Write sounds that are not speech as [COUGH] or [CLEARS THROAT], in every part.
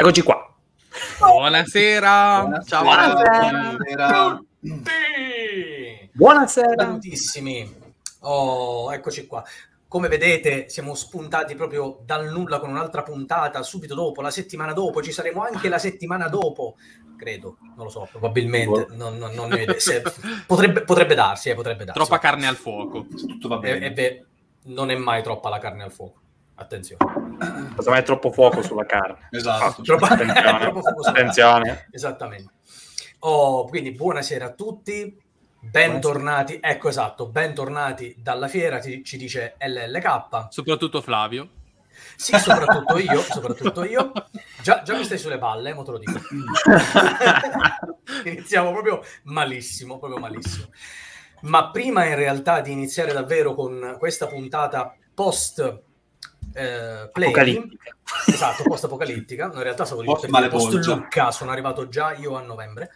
Eccoci qua. Buonasera. Buonasera. Ciao. Buonasera. Buonasera. Salutissimi. Oh, eccoci qua. Come vedete, siamo spuntati proprio dal nulla con un'altra puntata subito dopo, la settimana dopo, ci saremo anche la settimana dopo, credo, non lo so, probabilmente, non, non, non ne- se- potrebbe, potrebbe darsi, eh, potrebbe darsi. Troppa carne al fuoco. Tutto va bene. eh, beh, non è mai troppa la carne al fuoco, attenzione. Cosa mai troppo fuoco sulla carne? Esatto. Troppa- Attenzione. troppo fuoco sulla Attenzione. Esattamente. Oh, quindi buonasera a tutti, bentornati, ecco esatto, bentornati dalla fiera, ci, ci dice LLK. Soprattutto Flavio. Sì, soprattutto io, soprattutto io. Già, già mi stai sulle balle, mo te lo dico. [LAUGHS] Iniziamo proprio malissimo, proprio malissimo. Ma prima in realtà di iniziare davvero con questa puntata post eh, play, Apocalittica. esatto, post apocalittica, no, in realtà stavo Post post. Lucca, sono arrivato già io a novembre.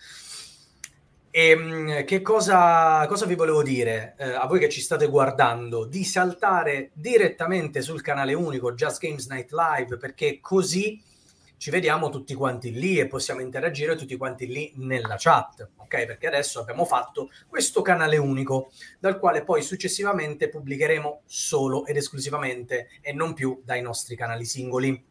E mh, che cosa, cosa vi volevo dire eh, a voi che ci state guardando? Di saltare direttamente sul canale unico Just Games Night Live perché così ci vediamo tutti quanti lì e possiamo interagire tutti quanti lì nella chat, ok? Perché adesso abbiamo fatto questo canale unico dal quale poi successivamente pubblicheremo solo ed esclusivamente e non più dai nostri canali singoli.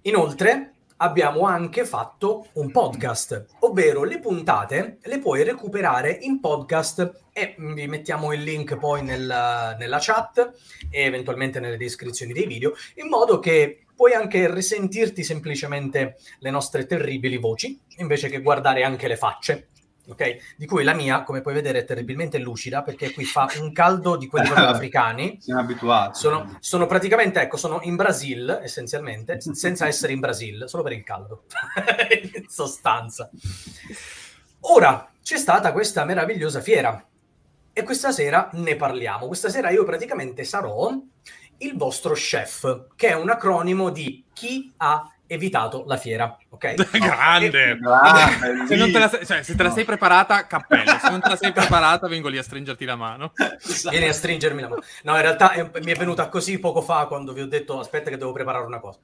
Inoltre abbiamo anche fatto un podcast, ovvero le puntate le puoi recuperare in podcast e vi mettiamo il link poi nella, nella chat e eventualmente nelle descrizioni dei video, in modo che puoi anche risentirti semplicemente le nostre terribili voci, invece che guardare anche le facce. Ok? Di cui la mia, come puoi vedere, è terribilmente lucida perché qui fa un caldo di quelli [LAUGHS] africani. Siamo abituati. Sono, sono praticamente, ecco, sono in Brasil essenzialmente, senza essere in Brasil, solo per il caldo, [LAUGHS] in sostanza. Ora c'è stata questa meravigliosa fiera e questa sera ne parliamo. Questa sera io praticamente sarò il vostro chef, che è un acronimo di chi ha evitato la fiera, ok? [LAUGHS] Grande. Grande, Se, non te la, lì. sei- cioè, se te la sei preparata, cappello. Se non te la sei [LAUGHS] preparata, vengo lì a stringerti la mano. Vieni a stringermi la mano. No, in realtà è- mi è venuta così poco fa quando vi ho detto aspetta che devo preparare una cosa.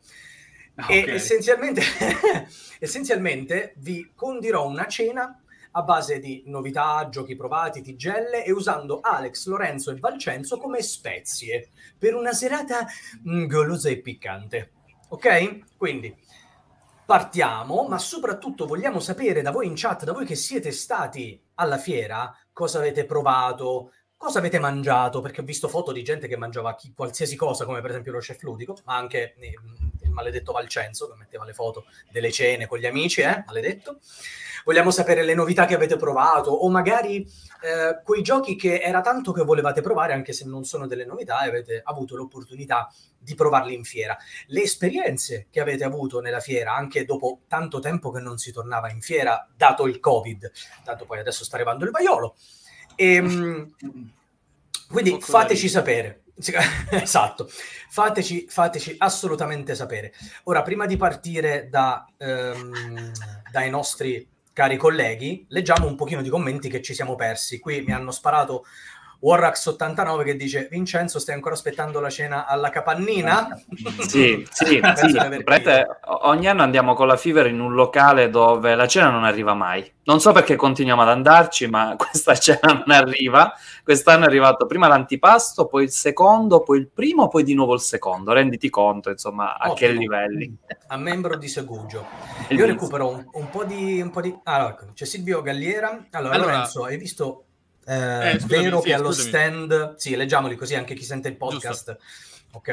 E Ok. essenzialmente, [LAUGHS] essenzialmente vi condirò una cena a base di novità, giochi provati, tigelle e usando Alex, Lorenzo e Valcenzo come spezie per una serata mm, golosa e piccante. Ok? Quindi partiamo, ma soprattutto vogliamo sapere da voi in chat, da voi che siete stati alla fiera, cosa avete provato, cosa avete mangiato, perché ho visto foto di gente che mangiava chi- qualsiasi cosa, come per esempio lo chef ludico, ma anche eh, il maledetto Valcenzo che metteva le foto delle cene con gli amici, eh, maledetto. Vogliamo sapere le novità che avete provato o magari eh, quei giochi che era tanto che volevate provare, anche se non sono delle novità, e avete avuto l'opportunità di provarli in fiera. Le esperienze che avete avuto nella fiera, anche dopo tanto tempo che non si tornava in fiera, dato il Covid, tanto poi adesso sta arrivando il vaiolo. Ehm, quindi fateci sapere. [LAUGHS] Esatto, fateci, fateci assolutamente sapere. Ora, prima di partire da, ehm, dai nostri cari colleghi, leggiamo un pochino di commenti che ci siamo persi. Qui mi hanno sparato Warrax89 che dice Vincenzo stai ancora aspettando la cena alla capannina? [LAUGHS] Sì, sì, [LAUGHS] sì. Praticamente ogni anno andiamo con la Fever in un locale dove la cena non arriva mai. Non so perché continuiamo ad andarci, ma [LAUGHS] questa cena non arriva. Quest'anno è arrivato prima l'antipasto, poi il secondo, poi il primo, poi di nuovo il secondo. Renditi conto, insomma, a che Ottimo. livelli. A membro di Segugio. Io recupero un, un po' di... Un po' di... Allora, ecco, c'è Silvio Galliera. Allora, Allora- Lorenzo, hai visto... eh, Eh, scusami, vero sì, che allo scusami. stand... Sì, leggiamoli così anche chi sente il podcast. Ok?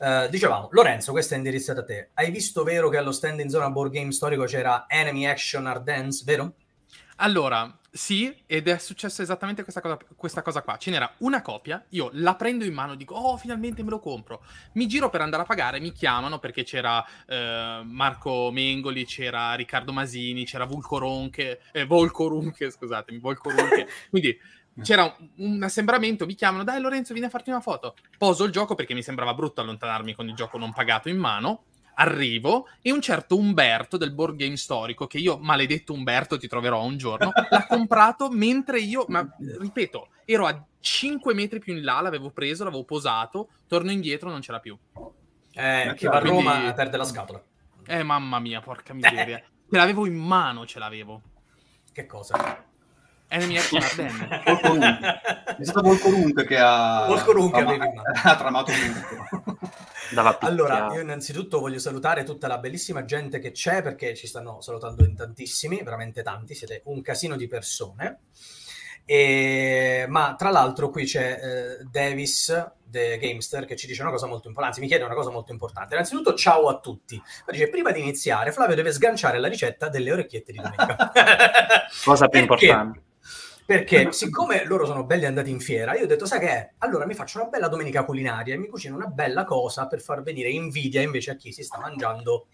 Eh, dicevamo, Lorenzo, questa è indirizzata a te. Hai visto vero che allo stand in zona board game storico c'era Enemy Action Ardens, vero? Allora, sì, ed è successo esattamente questa cosa, questa cosa qua. Ce n'era una copia, io la prendo in mano, dico, oh, finalmente me lo compro. Mi giro per andare a pagare, mi chiamano perché c'era eh, Marco Mengoli, c'era Riccardo Masini, c'era Vulco Ronche, eh, Volco Runche, scusatemi, Volco Runche. [LAUGHS] Quindi c'era un, un, assembramento, mi chiamano, dai Lorenzo, vieni a farti una foto. Poso il gioco perché mi sembrava brutto allontanarmi con il gioco non pagato in mano arrivo e un certo Umberto del board game storico, che io, maledetto Umberto, ti troverò un giorno, [LAUGHS] l'ha comprato mentre io, ma ripeto, ero a 5 metri più in là, l'avevo preso, l'avevo posato, torno indietro, non c'era più. Eh, che va a Roma Quindi... perde la scatola. Eh, mamma mia, porca miseria. [LAUGHS] ce l'avevo in mano, ce l'avevo. Che cosa? Enemy Action Arden. È stato Volcorunque che ha, ha, [LAUGHS] ha tramato tutto. Allora, io innanzitutto voglio salutare tutta la bellissima gente che c'è perché ci stanno salutando in tantissimi, veramente tanti, siete un casino di persone. E, ma tra l'altro qui c'è eh, Davis, The Gamester, che ci dice una cosa molto importante, anzi mi chiede una cosa molto importante. Innanzitutto ciao a tutti. Dice, prima di iniziare Flavio deve sganciare la ricetta delle orecchiette di domenica. cosa più [LAUGHS] importante perché [LAUGHS] siccome loro sono belli andati in fiera, io ho detto, sai che è? Allora mi faccio una bella domenica culinaria e mi cucino una bella cosa per far venire invidia invece a chi si sta mangiando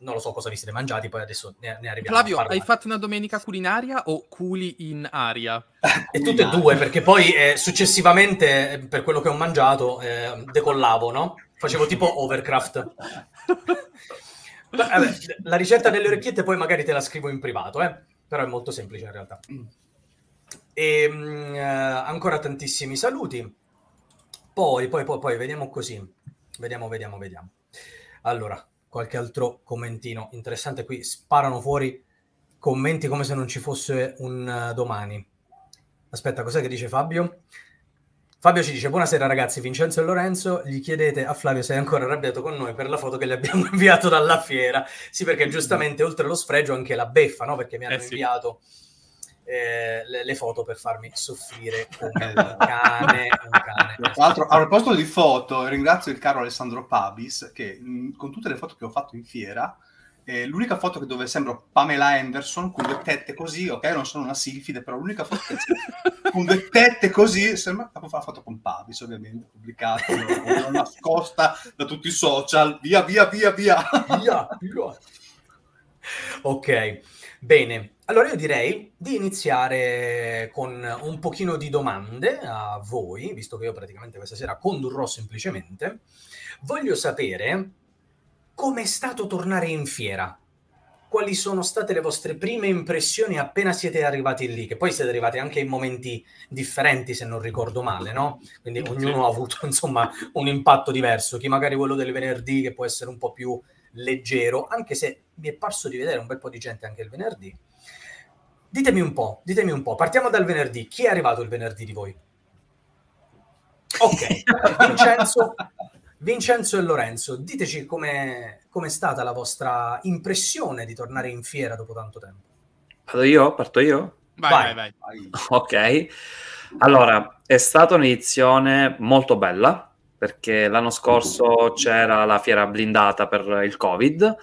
non lo so cosa vi siete mangiati, poi adesso ne, ne arriviamo Flavio, hai fatto una domenica culinaria o culi in aria? [LAUGHS] e tutte e due, perché poi eh, successivamente, eh, per quello che ho mangiato, eh, decollavo, no? Facevo tipo Overcraft. Vabbè, la ricetta delle orecchiette poi magari te la scrivo in privato, eh? però è molto semplice in realtà. E mh, eh, ancora tantissimi saluti. Poi, poi, poi, poi, vediamo così. Vediamo, vediamo, vediamo. Allora, qualche altro commentino interessante qui. Sparano fuori commenti come se non ci fosse un uh, domani. Aspetta, cos'è che dice Fabio? Fabio ci dice: Buonasera ragazzi, Vincenzo e Lorenzo. Gli chiedete a Flavio se è ancora arrabbiato con noi per la foto che le abbiamo [LAUGHS] inviato dalla fiera. Sì, perché giustamente oltre allo sfregio anche la beffa, no? Perché mi hanno eh sì. inviato eh, le, le, foto per farmi soffrire come un cane. Un cane. Tra l'altro, a proposito di foto, ringrazio il caro Alessandro Pabis che mh, con tutte le foto che ho fatto in fiera, eh, l'unica foto che dove sembro Pamela Anderson con due tette così, ok, non sono una silfide, però l'unica foto che [LAUGHS] con due tette così sembra la foto con Pabis, ovviamente, pubblicata, nascosta da tutti i social, via, via, via, via. via, via. Ok, bene. Allora io direi di iniziare con un pochino di domande a voi, visto che io praticamente questa sera condurrò semplicemente. Voglio sapere come è stato tornare in fiera. Quali sono state le vostre prime impressioni appena siete arrivati lì? Che poi siete arrivati anche in momenti differenti, se non ricordo male, no? Quindi ognuno ha avuto, [LAUGHS] insomma, un impatto diverso. Chi magari quello del venerdì, che può essere un po' più leggero, anche se mi è parso di vedere un bel po' di gente anche il venerdì Ditemi un po', ditemi un po'. Partiamo dal venerdì. Chi è arrivato il venerdì di voi? Ok, [LAUGHS] Vincenzo, Vincenzo e Lorenzo, diteci com'è, com'è stata la vostra impressione di tornare in fiera dopo tanto tempo. Vado io? Parto io? Vai, vai, vai. vai. Ok, allora è stata un'edizione molto bella perché l'anno scorso c'era la fiera blindata per il Covid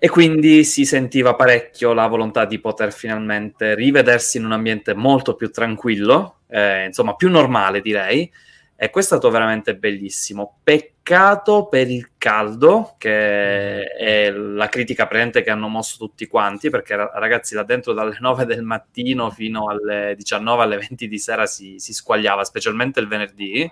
e quindi si sentiva parecchio la volontà di poter finalmente rivedersi in un ambiente molto più tranquillo, eh, insomma più normale direi, e questo è stato veramente bellissimo. Peccato per il caldo, che è la critica presente che hanno mosso tutti quanti, perché ragazzi là dentro dalle [LAUGHS] 9 del mattino fino alle 19, alle 20 di sera si, si squagliava, specialmente il venerdì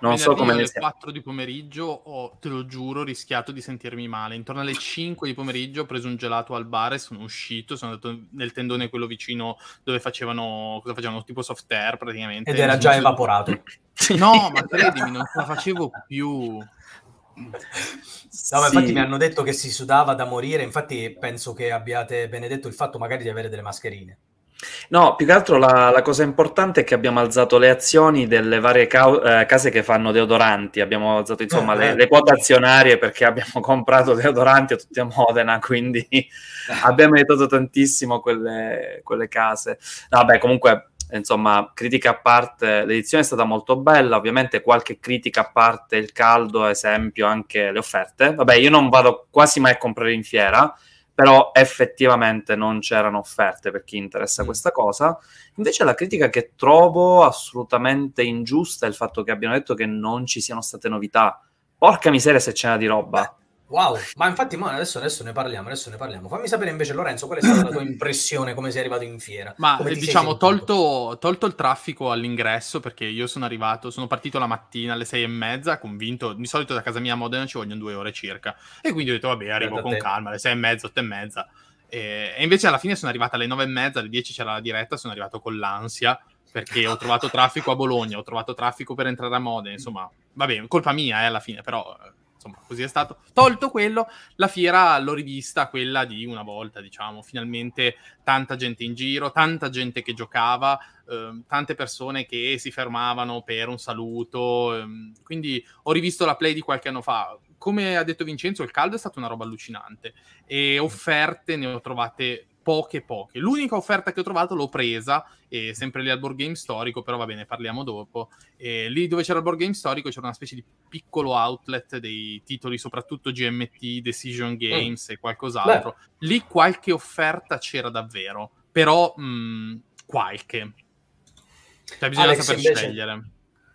non so come alle 4 di pomeriggio ho, te lo giuro, rischiato di sentirmi male. Intorno alle 5 di pomeriggio ho preso un gelato al bar e sono uscito, sono andato nel tendone quello vicino dove facevano, cosa facevano? Tipo soft air praticamente. Ed era già evaporato. [LAUGHS] No, ma credimi, non ce la facevo più. No, sì. infatti mi hanno detto che si sudava da morire, infatti penso che abbiate benedetto il fatto magari di avere delle mascherine. No, più che altro la, la, cosa importante è che abbiamo alzato le azioni delle varie ca- eh, case che fanno deodoranti, abbiamo alzato insomma le, le, quote azionarie perché abbiamo [LAUGHS] comprato deodoranti a tutti a Modena, quindi abbiamo aiutato tantissimo quelle, quelle case. No, vabbè, comunque, insomma, critica a parte, l'edizione è stata molto bella, ovviamente qualche critica a parte il caldo, esempio anche le offerte. Vabbè, io non vado quasi mai a comprare in fiera, però effettivamente non c'erano offerte per chi interessa Mm. questa cosa. Invece la critica che trovo assolutamente ingiusta è il fatto che abbiano detto che non ci siano state novità. Porca miseria se c'era di roba. Wow, ma infatti mo adesso, adesso ne parliamo, adesso ne parliamo. Fammi sapere invece Lorenzo qual è stata la tua [COUGHS] impressione, come sei arrivato in fiera. Ma diciamo, tolto, tolto il traffico all'ingresso, perché io sono arrivato, sono partito la mattina alle sei e mezza, convinto, di solito da casa mia a Modena ci vogliono due ore circa, e quindi ho detto, vabbè, arrivo Guarda con calma, alle sei e mezza, otto e mezza, e, e invece alla fine sono arrivata alle nove e mezza, alle dieci c'era la diretta, sono arrivato con l'ansia, perché ho trovato traffico a Bologna, ho trovato traffico per entrare a Modena, insomma, vabbè, colpa mia, eh, alla fine, però... eh, Insomma, così è stato. Tolto quello, la fiera l'ho rivista quella di una volta, diciamo. Finalmente tanta gente in giro, tanta gente che giocava, ehm, tante persone che si fermavano per un saluto. ehm, quindi ho rivisto la play di qualche anno fa. Come ha detto Vincenzo, il caldo è stata una roba allucinante e offerte ne ho trovate poche poche. L'unica offerta che ho trovato l'ho presa, e sempre lì al board game storico, però va bene, parliamo dopo. E lì dove c'era il board game storico c'era una specie di piccolo outlet dei titoli, soprattutto GMT, Decision Games e qualcos'altro. Lì qualche offerta c'era davvero, però mh, qualche. Cioè bisogna Alex, saper invece- scegliere.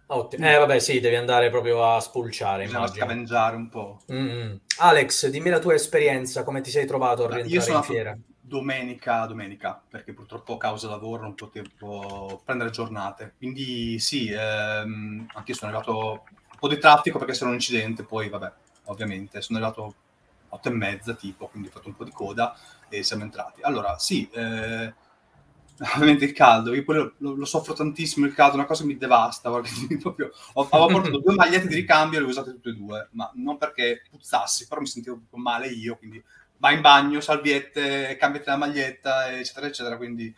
Ottimo. Eh vabbè sì, devi andare proprio a spulciare, Bisogna immagino. scavenggiare un po'. Mm. Alex, dimmi la tua esperienza, come ti sei trovato a Io rientrare sono in fiera? Domenica, domenica, perché purtroppo a causa lavoro non potevo prendere giornate. Quindi sì, ehm, anche io sono arrivato un po' di traffico perché c'era un incidente, poi vabbè, ovviamente, sono arrivato otto e mezza tipo, quindi ho fatto un po' di coda e siamo entrati. Allora, sì, eh, [LAUGHS] ovviamente il caldo, io poi lo, lo- lo soffro tantissimo il caldo, una cosa che mi devasta, [LAUGHS] proprio, ho, avevo portato [LAUGHS] due magliette di ricambio e le ho usate tutte e due, ma non perché puzzassi, però mi sentivo male io, quindi vai in bagno, salviette, cambiati la maglietta, eccetera, eccetera. Quindi,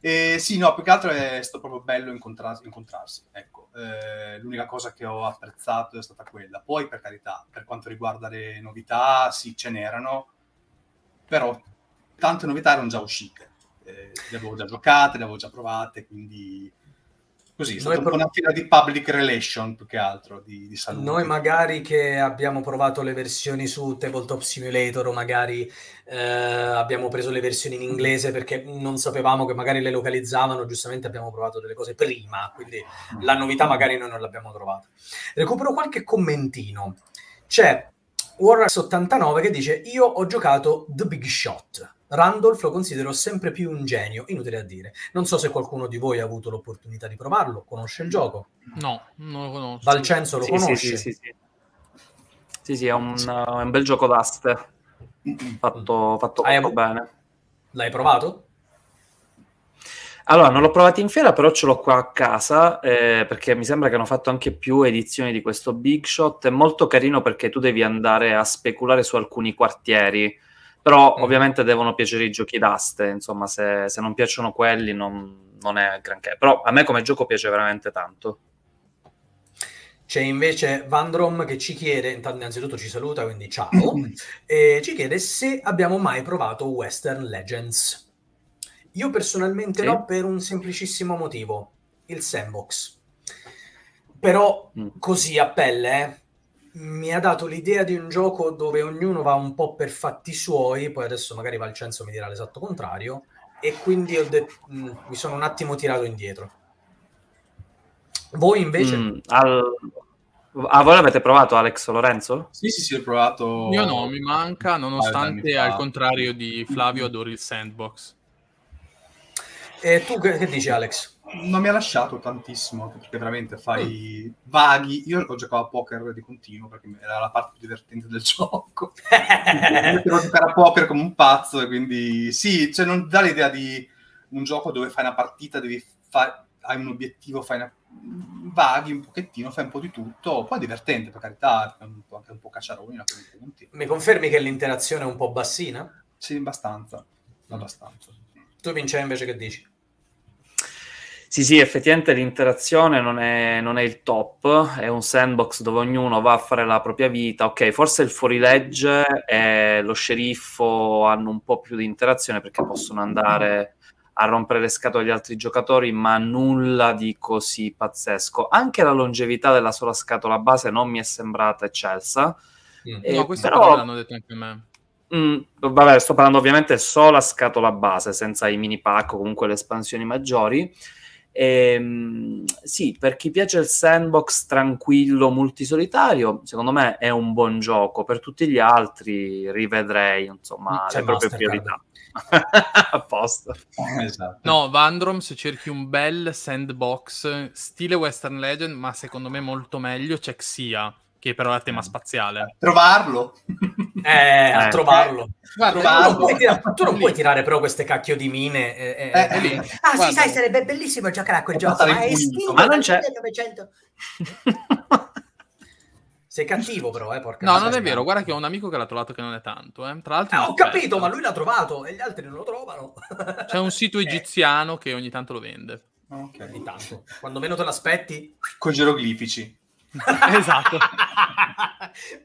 eh, sì, no, più che altro è stato proprio bello incontrarsi. incontrarsi, ecco. Eh, l'unica cosa che ho apprezzato è stata quella. Poi, per carità, per quanto riguarda le novità, sì, ce n'erano, però tante novità erano già uscite. Eh, le avevo già giocate, le avevo già provate, quindi così, è stata un pro- una fiera di public relation più che altro, di, di saluti. Noi magari che abbiamo provato le versioni su Tabletop Simulator o magari eh, abbiamo preso le versioni in inglese perché non sapevamo che magari le localizzavano, giustamente abbiamo provato delle cose prima, quindi la novità magari noi non l'abbiamo trovata. Recupero qualche commentino. C'è Warrax89 che dice io ho giocato The Big Shot. Randolph lo considero sempre più un genio, inutile a dire. Non so se qualcuno di voi ha avuto l'opportunità di provarlo, conosce il gioco. No, non lo conosco. Valcenzo lo Sì, sì, conosce. sì, sì, sì. Sì, sì, è un, uh, è un bel gioco d'aste, fatto, fatto Hai bene. L'hai provato? Allora, non l'ho provato in fiera, però ce l'ho qua a casa, eh, perché mi sembra che hanno fatto anche più edizioni di questo Big Shot. È molto carino perché tu devi andare a speculare su alcuni quartieri, però Mm. ovviamente devono piacere i giochi d'aste, insomma, se, se non piacciono quelli non, non è granché. Però a me come gioco piace veramente tanto. C'è invece Vandrom che ci chiede, intanto innanzitutto ci saluta, quindi ciao, e ci chiede se abbiamo mai provato Western Legends. Io personalmente Sì. no, per un semplicissimo motivo, il sandbox. Però Mm. così a pelle, eh, mi ha dato l'idea di un gioco dove ognuno va un po' per fatti suoi, poi adesso magari Valcenzo mi dirà l'esatto contrario, e quindi ho det- mm, mi sono un attimo tirato indietro. Voi invece? Mm, al- Ah, voi l'avete provato, Alex Lorenzo? Sì, sì, sì, ho provato... Io no, mi manca, nonostante al contrario di Flavio adori il sandbox. E tu che, che dici Alex? Non mi ha lasciato tantissimo, perché veramente fai vaghi. Io ho giocato a poker di continuo perché era la parte più divertente del [LAUGHS] gioco. Devo giocare a poker come un pazzo e quindi sì, cioè non dà l'idea di un gioco dove fai una partita, devi fare, hai un obiettivo, fai una vaghi un pochettino, fai un po' di tutto, poi è divertente per carità, è un po', anche un po' cacciaroni a quei punti. Mi confermi che l'interazione è un po' bassina? Sì, abbastanza, abbastanza. Tu Vincenzo invece che dici? Sì, sì, effettivamente l'interazione non è, non è il top, è un sandbox dove ognuno va a fare la propria vita. Ok, forse il fuorilegge e lo sceriffo hanno un po' più di interazione perché possono andare a rompere le scatole agli altri giocatori, ma nulla di così pazzesco. Anche la longevità della sola scatola base non mi è sembrata eccelsa. Mm. Eh, no, questo però- però... l'hanno detto anche a me. Mm, vabbè, sto parlando ovviamente solo a scatola base, senza i mini pack o comunque le espansioni maggiori. E, ehm, sì, per chi piace il sandbox tranquillo multisolitario, secondo me è un buon gioco. Per tutti gli altri rivedrei, insomma, C'è le proprie priorità. [LAUGHS] a posto. Esatto. No, Vandrom, se cerchi un bel sandbox stile Western Legend, ma secondo me molto meglio, c'è Xia, che però è a tema spaziale. Trovarlo. Eh, a Eh. trovarlo. Guarda, Tu non, Trovarlo. puoi tirare, tu non puoi tirare però queste cacchio di mine. eh, eh, Eh, eh, lì. Ah, Guarda. sì, sai, sarebbe bellissimo giocare a quel gioco, ma è estinto Ma non c'è. 1900. [LAUGHS] Sei cattivo però, eh, porca No, non è vero, guarda che ho un amico che l'ha trovato che non è tanto. Eh. Tra l'altro, Ah, ho offerta. capito, ma lui l'ha trovato e gli altri non lo trovano. [LAUGHS] C'è un sito Eh, egiziano che ogni tanto lo vende. Ok. ogni tanto. Quando meno te l'aspetti. Con geroglifici. [LAUGHS] esatto.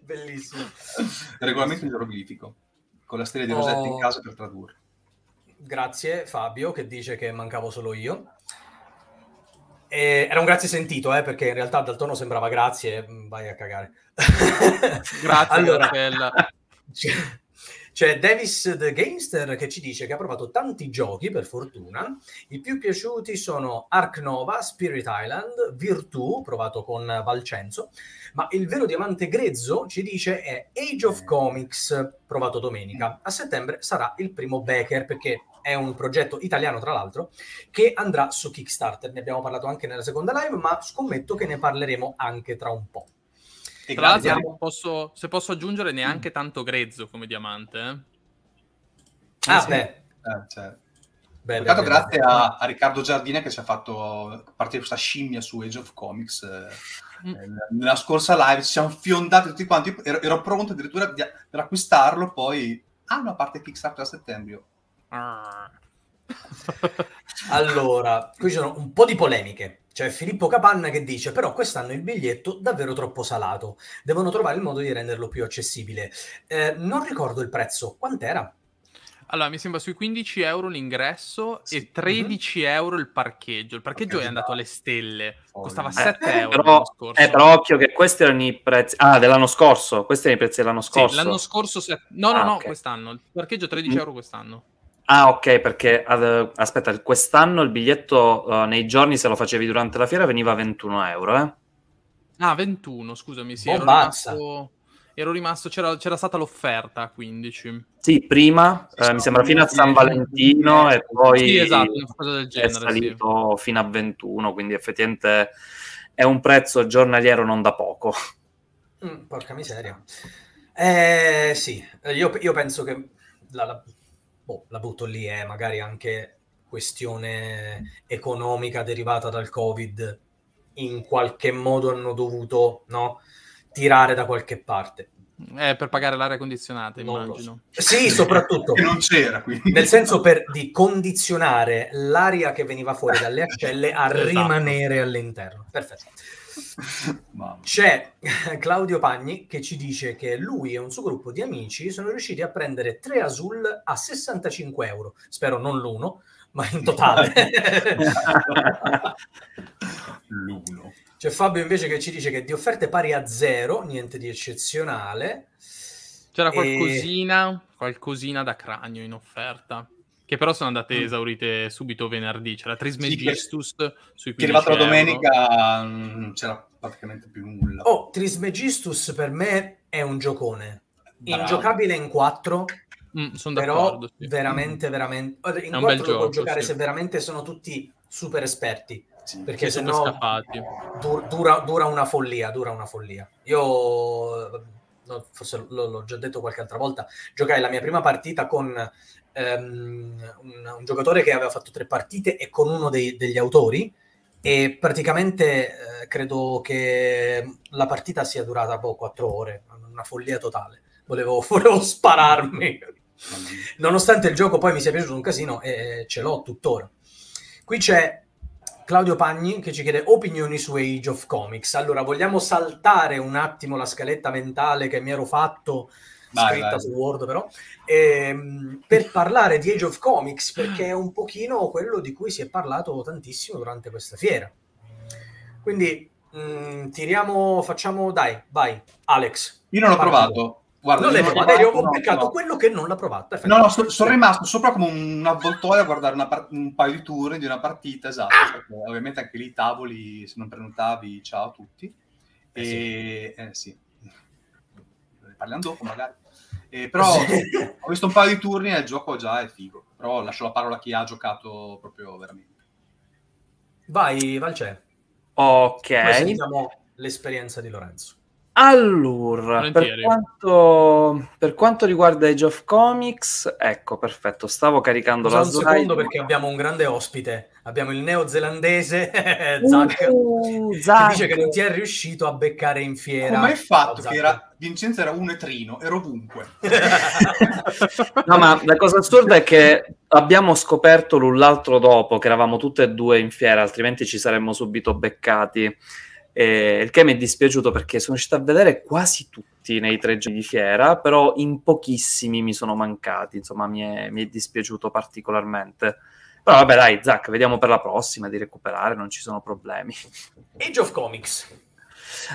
Bellissimo. Regolamento geroglifico. Con la stella di Oh. Rosetta in casa per tradurre. Grazie Fabio che dice che mancavo solo io. E era un grazie sentito, eh, perché in realtà dal tono sembrava grazie, mm, vai a cagare. Grazie, [LAUGHS] allora. [LAUGHS] c'è, Davis the Gamester che ci dice che ha provato tanti giochi, per fortuna. I più piaciuti sono Ark Nova, Spirit Island, Virtù, provato con Valcenzo, ma il vero diamante grezzo ci dice è Age of Comics, provato domenica. A settembre sarà il primo Becker, perché è un progetto italiano, tra l'altro, che andrà su Kickstarter. Ne abbiamo parlato anche nella seconda live, ma scommetto che ne parleremo anche tra un po'. E Tra l'altro, grazie. posso- se posso aggiungere, neanche tanto grezzo come diamante. eh. Ah, sì. beh, Eh, cioè, beh, Peccato grazie beh. a, a Riccardo Giardina che ci ha fatto partire questa scimmia su Age of Comics. eh, Mm. nella scorsa live ci siamo fiondati tutti quanti. Ero, ero pronto addirittura di, per acquistarlo. Poi, ah no, a parte Kickstarter a settembre. Ah. [LAUGHS] Allora, qui ci sono un po' di polemiche. C'è Filippo Capanna che dice: Però quest'anno il biglietto davvero troppo salato. Devono trovare il modo di renderlo più accessibile. Eh, non ricordo il prezzo. Quant'era? Allora, mi sembra sui 15 euro l'ingresso Sì. e 13 euro il parcheggio. Il parcheggio Ok, è andato dai. alle stelle, Oh, costava eh, 7 euro Però, l'anno scorso. eh, però occhio che questi erano i prezzi... Ah, dell'anno scorso. Questi erano i prezzi dell'anno Sì, scorso. l'anno scorso... se- No, no, Ah, no, ok. quest'anno. Il parcheggio 13 Mm. euro quest'anno. Ah, ok, perché ad- aspetta, quest'anno il biglietto eh, nei giorni, se lo facevi durante la fiera, veniva a 21 euro, eh? Ah, 21, scusami, sì, ero Bombazza. rimasto... Ero rimasto... C'era, c'era stata l'offerta a 15. Sì, prima, Sì, eh, mi sembra fino a San sì. Valentino e poi Sì, esatto, una cosa del è genere, sì. salito fino a 21, quindi effettivamente è un prezzo giornaliero non da poco. Mm, porca miseria. Eh, sì, eh, io, io penso che la, la- boh, la butto lì, è magari anche questione economica derivata dal Covid. In qualche modo hanno dovuto no, tirare da qualche parte. Eh, per pagare l'aria condizionata, Non immagino. Sì, soprattutto. Che [LAUGHS] non c'era, quindi. Nel senso per di condizionare l'aria che veniva fuori dalle ascelle a Esatto. rimanere all'interno. Perfetto. C'è [LAUGHS] Claudio Pagni che ci dice che lui e un suo gruppo di amici sono riusciti a prendere tre Azul a 65 euro. Spero non l'uno, ma in totale. [LAUGHS] L'uno. C'è Fabio invece che ci dice che di offerte pari a zero, niente di eccezionale. C'era E- qualcosina, qualcosina da cranio in offerta. Che però sono andate Mm. esaurite subito venerdì. C'era Sì, Trismegistus sui 15 Che è arrivato la domenica non c'era praticamente più nulla. Oh, Trismegistus per me è un giocone. Bravo. Ingiocabile in 4, Mm, sono però d'accordo. sì. veramente, veramente... In È un 4 bel lo puoi gioco, giocare sì. se veramente sono tutti super esperti. Sì. Perché Sì, se no dur- dura, dura una follia, dura una follia. Io, forse l- l'ho già detto qualche altra volta, giocai la mia prima partita con ehm, un, un giocatore che aveva fatto tre partite e con uno dei- degli autori e praticamente eh, credo che la partita sia durata boh, quattro ore, una follia totale. Volevo, [LAUGHS] volevo spararmi. Nonostante il gioco poi mi sia piaciuto un casino e ce l'ho tuttora. Qui c'è Claudio Pagni che ci chiede opinioni su Age of Comics. Allora, vogliamo saltare un attimo la scaletta mentale che mi ero fatto Vai, scritta vai. su Word però ehm, per parlare di Age of Comics perché è un pochino quello di cui si è parlato tantissimo durante questa fiera. Quindi mh, tiriamo, facciamo, dai, vai, Alex. Io non l'ho provato, Guarda, non l'hai provato, io ho no, beccato no. quello che non l'ha provato. No, no, so- sono rimasto sopra come un avvoltoio a guardare una par- un paio di turni di una partita, esatto. Ah! perché ovviamente anche lì i tavoli, se non prenotavi, ciao a tutti. Eh E eh, sì, parliamo dopo magari. Eh, però ho visto un paio di turni e il gioco già è figo. Però lascio la parola a chi ha giocato proprio veramente. Vai, Valce. Ok. Poi sentiamo l'esperienza di Lorenzo. Allora, per quanto, per quanto riguarda Age of Comics, ecco, perfetto, stavo caricando Scusa la un slide. secondo perché abbiamo un grande ospite. Abbiamo il neozelandese [LAUGHS] Zach, Uh, che Zac. dice che non ti è riuscito a beccare in fiera. Come hai fatto? Ciao, Che era, Vincenzo era un etrino, ero ovunque. [LAUGHS] No, ma la cosa assurda è che abbiamo scoperto l'un l'altro dopo che eravamo tutte e due in fiera, altrimenti ci saremmo subito beccati. Eh, il che mi è dispiaciuto perché sono riuscito a vedere quasi tutti nei tre giorni di fiera, però in pochissimi mi sono mancati. Insomma, mi è, mi è dispiaciuto particolarmente. Però vabbè, dai, Zac, vediamo per la prossima di recuperare, non ci sono problemi. Age of Comics.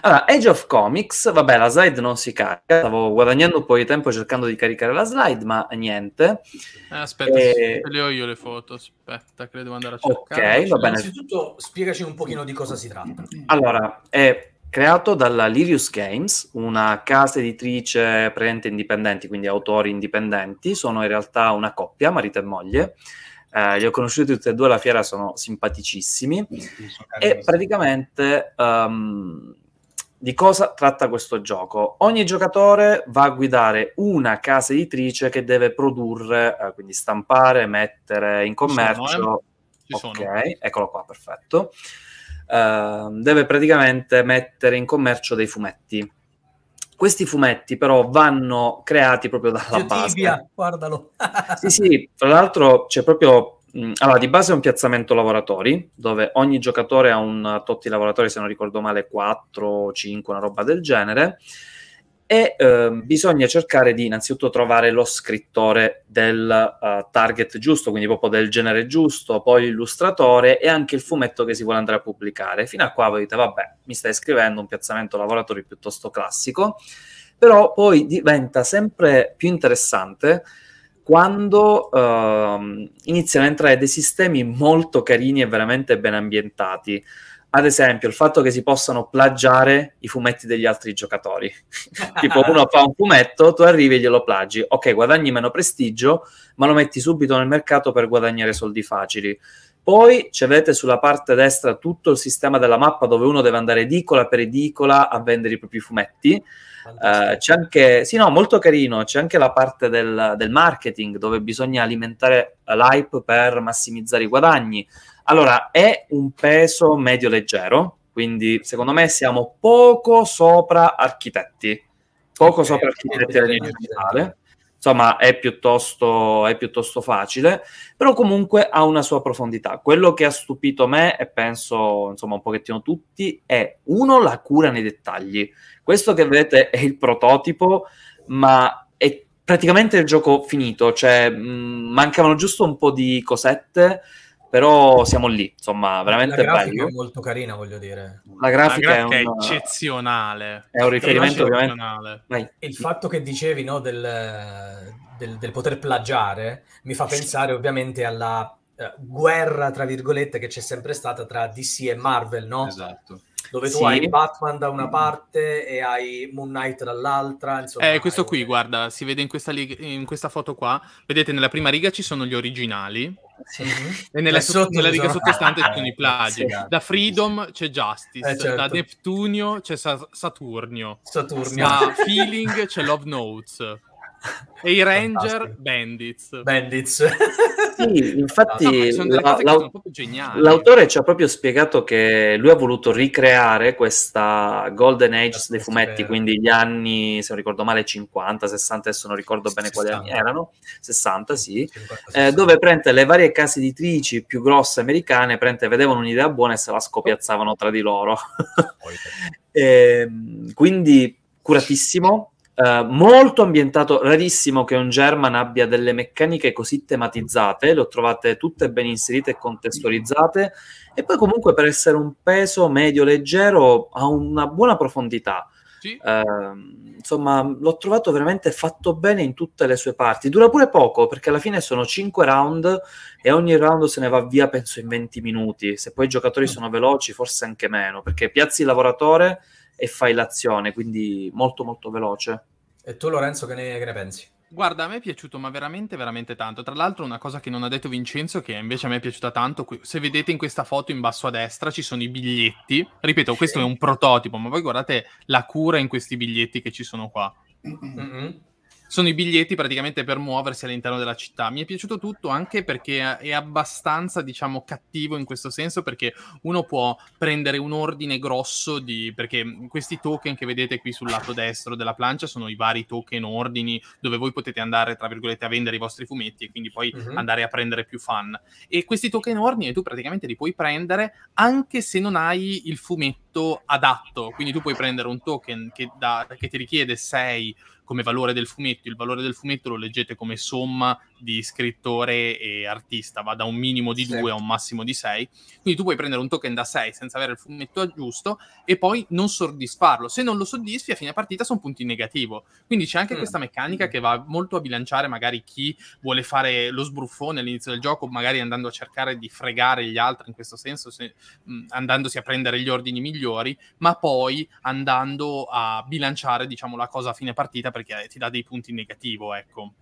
Allora, Age of Comics, vabbè, la slide non si carica, stavo guadagnando un po' di tempo cercando di caricare la slide, ma niente. Eh, aspetta, Eh, te le ho io le foto. Aspetta, che le devo andare a Ok, cercare. va bene. Innanzitutto spiegaci un pochino di cosa si tratta. Allora, è creato dalla Lirius Games, una casa editrice presente indipendenti, quindi autori indipendenti, sono in realtà una coppia, marito e moglie. Eh, li ho conosciuti tutti e due alla fiera, sono simpaticissimi. E praticamente ehm, di cosa tratta questo gioco? Ogni giocatore va a guidare una casa editrice che deve produrre, eh, quindi stampare, mettere in Ci sono, commercio. Ci sono. ok, eccolo qua, perfetto. Ehm, deve praticamente mettere in commercio dei fumetti. Questi fumetti però vanno creati proprio dalla Zio base. Tibia, guardalo. Sì, sì, tra l'altro c'è proprio... mh, Allora, di base è un piazzamento lavoratori, dove ogni giocatore ha un tot di lavoratori, se non ricordo male, 4, 5, una roba del genere, e ehm, bisogna cercare di innanzitutto trovare lo scrittore del eh, target giusto, quindi proprio del genere giusto, poi l'illustratore e anche il fumetto che si vuole andare a pubblicare. Fino a qua voi dite, vabbè, mi stai scrivendo un piazzamento lavoratori piuttosto classico, però poi diventa sempre più interessante quando ehm, iniziano a entrare dei sistemi molto carini e veramente ben ambientati. Ad esempio, il fatto che si possano plagiare i fumetti degli altri giocatori. [LAUGHS] tipo, [LAUGHS] uno fa un fumetto, tu arrivi e glielo plagi. Ok, guadagni meno prestigio, ma lo metti subito nel mercato per guadagnare soldi facili. Poi ci avete sulla parte destra tutto il sistema della mappa dove uno deve andare edicola per edicola a vendere i propri fumetti. Eh, c'è anche, sì, no, molto carino. C'è anche la parte del, del marketing dove bisogna alimentare l'hype per massimizzare i guadagni. Allora, è un peso medio leggero, quindi secondo me siamo poco sopra architetti, poco Ok, sopra architetti a ok, livello ok. digitale. Insomma, è piuttosto, è piuttosto facile, però comunque ha una sua profondità. Quello che ha stupito me e penso, insomma, un pochettino tutti, è uno, la cura nei dettagli. Questo che vedete è il prototipo, ma è praticamente il gioco finito, cioè mh, mancavano giusto un po' di cosette, però siamo lì, insomma, veramente La grafica bello. è molto carina, voglio dire. La La grafica, grafica è, è, un, eccezionale. è un riferimento ovviamente. Eccezionale. Vai. Il fatto che dicevi no, del, del- del poter plagiare mi fa pensare ovviamente alla eh, guerra, tra virgolette, che c'è sempre stata tra DC e Marvel, no? Esatto. Dove tu Sì. hai Batman da una parte e hai Moon Knight dall'altra. Insomma, Eh, questo hai- qui, guarda, si vede in questa, lig- in questa foto qua. Vedete, nella prima riga ci sono gli originali Sì. E nella, sotto nella riga sono- sottostante ci sono i plagi. Sì. Da Freedom c'è Justice, Eh, certo. da Neptunio c'è Sa- Saturnio, Saturnio. da Feeling c'è Love Notes e i Ranger Fantastico. Bandits. Bandits. Sì, infatti No, delle la- l'autore ci ha proprio spiegato che lui ha voluto ricreare questa golden age dei fumetti, quindi gli anni, se non ricordo male, 50, 60, adesso non ricordo bene quali 60. anni erano, 60 sì, 50, eh, dove prende le varie case editrici più grosse americane, prende, vedevano un'idea buona e se la scopiazzavano tra di loro. [LAUGHS] Ehm, quindi curatissimo, eh, molto ambientato, rarissimo che un German abbia delle meccaniche così tematizzate, le ho trovate tutte ben inserite e contestualizzate e poi comunque per essere un peso medio leggero ha una buona profondità. Sì. Ehm, insomma, l'ho trovato veramente fatto bene in tutte le sue parti. Dura pure poco perché alla fine sono 5 round e ogni round se ne va via, penso, in 20 minuti. Se poi i giocatori sono veloci, forse anche meno perché piazzi il lavoratore e fai l'azione, quindi molto, molto veloce. E tu, Lorenzo, che ne, che ne pensi? Guarda, a me è piaciuto, ma veramente, veramente tanto. Tra l'altro, una cosa che non ha detto Vincenzo, che invece a me è piaciuta tanto, se vedete in questa foto in basso a destra ci sono i biglietti. Ripeto, questo è un prototipo, ma voi guardate la cura in questi biglietti che ci sono qua. Mm-mm. Sono i biglietti praticamente per muoversi all'interno della città. Mi è piaciuto tutto anche perché è abbastanza, diciamo, cattivo in questo senso, perché uno può prendere un ordine grosso di... perché questi token che vedete qui sul lato destro della plancia sono i vari token ordini dove voi potete andare, tra virgolette, a vendere i vostri fumetti e quindi poi Mhm. andare a prendere più fan. E questi token ordini tu praticamente li puoi prendere anche se non hai il fumetto adatto. Quindi tu puoi prendere un token che, da- che ti richiede 6 come valore del fumetto. Il valore del fumetto lo leggete come somma di scrittore e artista, va da un minimo di Sì. 2 a un massimo di 6. Quindi tu puoi prendere un token da 6 senza avere il fumetto giusto e poi non soddisfarlo. Se non lo soddisfi, a fine partita sono punti negativo. Quindi c'è anche Mm. questa meccanica che va molto a bilanciare magari chi vuole fare lo sbruffone all'inizio del gioco, magari andando a cercare di fregare gli altri in questo senso, se- mh, andandosi a prendere gli ordini migliori, ma poi andando a bilanciare, diciamo, la cosa a fine partita perché ti dà dei punti in negativo, ecco.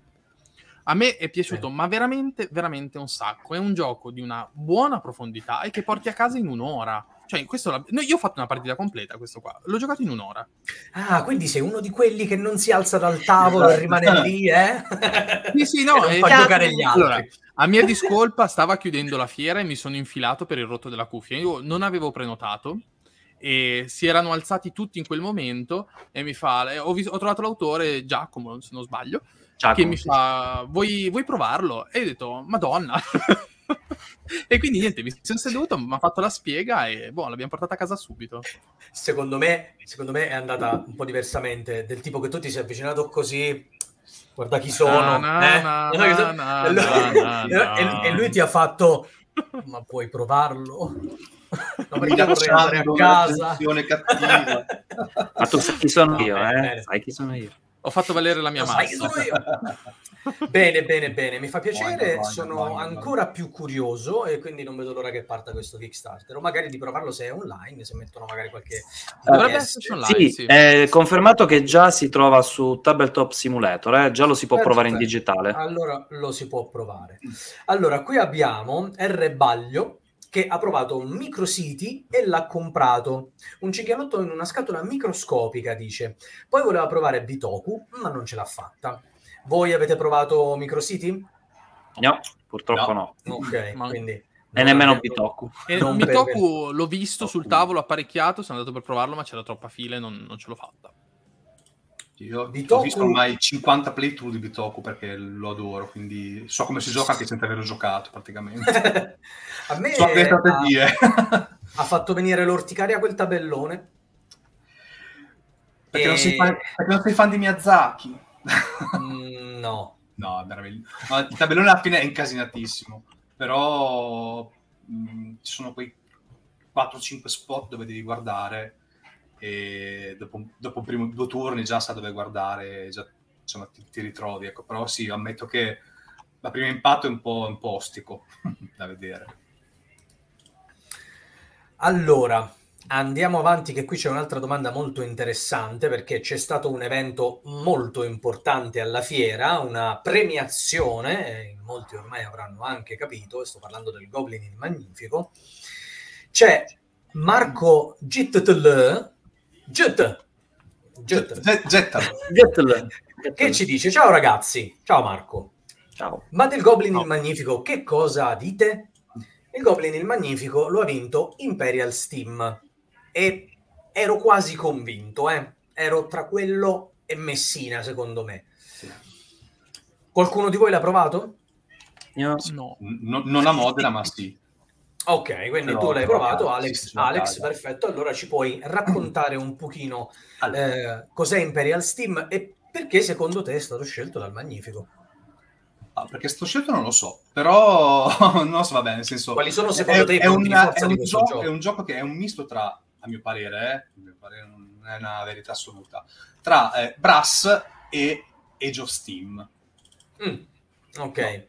A me è piaciuto, ma veramente, veramente un sacco. È un gioco di una buona profondità e che porti a casa in un'ora. Cioè, questo la- no, io ho fatto una partita completa, questo qua. L'ho giocato in un'ora. Ah, quindi sei uno di quelli che non si alza dal tavolo e rimane lì, eh? [LAUGHS] Sì, sì, no, [LAUGHS] E eh, non fa cazzo. giocare gli altri. Allora, a mia [LAUGHS] discolpa stava chiudendo la fiera e mi sono infilato per il rotto della cuffia. Io non avevo prenotato e si erano alzati tutti in quel momento e mi fa... eh, Ho, vis- ho trovato l'autore, Giacomo, se non sbaglio, Giacomo, che mi sì, fa... Vuoi, vuoi provarlo? E io ho detto, madonna! [LAUGHS] e quindi niente, mi sono seduto, mi ha fatto la spiega e boh, l'abbiamo portata a casa subito. Secondo me, secondo me è andata un po' diversamente, del tipo che tu ti sei avvicinato così, guarda chi sono, e lui ti ha fatto, ma puoi provarlo? No, perché vorrei Minacciando andare a casa. cattiva. [LAUGHS] Ma tu sai chi sono No, io, bene, eh? bene. Sai chi sono io. Ho fatto valere la mia Lo sai chi massa. sono io? [LAUGHS] Bene, bene, bene, mi fa piacere, voglio, sono voglio, ancora più curioso e quindi non vedo l'ora che parta questo Kickstarter o magari di provarlo se è online, se mettono magari qualche... Dovrebbe DPS. esserci online. Sì, sì. è confermato che già si trova su Tabletop Simulator, eh? già lo si può Perfetto. provare in digitale. Allora lo si può provare. Allora, qui abbiamo R. Baglio che ha provato un Microcity e l'ha comprato. Un cinghialotto in una scatola microscopica, dice. Poi voleva provare Bitoku, ma non ce l'ha fatta. Voi avete provato Microcity? No, purtroppo no. [LAUGHS] Ok, Ma- quindi... E nemmeno Bitoku. E Non Mitoku l'ho visto sul tavolo apparecchiato, sono andato per provarlo, ma c'era troppa fila e non, non ce l'ho fatta. Io Bitoku- ho visto ormai 50 playthrough di Bitoku perché lo adoro, quindi so come si gioca anche senza averlo giocato praticamente. [LAUGHS] A me so le ha, strategie. [LAUGHS] ha fatto venire l'orticaria quel tabellone. perché, non sei E- fan, perché non sei fan di Miyazaki. Mm, no. [LAUGHS] No, meraviglioso. No, il tabellone alla fine è incasinatissimo, però mh, ci sono quei 4-5 spot dove devi guardare e dopo, dopo i primi due turni già sa dove guardare, già, insomma ti, ti ritrovi. Ecco. Però sì, ammetto che la prima impatto è un po', un po' ostico [LAUGHS] da vedere. Allora, andiamo avanti che qui c'è un'altra domanda molto interessante perché c'è stato un evento molto importante alla fiera, una premiazione, e molti ormai avranno anche capito, sto parlando del Goblin il Magnifico. C'è Marco Gittl, Gitt, Gitt, Z- Gettalo. Che ci dice, ciao ragazzi, ciao Marco, Ciao. ma del Goblin No. il Magnifico che cosa dite? Il Goblin il Magnifico lo ha vinto Imperial Steam e ero quasi convinto, eh. ero tra quello e Messina secondo me. Qualcuno di voi l'ha provato? Io- No. No- non a Modena, ma sì. Ok, quindi l'ho, tu l'hai provato, casa, Alex. sì, Alex, perfetto. Allora ci puoi raccontare un pochino [CLEARS THROAT] Allora, eh, cos'è Imperial Steam e perché secondo te è stato scelto dal Magnifico? ah, perché sto scelto non lo so, però [LAUGHS] non so, va bene, nel senso... Quali sono secondo te i è, una- forza è un gioco, gioco? è un gioco che è un misto tra, a mio parere, eh, a mio parere non, non è una verità assoluta, tra eh, Brass e Age of Steam. Mm, ok.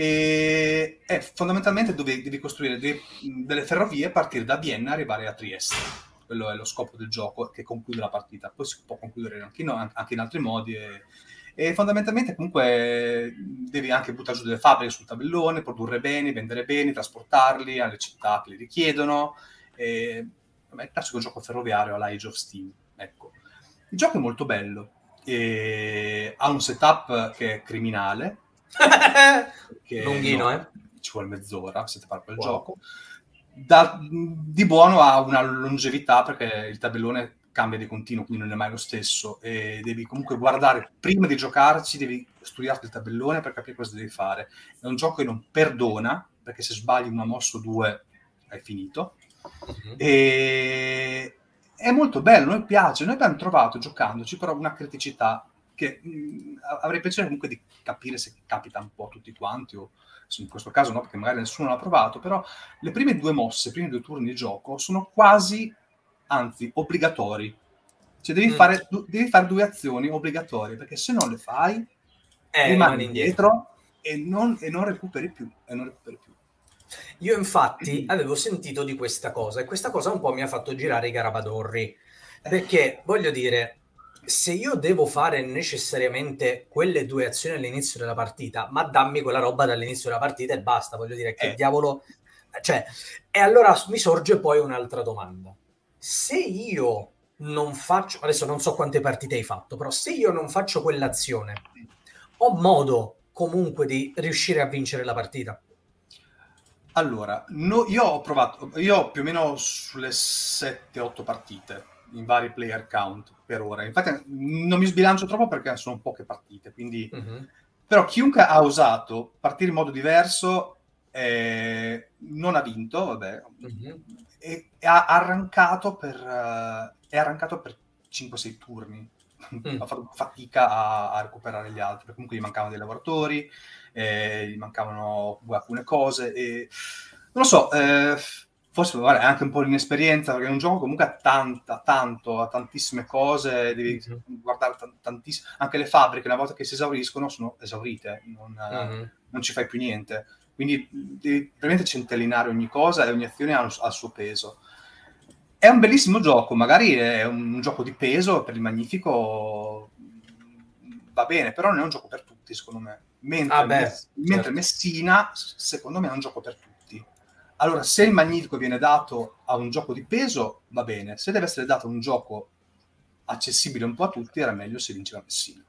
E è fondamentalmente dove devi costruire dei- delle ferrovie a partire da Vienna e arrivare a Trieste. Quello è lo scopo del gioco che conclude la partita. Poi si può concludere anche in, anche in altri modi. E, e fondamentalmente comunque devi anche buttare giù delle fabbriche sul tabellone, produrre beni, vendere beni, trasportarli alle città che li richiedono. E, vabbè, il classico gioco ferroviario alla Age of Steam. Ecco. Il gioco è molto bello. Ha un setup che è criminale. [LAUGHS] Lunghino, no, eh? Ci vuole mezz'ora se ti fare quel Wow. gioco. Da- di buono ha una longevità perché il tabellone cambia di continuo, quindi non è mai lo stesso. E devi comunque guardare prima di giocarci, devi studiarti il tabellone per capire cosa devi fare. È un gioco che non perdona, perché se sbagli una mossa o due hai finito. Mhm. E è molto bello, noi piace. Noi abbiamo trovato giocandoci però una criticità che mh, avrei piacere comunque di capire se capita un po' a tutti quanti o in questo caso no, perché magari nessuno l'ha provato, però le prime due mosse, i primi due turni di gioco sono quasi, anzi, obbligatori. Cioè devi, Mm. fare, du- devi fare due azioni obbligatorie, perché se non le fai Eh, rimani indietro. indietro e non, e non recuperi più. E non recuperi più. Io infatti avevo sentito di questa cosa e questa cosa un po' mi ha fatto girare i garabadorri. Perché voglio dire, se io devo fare necessariamente quelle due azioni all'inizio della partita, ma dammi quella roba dall'inizio della partita e basta, voglio dire, che Eh. diavolo... Cioè, e allora mi sorge poi un'altra domanda. Se io non faccio, adesso non so quante partite hai fatto, però se io non faccio quell'azione, ho modo comunque di riuscire a vincere la partita. Allora, no- io ho provato, io più o meno sulle 7-8 partite in vari player count per ora. Infatti non mi sbilancio troppo perché sono poche partite, quindi... Mhm. Però chiunque ha usato partire in modo diverso eh, non ha vinto, vabbè, Mhm. e, e ha arrancato per, eh, è arrancato per 5-6 turni. Mm. ha fatto fatica a, a recuperare gli altri, comunque gli mancavano dei lavoratori, eh, gli mancavano alcune cose e non lo so, eh, forse guarda, è anche un po' l'inesperienza, perché è un gioco comunque ha tanta, tanto, ha tantissime cose, devi Mhm. guardare tan- tantissime, anche le fabbriche una volta che si esauriscono sono esaurite, non, Mhm. non ci fai più niente. Quindi devi veramente centellinare ogni cosa e ogni azione ha, ha il suo peso. È un bellissimo gioco, magari è un gioco di peso per il Magnifico va bene, però non è un gioco per tutti, secondo me. Mentre, Ah, beh, Mess- mentre certo. Messina, s- secondo me, è un gioco per tutti. Allora, se il Magnifico viene dato a un gioco di peso, va bene. Se deve essere dato a un gioco accessibile un po' a tutti, era meglio se vinceva Messina.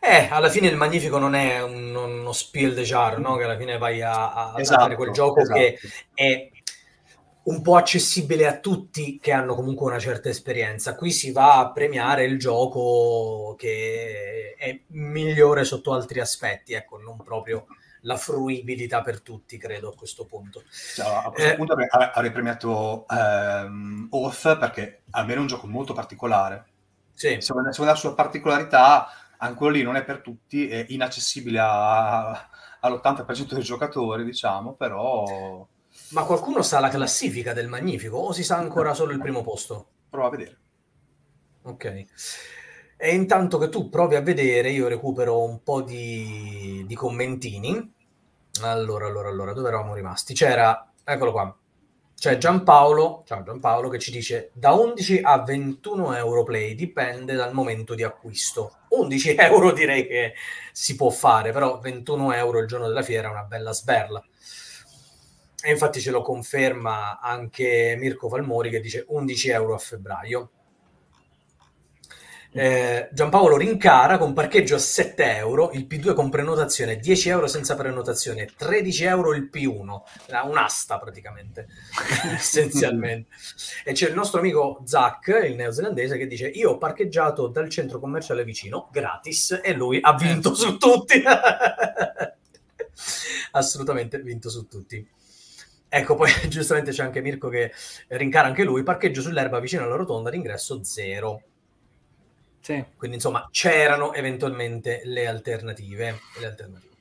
Eh, alla fine il Magnifico non è un- uno spiel de jar, no? Che alla fine vai a, a- a Esatto, fare quel gioco esatto. che è un po' accessibile a tutti che hanno comunque una certa esperienza. Qui si va a premiare il gioco che è migliore sotto altri aspetti, ecco, non proprio la fruibilità per tutti, credo, a questo punto. Cioè, a questo Eh. punto avrei, premiato ehm, Oath perché almeno è un gioco molto particolare. Sì, Secondo, secondo la sua particolarità, quello lì non è per tutti, è inaccessibile a- all'80% dei giocatori, diciamo, però ma qualcuno sa la classifica del Magnifico o si sa ancora solo il primo posto? prova a vedere. Ok. E intanto che tu provi a vedere, io recupero un po' di, di commentini. Allora, allora, allora, dove eravamo rimasti? C'era, eccolo qua. C'è Giampaolo, ciao Giampaolo, che ci dice da 11 a 21 euro play, dipende dal momento di acquisto. 11 [LAUGHS] euro direi che si può fare, però 21 euro il giorno della fiera è una bella sberla. E infatti ce lo conferma anche Mirko Valmori che dice 11 euro a febbraio. Eh, Giampaolo rincara con parcheggio a 7 euro, il P2 con prenotazione 10 euro senza prenotazione, 13 euro il P1, Era un'asta praticamente, [LAUGHS] essenzialmente. E c'è il nostro amico Zach, il neozelandese, che dice io ho parcheggiato dal centro commerciale vicino, gratis, e lui ha vinto su tutti. [LAUGHS] Assolutamente vinto su tutti. Ecco, poi [LAUGHS] giustamente c'è anche Mirko che rincara anche lui, parcheggio sull'erba vicino alla rotonda, l'ingresso zero. Sì. Quindi insomma c'erano eventualmente le alternative. Le alternative.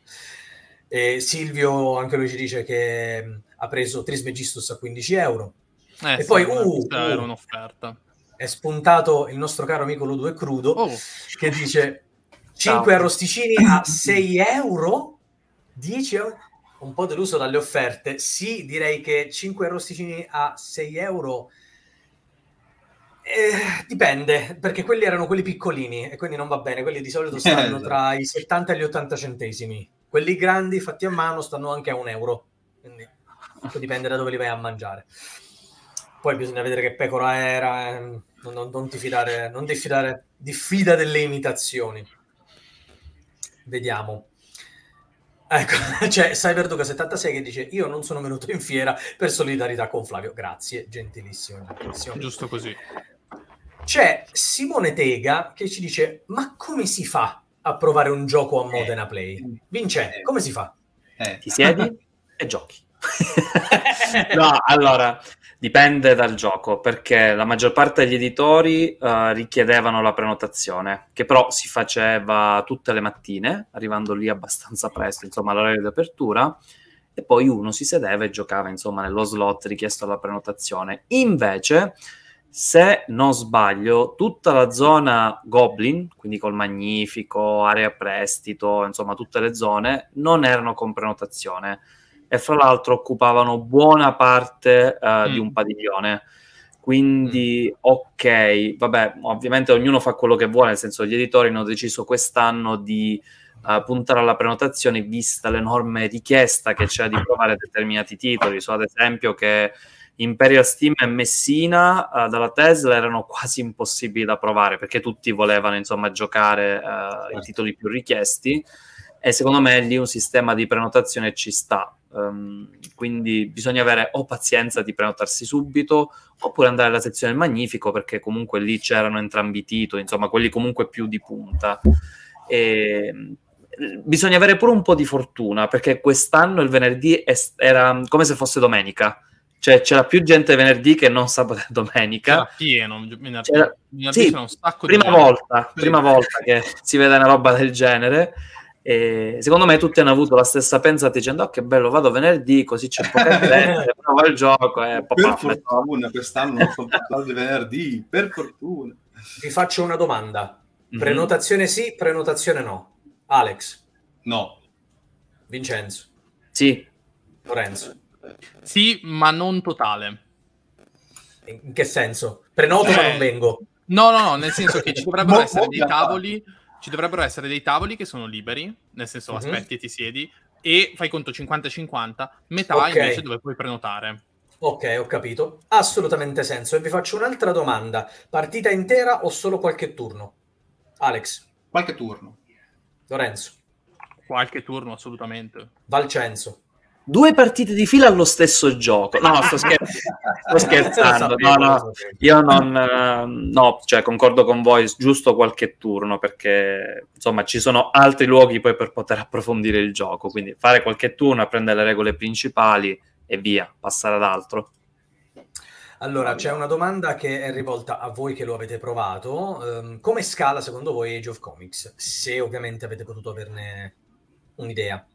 E Silvio anche lui ci dice che mh, ha preso Trismegistus a 15 euro. Eh, E sì, poi, uh, uh. era un'offerta. è spuntato il nostro caro amico Ludo e Crudo Oh, che dice Ciao. 5 arrosticini a 6 euro? 10 euro? Un po' deluso dalle offerte. Sì, direi che 5 arrosticini a 6 euro... eh, dipende, perché quelli erano quelli piccolini e quindi non va bene. Quelli di solito [LAUGHS] stanno Esatto. tra i 70 e gli 80 centesimi. Quelli grandi fatti a mano stanno anche a un euro. Quindi dipende da dove li vai a mangiare. Poi bisogna vedere che pecora era. eh, Non, non- non ti fidare, non ti fidare, diffida delle imitazioni. Vediamo. Ecco, [LAUGHS] c'è Cyberduca76 che dice: Io non sono venuto in fiera per solidarietà con Flavio. Grazie, gentilissimo. gentilissimo. giusto così. C'è Simone Tega che ci dice: Ma come si fa a provare un gioco a Modena Play? Vince, come si fa? Eh. Ti siedi [LAUGHS] e giochi. [LAUGHS] no, allora dipende dal gioco perché la maggior parte degli editori eh, richiedevano la prenotazione, che però si faceva tutte le mattine, arrivando lì abbastanza presto, insomma, all'orario di apertura. E poi uno si sedeva e giocava, insomma, nello slot richiesto alla prenotazione. Invece, se non sbaglio, tutta la zona Goblin, quindi col Magnifico, area prestito, insomma, tutte le zone, non erano con prenotazione e fra l'altro occupavano buona parte di Mm. un padiglione. Quindi, ok, vabbè, ovviamente ognuno fa quello che vuole, nel senso gli editori hanno deciso quest'anno di eh, puntare alla prenotazione vista l'enorme richiesta che c'è di provare determinati titoli. So ad esempio che Imperial Steam e Messina eh, dalla Tesla erano quasi impossibili da provare perché tutti volevano insomma giocare eh, i titoli più richiesti e secondo me lì un sistema di prenotazione ci sta. Ehm, quindi bisogna avere o pazienza di prenotarsi subito oppure andare alla sezione Magnifico perché comunque lì c'erano entrambi i titoli, insomma quelli comunque più di punta. E, bisogna avere pure un po' di fortuna perché quest'anno il venerdì era come se fosse domenica. Cioè c'era più gente venerdì che non sabato e domenica. C'era pieno. Venerdì, C'era- venerdì sì, c'era un sacco di prima gente. volta, prima volta che si vede una roba del genere. E secondo me tutti hanno avuto la stessa pensata dicendo oh, che bello vado venerdì così c'è poca gente [LAUGHS] provo il gioco e Per papà, fortuna quest'anno non sono passato di venerdì, per fortuna. Vi faccio una domanda. Mhm. Prenotazione sì, prenotazione no. Alex, No. Vincenzo, sì Lorenzo. Sì, ma non totale. In che senso? Prenoto ma Eh. non vengo. No, no, no, nel senso che ci [LAUGHS] dovrebbero Mo- essere mo- dei tavoli, ci dovrebbero essere dei tavoli che sono liberi, nel senso Mhm. aspetti e ti siedi, e fai conto 50-50, metà Ok. invece dove puoi prenotare. Ok, ho capito. Assolutamente senso. E vi faccio un'altra domanda. Partita intera o solo qualche turno? Alex, Qualche turno. Lorenzo, Qualche turno, assolutamente. Valcenzo. Due partite di fila allo stesso gioco no sto, scher- [LAUGHS] sto scherzando no no io non eh, no cioè concordo con voi giusto qualche turno perché insomma ci sono altri luoghi poi per poter approfondire il gioco quindi fare qualche turno apprendere le regole principali e via passare ad altro Allora, c'è una domanda che è rivolta a voi che lo avete provato. Ehm, come scala secondo voi Age of Comics? Se ovviamente avete potuto averne un'idea.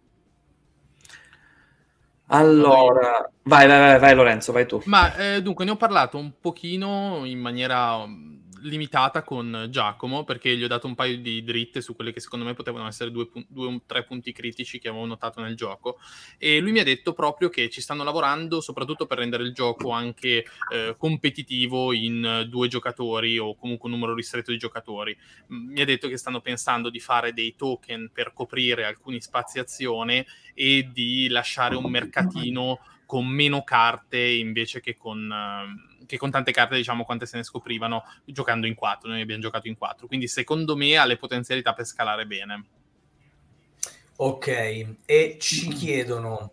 Allora vai vai vai, vai Lorenzo vai tu. Ma eh, dunque ne ho parlato un pochino in maniera um, limitata con Giacomo perché gli ho dato un paio di dritte su quelle che secondo me potevano essere due, pun- due tre punti critici che avevo notato nel gioco e lui mi ha detto proprio che ci stanno lavorando soprattutto per rendere il gioco anche eh, competitivo in eh, due giocatori o comunque un numero ristretto di giocatori. Mi ha detto che stanno pensando di fare dei token per coprire alcuni spazi azione e di lasciare un mercatino con meno carte invece che con, ehm, che con tante carte, diciamo, quante se ne scoprivano giocando in quattro. Noi abbiamo giocato in quattro, quindi secondo me ha le potenzialità per scalare bene. Ok, e ci chiedono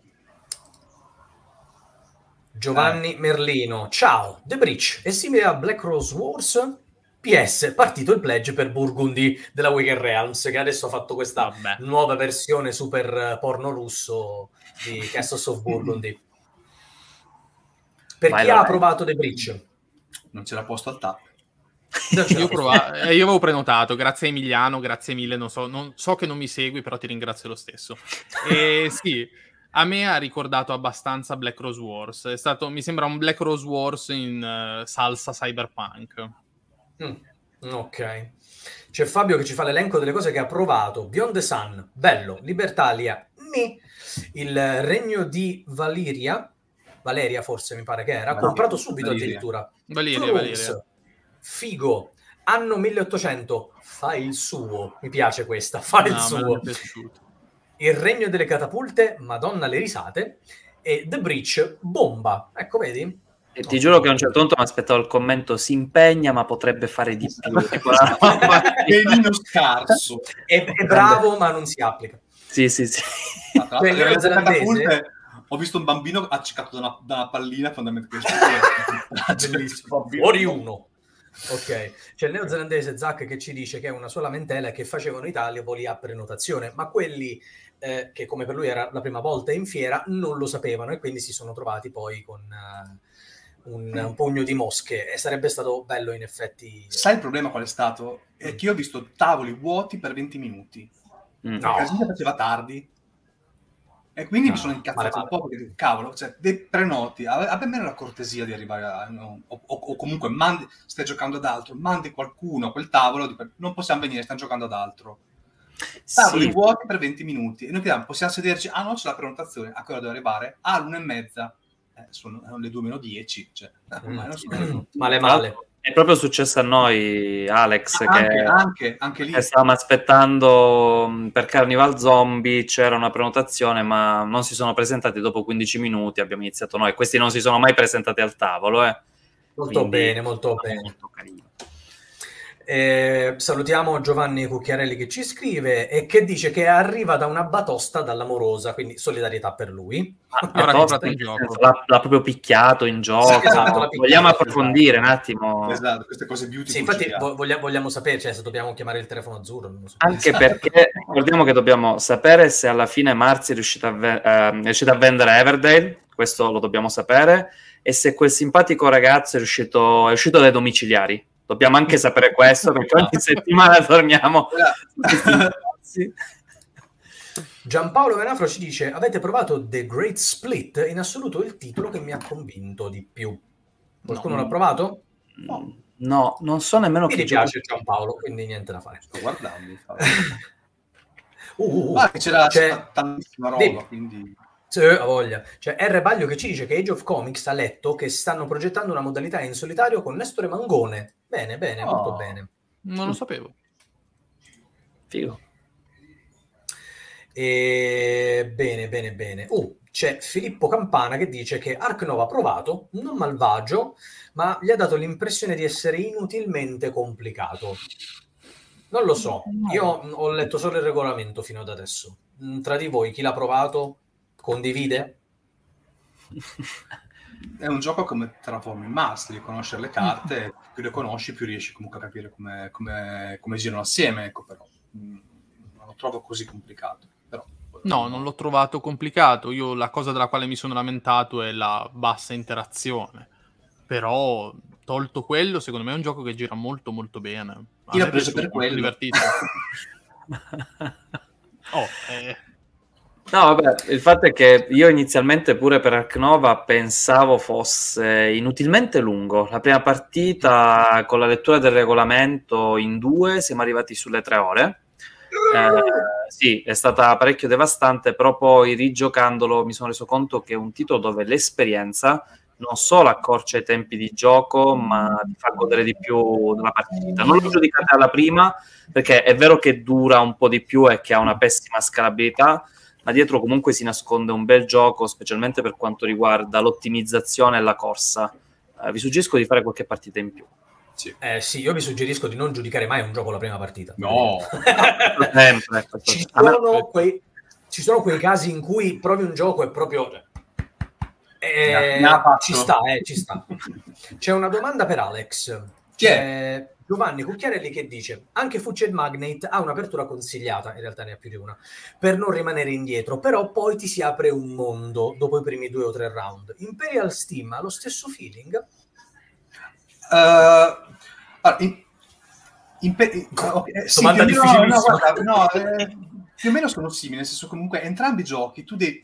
Giovanni Merlino. Ciao, The Breach è simile a Black Rose Wars? PS, partito il pledge per Burgundy della Wicked Realms, che adesso ha fatto questa Vabbè. nuova versione super eh, porno russo di Castles of [LAUGHS] Burgundy. Per Vai, chi ha Lorenzo. provato The Breach? Non c'era posto al tap. [LAUGHS] Io, ho provato- eh, io avevo prenotato, grazie Emiliano, grazie mille, non so, non- so che non mi segui, però ti ringrazio lo stesso. [LAUGHS] E sì, a me ha ricordato abbastanza Black Rose Wars, è stato, mi sembra un Black Rose Wars in eh, salsa cyberpunk. Mm, ok. C'è Fabio che ci fa l'elenco delle cose che ha provato. Beyond the Sun, bello. Libertalia, ni. Il regno di Valiria, Valeria forse mi pare che era, Valeria, comprato subito Valeria. addirittura. Valeria, Valeria. Figo. Anno 1800, fa il suo. Mi piace questa, fa il No, me suo. Il regno delle catapulte, Madonna le risate. E The Breach, bomba. Ecco, vedi? E ti giuro che a un certo punto mi aspettavo il commento si impegna ma potrebbe fare di più. [LAUGHS] Pelino scarso. È, è bravo, ma non si applica. sì, sì, sì. Ma tra l'altro, Cioè, Ho visto un bambino accecato da una, da una pallina fondamentalmente. [LAUGHS] Bellissimo. Fuori uno. Ok, c'è il neozelandese Zach che ci dice che è una sola lamentela e che facevano i tavoli a prenotazione, ma quelli eh, che come per lui era la prima volta in fiera non lo sapevano e quindi si sono trovati poi con eh, un, un pugno di mosche e sarebbe stato bello in effetti. Sai il problema qual è stato? È che io ho visto tavoli vuoti per 20 minuti. Mm. No. La gente faceva tardi. E quindi mi No, sono incazzato un po' perché, cavolo, cioè, dei prenoti, abbia almeno la cortesia di arrivare a... no, o, o- comunque mandi, stai giocando ad altro, mandi qualcuno a quel tavolo, non possiamo venire, stiamo giocando ad altro. Tavoli Sì, vuoti per 20 minuti. E noi chiediamo, possiamo sederci? Ah no, c'è la prenotazione. A che ora devo arrivare? Ah, l'una e mezza. Eh, sono, sono le due meno 10. Cioè, [LAUGHS] sono... male male. È proprio successo a noi, Alex, Anche, che, anche, anche lì. che stavamo aspettando mh, per Carnival Zombie, c'era una prenotazione, ma non si sono presentati dopo 15 minuti, abbiamo iniziato noi. Questi non si sono mai presentati al tavolo, eh. Molto Quindi, bene, molto bene. molto carino. Eh, salutiamo Giovanni Cucchiarelli che ci scrive e che dice che arriva da una batosta dall'amorosa, quindi solidarietà per lui. Ma Ora Tosta, comprato in nel gioco. senso, L'ha, l'ha proprio picchiato in gioco. Sì, esatto, picchiato, Vogliamo esatto. approfondire un attimo. Esatto, queste cose beauty. Sì, infatti vo- voglia- vogliamo sapere cioè, se dobbiamo chiamare il telefono azzurro. Non lo so. Anche perché ricordiamo che dobbiamo sapere se alla fine Marzi è riuscita a, ve- ehm, è riuscita a vendere Everdale, questo lo dobbiamo sapere, e se quel simpatico ragazzo è, riuscito, è uscito dai domiciliari. Dobbiamo anche sapere questo perché [LAUGHS] ogni settimana torniamo. [LAUGHS] Giampaolo Venafro ci dice: Avete provato The Great Split? In assoluto il titolo che mi ha convinto di più. Qualcuno No. l'ha provato? No. No, non so nemmeno Mi che piace Giampaolo, quindi niente da fare. Sto guardando. [LAUGHS] infatti. Uh, uh, uh. Ah, che c'era, C'è- tantissima roba, Sì. quindi... Sì, ha voglia. C'è R. Baglio che ci dice che Age of Comics ha letto che stanno progettando una modalità in solitario con Nestore Mangone. Bene, bene, Oh. molto bene. Non lo sapevo. Figo. E... Bene, bene, bene. Uh, c'è Filippo Campana che dice che Ark Nova ha provato, non malvagio, ma gli ha dato l'impressione di essere inutilmente complicato. Non lo so, io ho letto solo il regolamento fino ad adesso. Mm, Tra di voi, chi l'ha provato? Condivide? [LAUGHS] È un gioco come Terraforming Mars, devi conoscere le carte, più le conosci più riesci comunque a capire come, come, come girano assieme, ecco però. mm, Non lo trovo così complicato. Però, No, non l'ho trovato complicato. Io la cosa della quale mi sono lamentato è la bassa interazione. Però, tolto quello, secondo me è un gioco che gira molto molto bene. A Io l'ho preso per quello. divertito. [LAUGHS] Oh, eh, No, vabbè, il fatto è che io inizialmente pure per Ark Nova pensavo fosse inutilmente lungo. La prima partita con la lettura del regolamento in due siamo arrivati sulle tre ore. Eh, sì, è stata parecchio devastante, però poi rigiocandolo mi sono reso conto che è un titolo dove l'esperienza non solo accorcia i tempi di gioco, ma ti fa godere di più della partita. Non lo giudicate alla prima, perché è vero che dura un po' di più e che ha una pessima scalabilità, ma dietro comunque si nasconde un bel gioco, specialmente per quanto riguarda l'ottimizzazione e la corsa. Eh, vi suggerisco di fare qualche partita in più. Eh sì, io vi suggerisco di non giudicare mai un gioco alla prima partita. No, [LAUGHS] Sempre, questo- ci, me- sono quei, ci sono quei casi in cui provi un gioco e proprio... eh, Ne ha fatto. ci sta, eh, ci sta. C'è una domanda per Alex. Chi è? C'è Giovanni Cucchiarelli che dice anche Fuched Magnate ha un'apertura consigliata, in realtà ne ha più di una, per non rimanere indietro, però poi ti si apre un mondo dopo i primi due o tre round. Imperial Steam ha lo stesso feeling? Eh, allora, in- impe- in- ok, eh, sì, Domanda più meno- no, guarda, no, eh, più o meno sono simili, nel senso comunque entrambi i giochi, tu devi,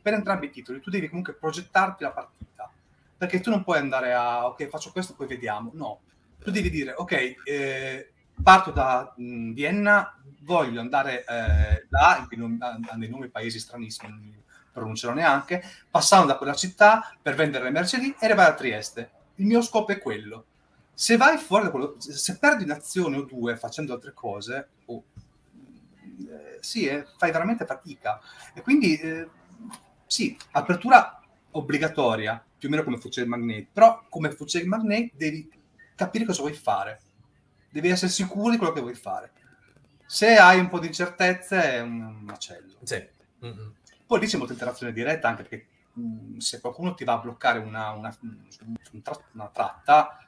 per entrambi i titoli, tu devi comunque progettarti la partita, perché tu non puoi andare a, ok, faccio questo, poi vediamo, no. Tu devi dire, ok, eh, parto da mh, Vienna, voglio andare eh, là, hanno dei nomi paesi stranissimi, non pronuncerò neanche, passando da quella città per vendere le merci lì e arrivare a Trieste. Il mio scopo è quello. Se vai fuori da quello, se perdi un'azione o due facendo altre cose, oh, eh, sì, eh, fai veramente fatica. E quindi, eh, sì, apertura obbligatoria, più o meno come Fucile Magnate, però come Fucile Magnate devi capire cosa vuoi fare devi essere sicuro di quello che vuoi fare. Se hai un po' di incertezze è un macello. Sì. Mm-hmm. Poi lì c'è molta interazione diretta anche perché mh, mm, se qualcuno ti va a bloccare una, una, una tratta,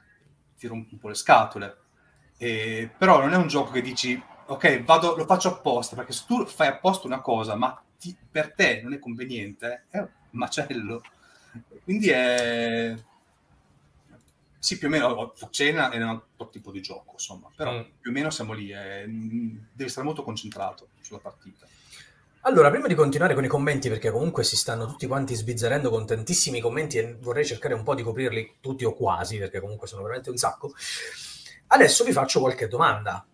ti rompe un po' le scatole. E, però non è un gioco che dici, ok, vado, lo faccio apposta, perché se tu fai apposta una cosa, ma ti, per te non è conveniente, è un macello. Quindi è sì, più o meno cena è un altro tipo di gioco, insomma, però mm. più o meno siamo lì, eh, devi stare molto concentrato sulla partita. Allora, prima di continuare con i commenti, perché comunque si stanno tutti quanti sbizzarrendo con tantissimi commenti e vorrei cercare un po' di coprirli tutti o quasi, perché comunque sono veramente un sacco, adesso vi faccio qualche domanda.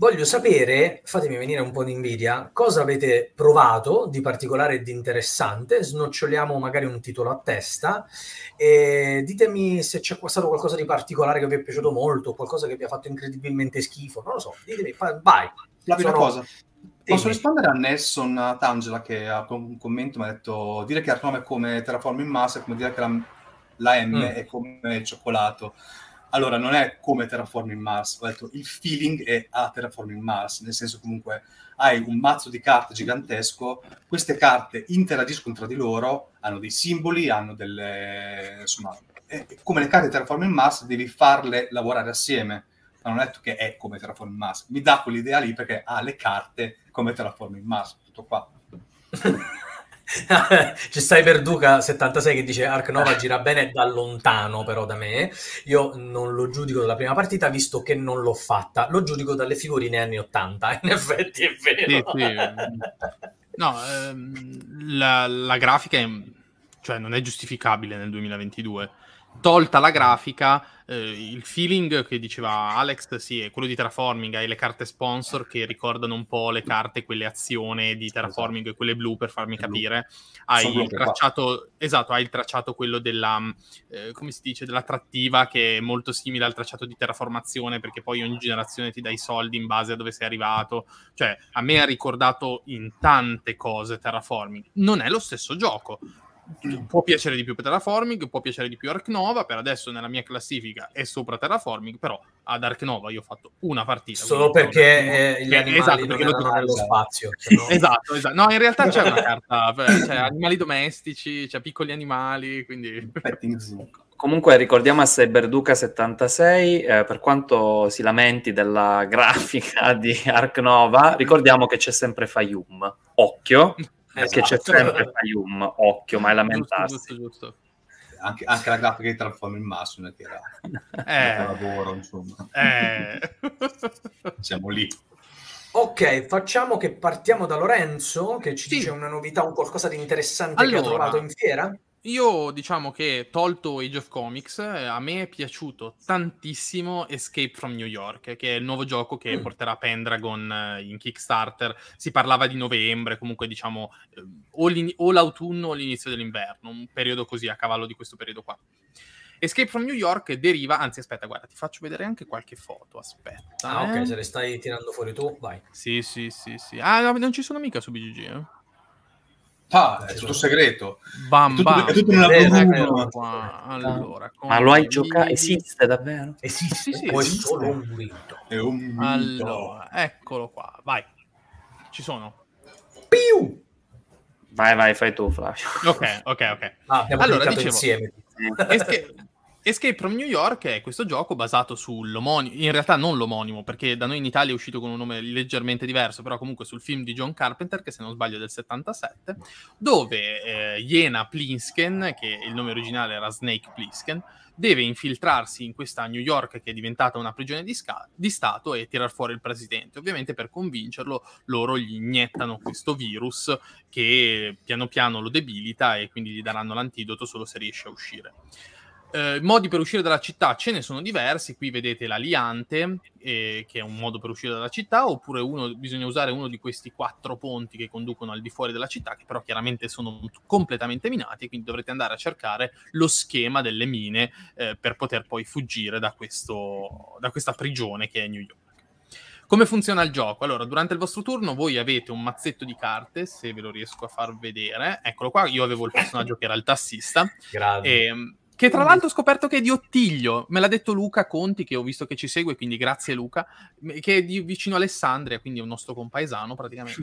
Voglio sapere, fatemi venire un po' di invidia, cosa avete provato di particolare e di interessante, snoccioliamo magari un titolo a testa e ditemi se c'è stato qualcosa di particolare che vi è piaciuto molto, qualcosa che vi ha fatto incredibilmente schifo, non lo so, ditemi, vai. La prima Sono... cosa, Posso rispondere a Nelson Tangela che ha un commento mi ha detto dire che Arnome è come Terraforming Mars è come dire che la, la M mm. è come il cioccolato allora, non è come Terraforming Mars, ho detto il feeling è a Terraforming Mars, nel senso comunque hai un mazzo di carte gigantesco, queste carte interagiscono tra di loro, hanno dei simboli, hanno delle... insomma, come le carte di Terraforming Mars devi farle lavorare assieme, ma non è detto che è come Terraforming Mars, mi dà quell'idea lì perché ha le carte come Terraforming Mars, tutto qua. [LAUGHS] C'è Cyberduca76 che dice Ark Nova gira bene da lontano però da me. Io non lo giudico dalla prima partita visto che non l'ho fatta. Lo giudico dalle figurine anni 80. [LAUGHS] In effetti è vero. Sì, sì. No, ehm, la, la, grafica è, cioè, non è giustificabile nel 2022 tolta la grafica, eh, il feeling che diceva Alex, sì, è quello di terraforming, hai le carte sponsor che ricordano un po' le carte, quelle azione di esatto. terraforming, esatto. quelle blu per farmi capire. Hai il tracciato, esatto, hai il tracciato quello della, eh, come si dice, dell'attrattiva che è molto simile al tracciato di terraformazione perché poi ogni generazione ti dà i soldi in base a dove sei arrivato. Cioè, a me ha ricordato in tante cose terraforming. Non è lo stesso gioco, può piacere di più Terraforming, può piacere di più Ark Nova, per adesso nella mia classifica è sopra Terraforming, però ad Ark Nova io ho fatto una partita. Solo perché eh, gli animali esatto, non erano nello spazio. [LAUGHS] No. esatto, esatto. No, in realtà c'è una [LAUGHS] carta, c'è animali domestici, c'è piccoli animali, quindi... [LAUGHS] Comunque ricordiamo a Cyberduca76, eh, per quanto si lamenti della grafica di Ark Nova, ricordiamo che c'è sempre Fayum. Occhio, perché c'è esatto. sempre Fayum, occhio, mai lamentarsi. Giusto, giusto, giusto. Anche, anche, la grafica di Transform in Massimo che era eh, lavoro, insomma. Eh. [LAUGHS] Siamo lì. Ok, facciamo che partiamo da Lorenzo, che ci sì. dice una novità, un qualcosa di interessante allora, che ha trovato in fiera. Io diciamo che tolto Age of Comics, eh, a me è piaciuto tantissimo Escape from New York, che è il nuovo gioco che mm. porterà Pendragon eh, in Kickstarter. Si parlava di novembre, comunque diciamo eh, o, o l'autunno o l'inizio dell'inverno, un periodo così a cavallo di questo periodo qua. Escape from New York deriva, anzi aspetta, guarda, ti faccio vedere anche qualche foto, aspetta. Ah, eh. ok, se le stai tirando fuori tu, vai. Sì, sì, sì, sì. Ah, no, non ci sono mica su BGG, eh. Ah, è tutto segreto. Bam, è tutto, È tutto nella qua. Allora, Ma lo hai giocato? Esiste davvero? Esiste, sì, sì, o è solo un mito? È un mito. Allora, eccolo qua, vai. Ci sono. Piu! Vai, vai, fai tu, Flavio. Ok, ok, ok. Ah, allora, dicevo, insieme. Escape, Escape from New York è questo gioco basato sull'omonimo, in realtà non l'omonimo, perché da noi in Italia è uscito con un nome leggermente diverso, però comunque sul film di John Carpenter, che se non sbaglio è del 77, dove eh, Jena Plinsken, che il nome originale era Snake Plinsken, deve infiltrarsi in questa New York che è diventata una prigione di, sca- di Stato e tirar fuori il presidente. Ovviamente per convincerlo loro gli iniettano questo virus che piano piano lo debilita e quindi gli daranno l'antidoto solo se riesce a uscire. Eh, modi per uscire dalla città ce ne sono diversi, qui vedete l'aliante, eh, che è un modo per uscire dalla città, oppure uno, bisogna usare uno di questi quattro ponti che conducono al di fuori della città, che però chiaramente sono completamente minati, quindi dovrete andare a cercare lo schema delle mine eh, per poter poi fuggire da, questo, da questa prigione che è New York. Come funziona il gioco? Allora, durante il vostro turno voi avete un mazzetto di carte, se ve lo riesco a far vedere. Eccolo qua, io avevo il personaggio che era il tassista. Grande. Che tra l'altro ho scoperto che è di Ottiglio, me l'ha detto Luca Conti, che ho visto che ci segue, quindi grazie Luca, che è di vicino Alessandria, quindi è un nostro compaesano praticamente.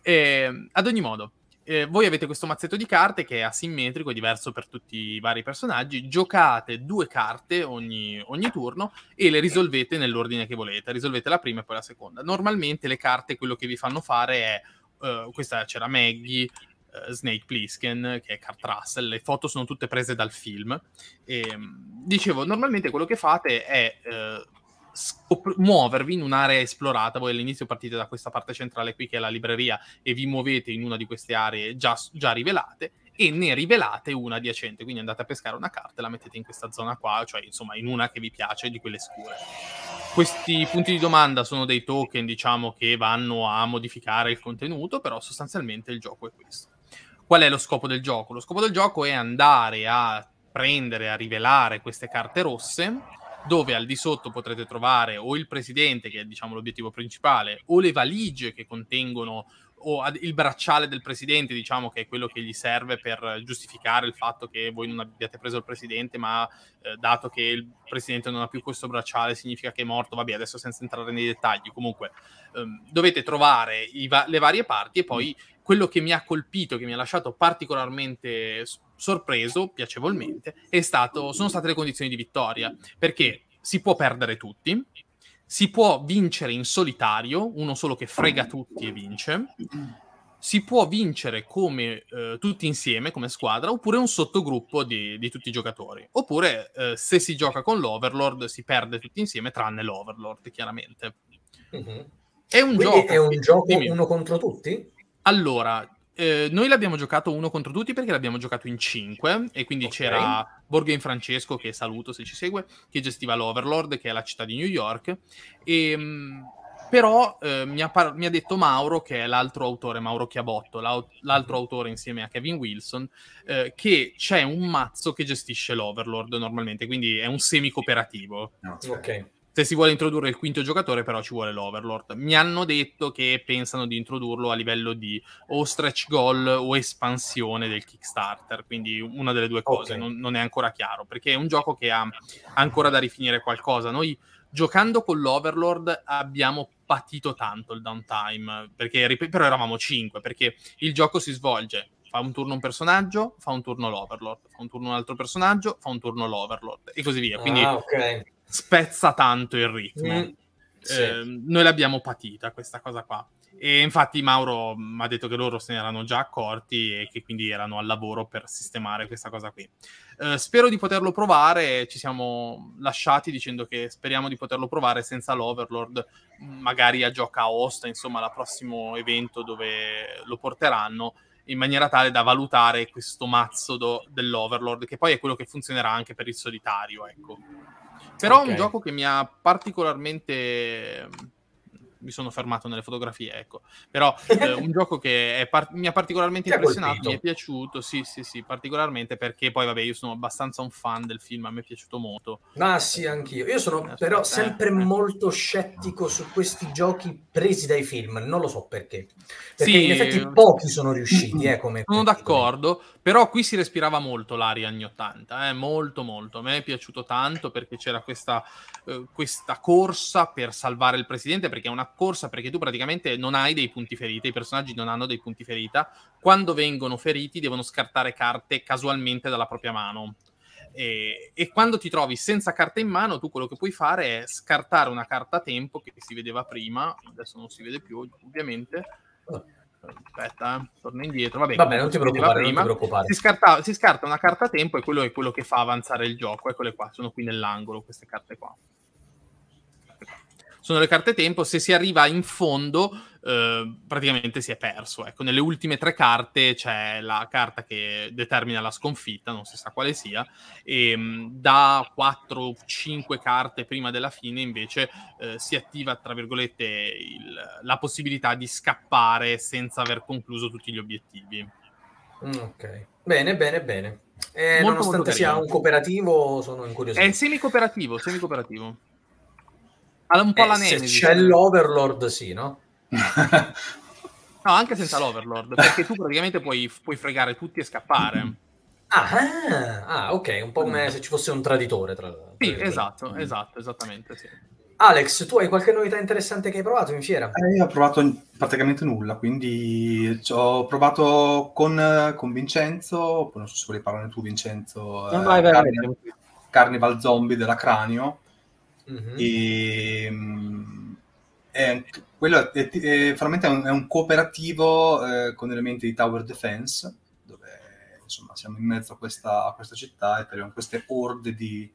e, [LAUGHS] ehm, ad ogni modo, eh, voi avete questo mazzetto di carte che è asimmetrico, è diverso per tutti i vari personaggi, giocate due carte ogni, ogni turno e le risolvete nell'ordine che volete, risolvete la prima e poi la seconda. Normalmente le carte quello che vi fanno fare è, uh, questa c'era Maggie, uh, Snake Plissken, che è Kurt Russell, le foto sono tutte prese dal film. E, ehm, dicevo, normalmente quello che fate è... Uh, scop- muovervi in un'area esplorata. Voi all'inizio partite da questa parte centrale qui che è la libreria e vi muovete in una di queste aree già, già rivelate e ne rivelate una adiacente. Quindi andate a pescare una carta e la mettete in questa zona qua, cioè insomma in una che vi piace di quelle scure. Questi punti di domanda sono dei token, diciamo, che vanno a modificare il contenuto, però sostanzialmente il gioco è questo. Qual è lo scopo del gioco? Lo scopo del gioco è andare a prendere, a rivelare queste carte rosse dove al di sotto potrete trovare o il presidente, che è diciamo l'obiettivo principale, o le valigie che contengono o il bracciale del presidente, diciamo che è quello che gli serve per giustificare il fatto che voi non abbiate preso il presidente, ma eh, dato che il presidente non ha più questo bracciale significa che è morto, vabbè, adesso senza entrare nei dettagli, comunque ehm, dovete trovare va- le varie parti e poi quello che mi ha colpito, che mi ha lasciato particolarmente sorpreso, piacevolmente, è stato, sono state le condizioni di vittoria, perché si può perdere tutti, si può vincere in solitario, uno solo che frega tutti e vince, si può vincere come eh, tutti insieme, come squadra, oppure un sottogruppo di, di tutti i giocatori. Oppure eh, se si gioca con l'Overlord si perde tutti insieme, tranne l'Overlord, chiaramente. Mm-hmm. È un Quindi gioco, è un gioco dimmi. uno contro tutti? Allora, eh, noi l'abbiamo giocato uno contro tutti perché l'abbiamo giocato in cinque e quindi Ok. c'era Borghen Francesco, che saluto se ci segue, che gestiva l'Overlord, che è la città di New York. E, mh, però eh, mi, ha par- mi ha detto Mauro, che è l'altro autore, Mauro Chiabotto, l'au- l'altro autore insieme a Kevin Wilson, eh, che c'è un mazzo che gestisce l'Overlord normalmente, quindi è un semi-cooperativo Ok. Se si vuole introdurre il quinto giocatore, però ci vuole l'Overlord. Mi hanno detto che pensano di introdurlo a livello di o stretch goal o espansione del Kickstarter, quindi una delle due cose, Ok. non, non è ancora chiaro, perché è un gioco che ha ancora da rifinire qualcosa. Noi giocando con l'Overlord abbiamo patito tanto il downtime, perché, però eravamo 5, perché il gioco si svolge. Fa un turno un personaggio, fa un turno l'Overlord, fa un turno un altro personaggio, fa un turno l'Overlord e così via. Quindi Ah, ok. Spezza tanto il ritmo. Mm, sì. Eh, noi l'abbiamo patita questa cosa qua. E infatti Mauro mi ha detto che loro se ne erano già accorti e che quindi erano al lavoro per sistemare questa cosa qui. Eh, spero di poterlo provare, ci siamo lasciati dicendo che speriamo di poterlo provare senza l'Overlord, magari a gioca a Osta, insomma, al prossimo evento dove lo porteranno, in maniera tale da valutare questo mazzo do- dell'Overlord, che poi è quello che funzionerà anche per il solitario, ecco. Però è Ok. un gioco che mi ha particolarmente. Mi sono fermato nelle fotografie, ecco. Però [LAUGHS] eh, un gioco che par- mi ha particolarmente impressionato, colpito? mi è piaciuto, sì, sì, sì, particolarmente perché poi, vabbè, io sono abbastanza un fan del film, a me è piaciuto molto. Ma sì, anch'io. Io sono Eh, però eh, sempre eh. molto scettico su questi giochi presi dai film, non lo so perché. Perché Sì, in effetti pochi sono riusciti, eh, come... Sono d'accordo, però qui si respirava molto l'aria anni 80, eh, molto molto. A me è piaciuto tanto perché c'era questa, eh, questa corsa per salvare il presidente, perché è una corsa perché tu praticamente non hai dei punti ferita, i personaggi non hanno dei punti ferita. Quando vengono feriti devono scartare carte casualmente dalla propria mano. E, e quando ti trovi senza carte in mano, tu quello che puoi fare è scartare una carta a tempo che si vedeva prima, adesso non si vede più ovviamente. Aspetta, eh, torno indietro. Vabbè, Vabbè, non ti preoccupare, non ti prima. preoccupare. Si, scarta, si scarta una carta a tempo e quello è quello che fa avanzare il gioco. Eccole qua, sono qui nell'angolo queste carte qua. Sono le carte tempo, se si arriva in fondo eh, praticamente si è perso. Ecco, nelle ultime tre carte c'è la carta che determina la sconfitta, non si sa quale sia, e mh, da 4-5 carte prima della fine invece eh, si attiva, tra virgolette, il, la possibilità di scappare senza aver concluso tutti gli obiettivi. Mm, ok, bene, bene, bene. Eh, molto, nonostante molto sia un cooperativo, sono incuriosito. È semi-cooperativo, semi-cooperativo. Un po' eh, la Nemesis. Se c'è l'Overlord, sì, no? no, anche senza l'Overlord, [LAUGHS] perché tu praticamente puoi, puoi fregare tutti e scappare. Ah, ah, ah, ok, un po' come se ci fosse un traditore. Tra, tra sì, esatto, esatto, esattamente, sì. Alex, tu hai qualche novità interessante che hai provato in fiera? Eh, io ho provato praticamente nulla, quindi ho provato con, con Vincenzo, non so se vuoi parlare tu Vincenzo, no, vai, vai, Carnival, Carnival Zombie della Cranio, Mhm. e è, quello è, è, veramente un, è un cooperativo eh, con elementi di tower defense, dove insomma siamo in mezzo a questa, a questa città e abbiamo queste orde di,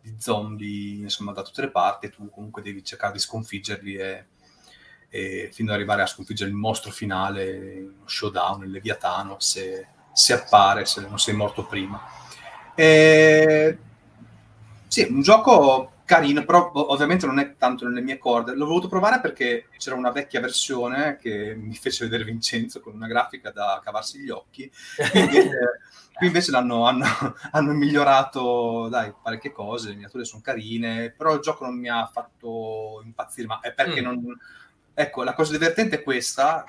di zombie insomma da tutte le parti e tu comunque devi cercare di sconfiggerli e, e fino ad arrivare a sconfiggere il mostro finale, uno showdown, il Leviatano, se, se appare, se non sei morto prima. E... Sì, un gioco carino, però ovviamente non è tanto nelle mie corde. L'ho voluto provare perché c'era una vecchia versione che mi fece vedere Vincenzo con una grafica da cavarsi gli occhi. Qui invece, [LAUGHS] qui invece l'hanno hanno, hanno migliorato dai, parecchie cose, le miniature sono carine, però il gioco non mi ha fatto impazzire, ma è perché mm. non... Ecco, la cosa divertente è questa,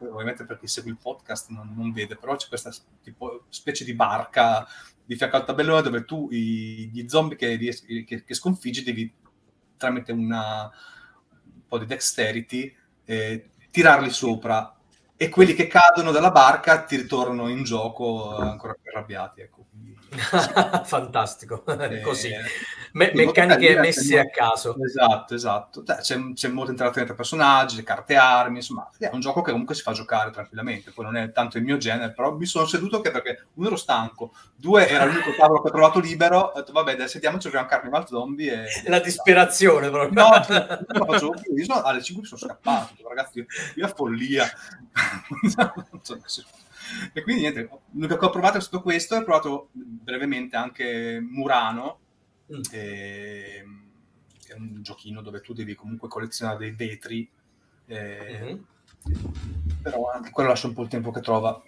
ovviamente per chi segue il podcast non, non vede, però c'è questa tipo, specie di barca di fianco al tabellone dove tu i, gli zombie che, che, che sconfiggi devi tramite una, un po' di dexterity eh, tirarli sopra e quelli che cadono dalla barca ti ritornano in gioco ancora più arrabbiati. Ecco. Quindi, [LAUGHS] Fantastico, [LAUGHS] eh, così. Me- meccaniche messe a caso. Esatto, esatto. C'è, c'è molta interazione tra personaggi, carte armi, insomma, è un gioco che comunque si fa giocare tranquillamente. Poi non è tanto il mio genere, però mi sono seduto che perché uno ero stanco, due era l'unico tavolo che ho trovato libero, ho detto vabbè, dai, sentiamoci, giochiamo Carnival Zombie. E... La disperazione proprio. No, [LAUGHS] cioè, non facevo più. Io sono, alle 5 sono scappato, ragazzi, io a follia. [LAUGHS] e quindi niente, l'unico che ho provato è stato questo, ho provato brevemente anche Murano, mm. e, che è un giochino dove tu devi comunque collezionare dei vetri, e, mm-hmm. però anche quello lascia un po' il tempo che trova.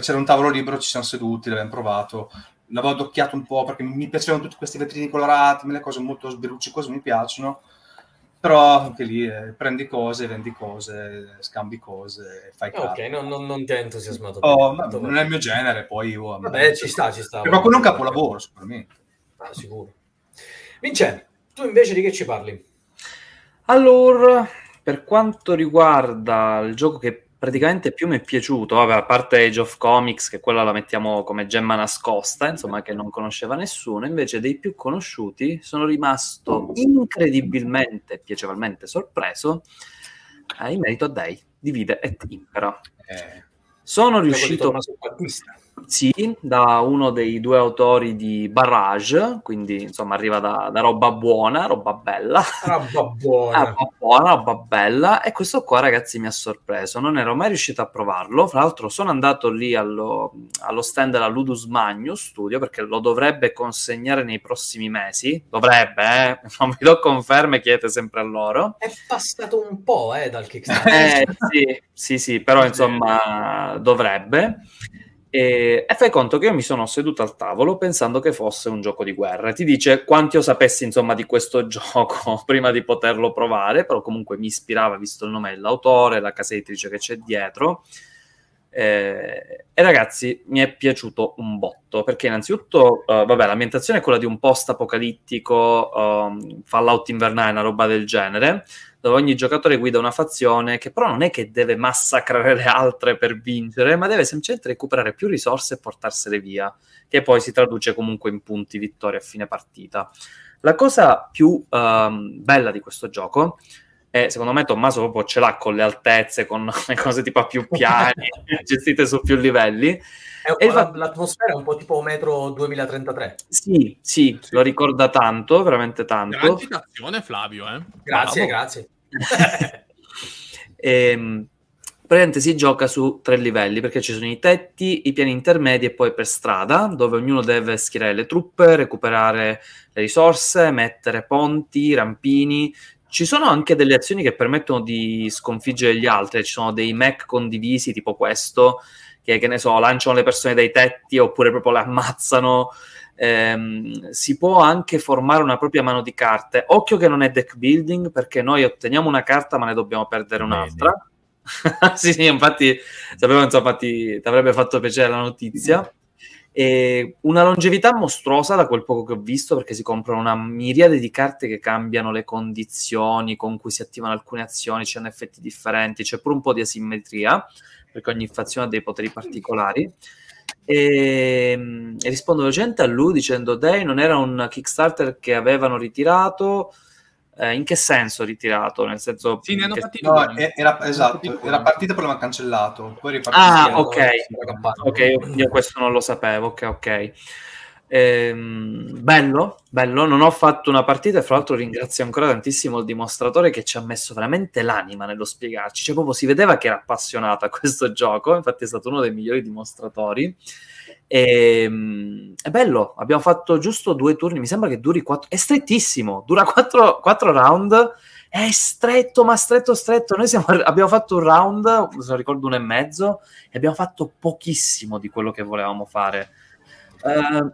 C'era un tavolo libero, ci siamo seduti, l'abbiamo provato, l'avevo addocchiato un po' perché mi piacevano tutti questi vetrini colorati, le cose molto sberuccicose mi piacciono però anche lì eh, prendi cose, vendi cose, scambi cose, fai cose. Ok, non, non, non ti ha entusiasmato. Oh, ma non è il mio genere, poi... Oh, Vabbè, ci sta, ci sta. Qualcuno è un capolavoro, sicuramente. Ah, sicuro. Vincenzo, tu invece di che ci parli? Allora, per quanto riguarda il gioco che praticamente più mi è piaciuto, vabbè, a parte Age of Comics, che quella la mettiamo come gemma nascosta, insomma, che non conosceva nessuno, invece dei più conosciuti sono rimasto incredibilmente, piacevolmente sorpreso eh, in merito a Dei, Divide et Impera. Eh, sono riuscito... Sì, da uno dei due autori di Barrage, quindi insomma arriva da, da roba buona, roba bella. Roba [LAUGHS] buona. roba buona, roba bella. E questo qua ragazzi mi ha sorpreso, non ero mai riuscito a provarlo. Fra l'altro sono andato lì allo, allo stand della Ludus Magnus Studio perché lo dovrebbe consegnare nei prossimi mesi. Dovrebbe, eh? [LAUGHS] Non vi do conferme, chiedete sempre a loro. È passato un po' eh, dal [LAUGHS] Kickstarter. eh, sì, sì, sì, però insomma dovrebbe. E, e, fai conto che io mi sono seduto al tavolo pensando che fosse un gioco di guerra. Ti dice quanti io sapessi insomma di questo [LAUGHS] gioco prima di poterlo provare, però comunque mi ispirava visto il nome dell'autore, la casa editrice che c'è dietro. Eh, e ragazzi, mi è piaciuto un botto perché, innanzitutto, uh, vabbè, l'ambientazione è quella di un post apocalittico, um, Fallout invernale, una roba del genere dove ogni giocatore guida una fazione che però non è che deve massacrare le altre per vincere, ma deve semplicemente recuperare più risorse e portarsele via, che poi si traduce comunque in punti vittoria a fine partita. La cosa più um, bella di questo gioco è, secondo me, Tommaso proprio ce l'ha con le altezze, con [LAUGHS] le cose tipo a più piani, [LAUGHS] gestite su più livelli. È fa... L'atmosfera è un po' tipo metro 2033. Sì, sì, sì, lo ricorda tanto, veramente tanto. Gran citazione, Flavio. Eh? Grazie, Bravo. grazie. E, [LAUGHS] ehm, praticamente si gioca su tre livelli perché ci sono i tetti, i piani intermedi e poi per strada dove ognuno deve schierare le truppe, recuperare le risorse, mettere ponti, rampini. Ci sono anche delle azioni che permettono di sconfiggere gli altri, ci sono dei mech condivisi tipo questo che, che ne so, lanciano le persone dai tetti oppure proprio le ammazzano. Ehm, si può anche formare una propria mano di carte. Occhio che non è deck building perché noi otteniamo una carta ma ne dobbiamo perdere un'altra. [LAUGHS] Sì, sì, infatti sapevo, insomma, ti, ti avrebbe fatto piacere la notizia. E una longevità mostruosa da quel poco che ho visto perché si comprano una miriade di carte che cambiano le condizioni con cui si attivano alcune azioni, c'è effetti differenti, c'è pure un po' di asimmetria perché ogni fazione ha dei poteri particolari. E, e rispondo velocemente a lui dicendo: Dei non era un Kickstarter che avevano ritirato eh, in che senso ritirato? Nel senso sì, ne hanno che... partito no, era, esatto, era partita poi l'hanno cancellato. Poi ah, ok. Ok, io questo non lo sapevo. Ok, ok. Ehm, bello, bello. Non ho fatto una partita e fra l'altro ringrazio ancora tantissimo il dimostratore che ci ha messo veramente l'anima nello spiegarci. Cioè, proprio si vedeva che era appassionato a questo [LAUGHS] gioco. Infatti, è stato uno dei migliori dimostratori. E, ehm, è bello, abbiamo fatto giusto due turni, mi sembra che duri quattro, è strettissimo, dura quattro, quattro round, è stretto, ma stretto, stretto. Noi siamo, abbiamo fatto un round, se non ricordo uno e mezzo, e abbiamo fatto pochissimo di quello che volevamo fare. Uh,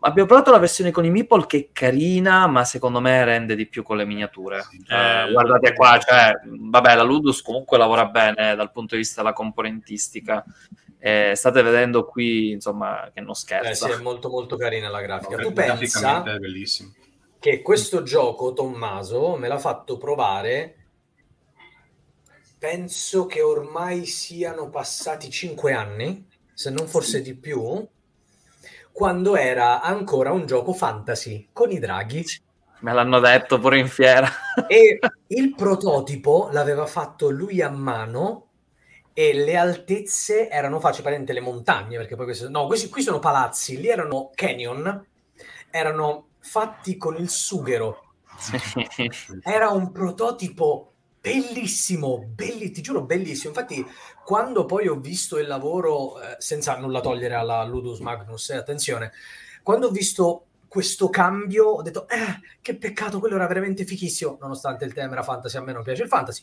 abbiamo provato la versione con i meeple che è carina, ma secondo me rende di più con le miniature. Eh, guardate qua, cioè, vabbè, la Ludus comunque lavora bene dal punto di vista della componentistica. Eh, state vedendo qui, insomma, che non scherza. Eh sì, è molto molto carina la grafica. tu pensa che questo gioco, Tommaso, me l'ha fatto provare penso che ormai siano passati cinque anni, se non forse sì. di più, quando era ancora un gioco fantasy con i draghi. Me l'hanno detto pure in fiera. e [LAUGHS] il prototipo l'aveva fatto lui a mano e le altezze erano facili, praticamente le montagne, perché poi questi, no, questi qui sono palazzi, lì erano canyon, erano fatti con il sughero. Era un prototipo bellissimo, belli, ti giuro bellissimo. Infatti, quando poi ho visto il lavoro, eh, senza nulla togliere alla Ludus Magnus, eh, attenzione, quando ho visto questo cambio ho detto, eh, che peccato, quello era veramente fichissimo, nonostante il tema era fantasy, a me non piace il fantasy.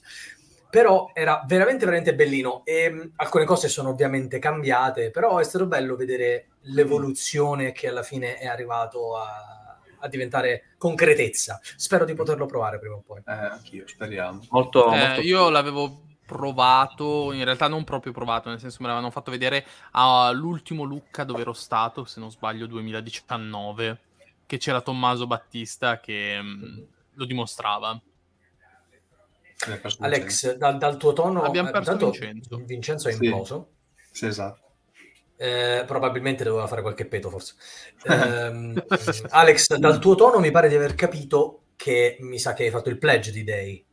Però era veramente veramente bellino. E mh, mm, alcune cose sono ovviamente cambiate però è stato bello vedere l'evoluzione che alla fine è arrivato a, a diventare concretezza. Spero di poterlo provare prima o poi. Eh, anch'io speriamo. Molto, eh, molto... io l'avevo provato in realtà non proprio provato nel senso me l'avevano fatto vedere all'ultimo Lucca dove ero stato se non sbaglio 2019 che c'era Tommaso Battista che mh, mm, lo dimostrava. Alex, dal, dal, tuo tono... Abbiamo eh, perso Vincenzo. Vincenzo è imploso. Sì, sì esatto. Eh, probabilmente doveva fare qualche peto, forse. [LAUGHS] Eh, Alex, dal tuo tono mi pare di aver capito che mi sa che hai fatto il pledge di Day.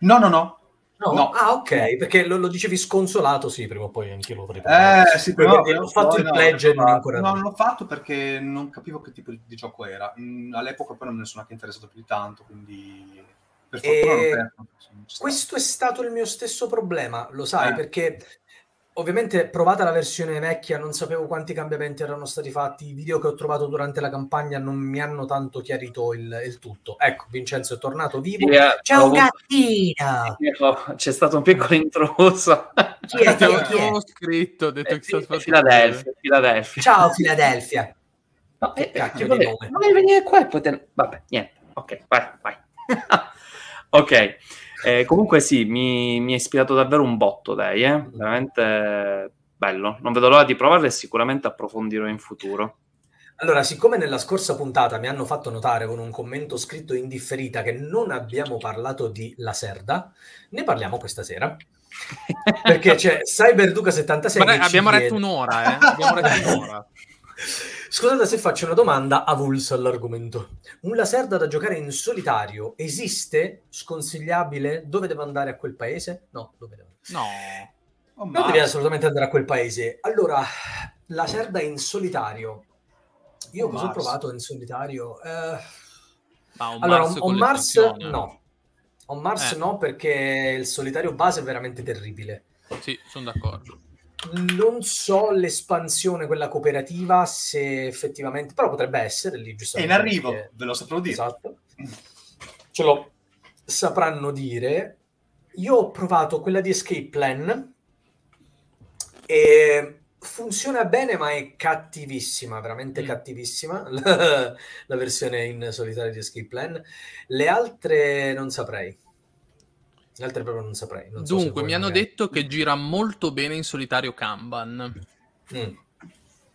No, no, no. No? no. Ah, ok, perché lo, lo, dicevi sconsolato, sì, prima o poi anche io lo fare. Eh, sì, però, ho fatto il pledge e non ancora... No, non l'ho fatto perché non capivo che tipo di gioco era. Mm, all'epoca poi non ne sono anche interessato più di tanto, quindi per fortuna questo è stato il mio stesso problema, lo sai, eh. perché ovviamente provata la versione vecchia non sapevo quanti cambiamenti erano stati fatti, i video che ho trovato durante la campagna non mi hanno tanto chiarito il, il tutto. Ecco, Vincenzo è tornato vivo. Yeah, C'è un gattino! C'è stato un piccolo intruso. Chi è? Chi è? Chi è? scritto, ho detto eh, che sì, Filadelfia, Filadelfia. Ciao Filadelfia. No, eh, cacchio di nome. Non venire qua e poter... Vabbè, niente. Ok, vai, vai. [LAUGHS] ok, eh, comunque sì, mi, mi ha ispirato davvero un botto lei, eh? veramente bello. Non vedo l'ora di provarlo e sicuramente approfondirò in futuro. Allora, siccome nella scorsa puntata mi hanno fatto notare con un commento scritto in differita che non abbiamo parlato di La Serda, ne parliamo questa sera. Perché c'è [LAUGHS] Cyberduca76. Ma abbiamo chiede... retto un'ora, eh? Abbiamo retto un'ora. [LAUGHS] Scusate se faccio una domanda avulsa all'argomento. Un laserda da giocare in solitario esiste? Sconsigliabile? Dove devo andare a quel paese? No, dove devo No. Oh, non devi assolutamente andare a quel paese. Allora, laserda in solitario. Io oh, cosa ho provato in solitario? Eh... Ah, un allora, Mars on, on Mars no. On Mars eh. no, perché il solitario base è veramente terribile Sì, sono d'accordo. Non so l'espansione, quella cooperativa, se effettivamente, però potrebbe essere lì È giustamente. in arrivo, perché- ve lo saprò dire. Esatto. [LAUGHS] Ce lo sapranno dire. Io ho provato quella di Escape Plan e funziona bene, ma è cattivissima, veramente Mm. cattivissima la, [LAUGHS] la versione in solitario di Escape Plan. Le altre non saprei. Le altre proprio non saprei. Non so Dunque, voi mi hanno magari- detto che gira molto bene in solitario Kanban. Mm,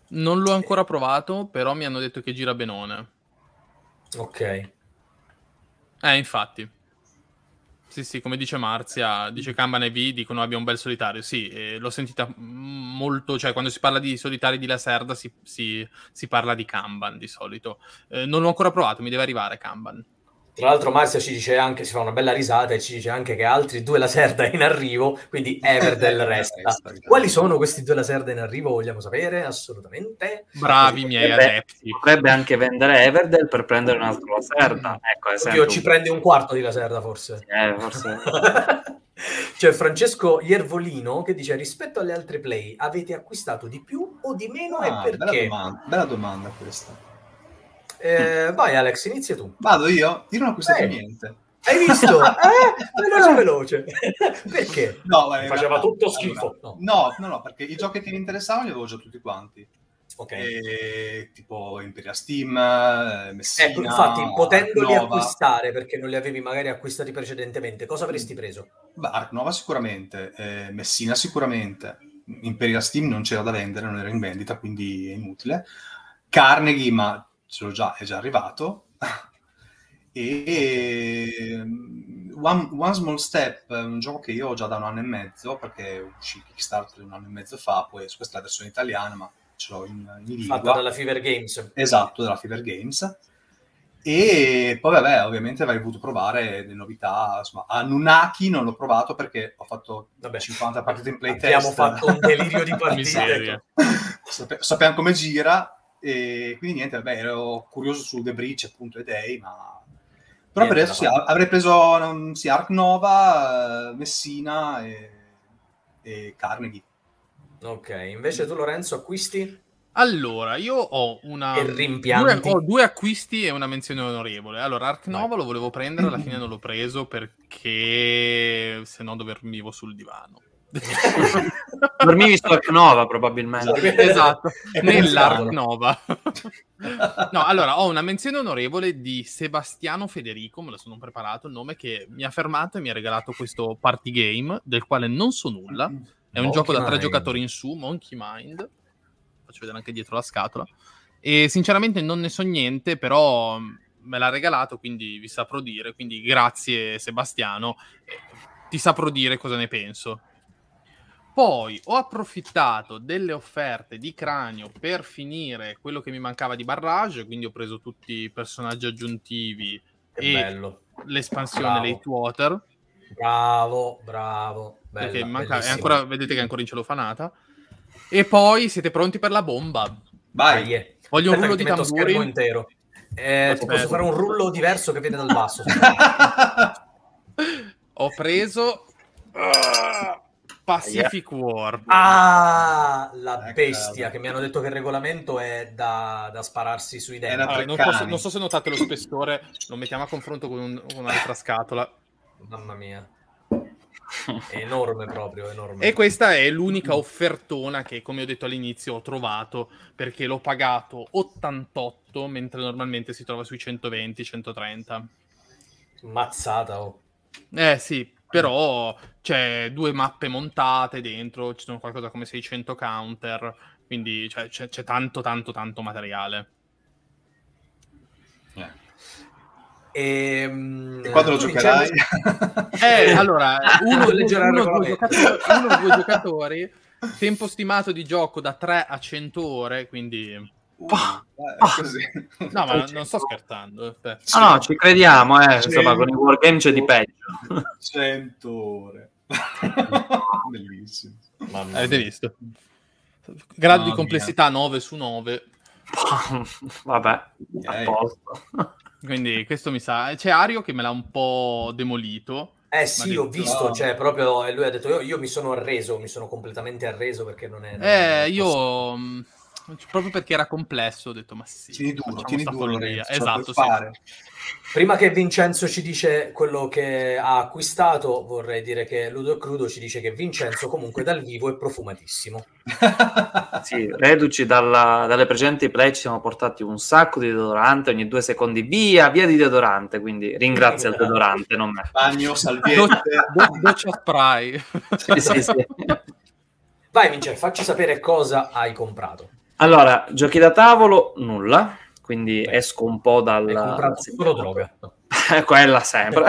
Non l'ho ancora provato, però mi hanno detto che gira benone. ok. Eh, infatti. Sì, sì, come dice Marzia, dice Kanban e V, dicono abbia un bel solitario. Sì, eh, l'ho sentita molto, cioè quando si parla di solitari di Lacerda si, si, si parla di Kanban di solito. Eh, non l'ho ancora provato, mi deve arrivare Kanban. Tra l'altro Marzia ci dice anche, si fa una bella risata e ci dice anche che altri due Lacerda in arrivo, quindi [LAUGHS] Everdell resta. Resta, Quali sono questi due Lacerda in arrivo? Vogliamo sapere? Assolutamente. Bravi i miei Potrebbe- adepti. Potrebbe anche vendere Everdell per prendere un altro Lacerda. Ecco, ad esempio. Oddio, ci prende un quarto di Lacerda forse. Eh, forse... [LAUGHS] C'è Francesco Iervolino che dice rispetto alle altre play avete acquistato di più o di meno Ah, e bella, perché? domanda, bella domanda questa. Eh, vai Alex, inizia tu. Vado io? Io non ho acquistato Eh. niente. Hai visto? [LAUGHS] eh? Veloce veloce. [LAUGHS] perché? No, in Faceva realtà- tutto schifo. allora, no, no, no, perché i giochi che mi interessavano li avevo già tutti quanti. Ok. E, tipo Imperial Steam, eh, Messina, Ecco, infatti, potendoli Nova. acquistare perché non li avevi magari acquistati precedentemente, cosa avresti preso? Beh, Ark Nova sicuramente, eh, Messina sicuramente, Imperial Steam non c'era da vendere, non era in vendita, quindi è inutile. Carnegie, ma ce l'ho già, è già arrivato. [LAUGHS] e mm, One, One Small Step, è un gioco che io ho già da un anno e mezzo, perché uscì Kickstarter un anno e mezzo fa, poi questa è la versione italiana, ma ce l'ho in, in lingua. Fatta dalla Fever Games. Esatto, della Fever Games. E poi, vabbè, ovviamente avrei voluto provare le novità. Insomma, a Nunaki non l'ho provato perché ho fatto Vabbè, 50 partite in playtest. abbiamo fatto un delirio di [LAUGHS] partite. Sappiamo come gira. E quindi niente, vabbè, ero curioso su The Breach appunto e Day, ma... Però per Niente adesso da sì, avrei preso um, sì, Ark Nova, eh, Messina e, e Carnegie. Ok, invece tu Lorenzo acquisti? Allora, io ho una... Due, ho due acquisti e una menzione onorevole. Allora, Ark. Nova lo volevo prendere, alla [CLEARS THROAT] fine non l'ho preso perché se no dormivo sul divano. [LAUGHS] Dormivi su Ark Nova, probabilmente. esatto, [LAUGHS] È come nell'Ark strano. Nova. no, allora, ho una menzione onorevole di Sebastiano Federico, me lo sono preparato il nome, che mi ha fermato e mi ha regalato questo party game, del quale non so nulla. È un Monkey gioco da tre Mind. giocatori in su, Monkey Mind. Faccio vedere anche dietro la scatola. E sinceramente non ne so niente, però mh, me l'ha regalato, quindi vi saprò dire. Quindi grazie Sebastiano, ti saprò dire cosa ne penso. Poi ho approfittato delle offerte di Cranio per finire quello che mi mancava di Barrage, quindi ho preso tutti i personaggi aggiuntivi Che e bello. l'espansione Bravo. Late Water. Bravo, bravo. Bella, perché manca, ancora, vedete che è ancora in celofanata. E poi siete pronti per la bomba. Vai! Eh. Voglio un Aspetta rullo che di tamburi. schermo intero. Eh, posso fare un rullo diverso che viene dal basso. [LAUGHS] Ho preso ah, Pacific War. Ah, la Ecco. bestia che mi hanno detto che il regolamento è da, da spararsi sui denti. Allora, non, tre posso- non so se notate lo spessore, lo mettiamo a confronto con, un- con un'altra scatola. Mamma mia. [LAUGHS] È enorme proprio, enorme. E questa è l'unica offertona che, come ho detto all'inizio, ho trovato perché l'ho pagato 88, mentre normalmente si trova sui 120-130. Mazzata, oh. Eh sì, però c'è due mappe montate dentro, ci sono qualcosa come 600 counter, quindi cioè, c'è, c'è tanto, tanto, tanto materiale. Eh. E, mm, E quando lo giocherai? [LAUGHS] Eh, [LAUGHS] allora, uno, uno, due uno o due giocatori, tempo stimato di gioco da 3 a 100 ore, quindi... Uh, eh, così. No, ma non sto scherzando. aspetta. No, no, ci crediamo, eh. Insomma, con i wargame c'è di peggio. 100 ore. [LAUGHS] Bellissimo. Mamma Avete mia. visto? Grado di complessità 9 su 9. Vabbè, posto. Quindi questo mi sa. C'è Ario che me l'ha un po' demolito. Eh sì, ho addirittura. visto, No. cioè proprio e lui ha detto io, io mi sono arreso, mi sono completamente arreso perché non è... non Eh, è io proprio perché era complesso ho detto ma sì. Tieni duro, tieni duro. Lorenzo, Esatto, sì. fare. Prima che Vincenzo ci dice quello che ha acquistato, vorrei dire che Ludo Crudo ci dice che Vincenzo comunque dal vivo è profumatissimo. [LAUGHS] Sì, reduci dalla- dalle precedenti play ci siamo portati un sacco di deodorante, ogni due secondi via, via di deodorante, quindi ringrazia il deodorante, non me. Bagno, salviette. do- doccia spray. Sì, sì, sì. Vai Vincenzo, facci sapere cosa hai comprato. Allora, giochi da tavolo, nulla, quindi esco un po' dal... Hai comprato solo droga. [LAUGHS] Quella sempre.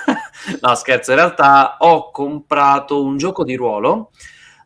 [LAUGHS] no, scherzo, in realtà ho comprato un gioco di ruolo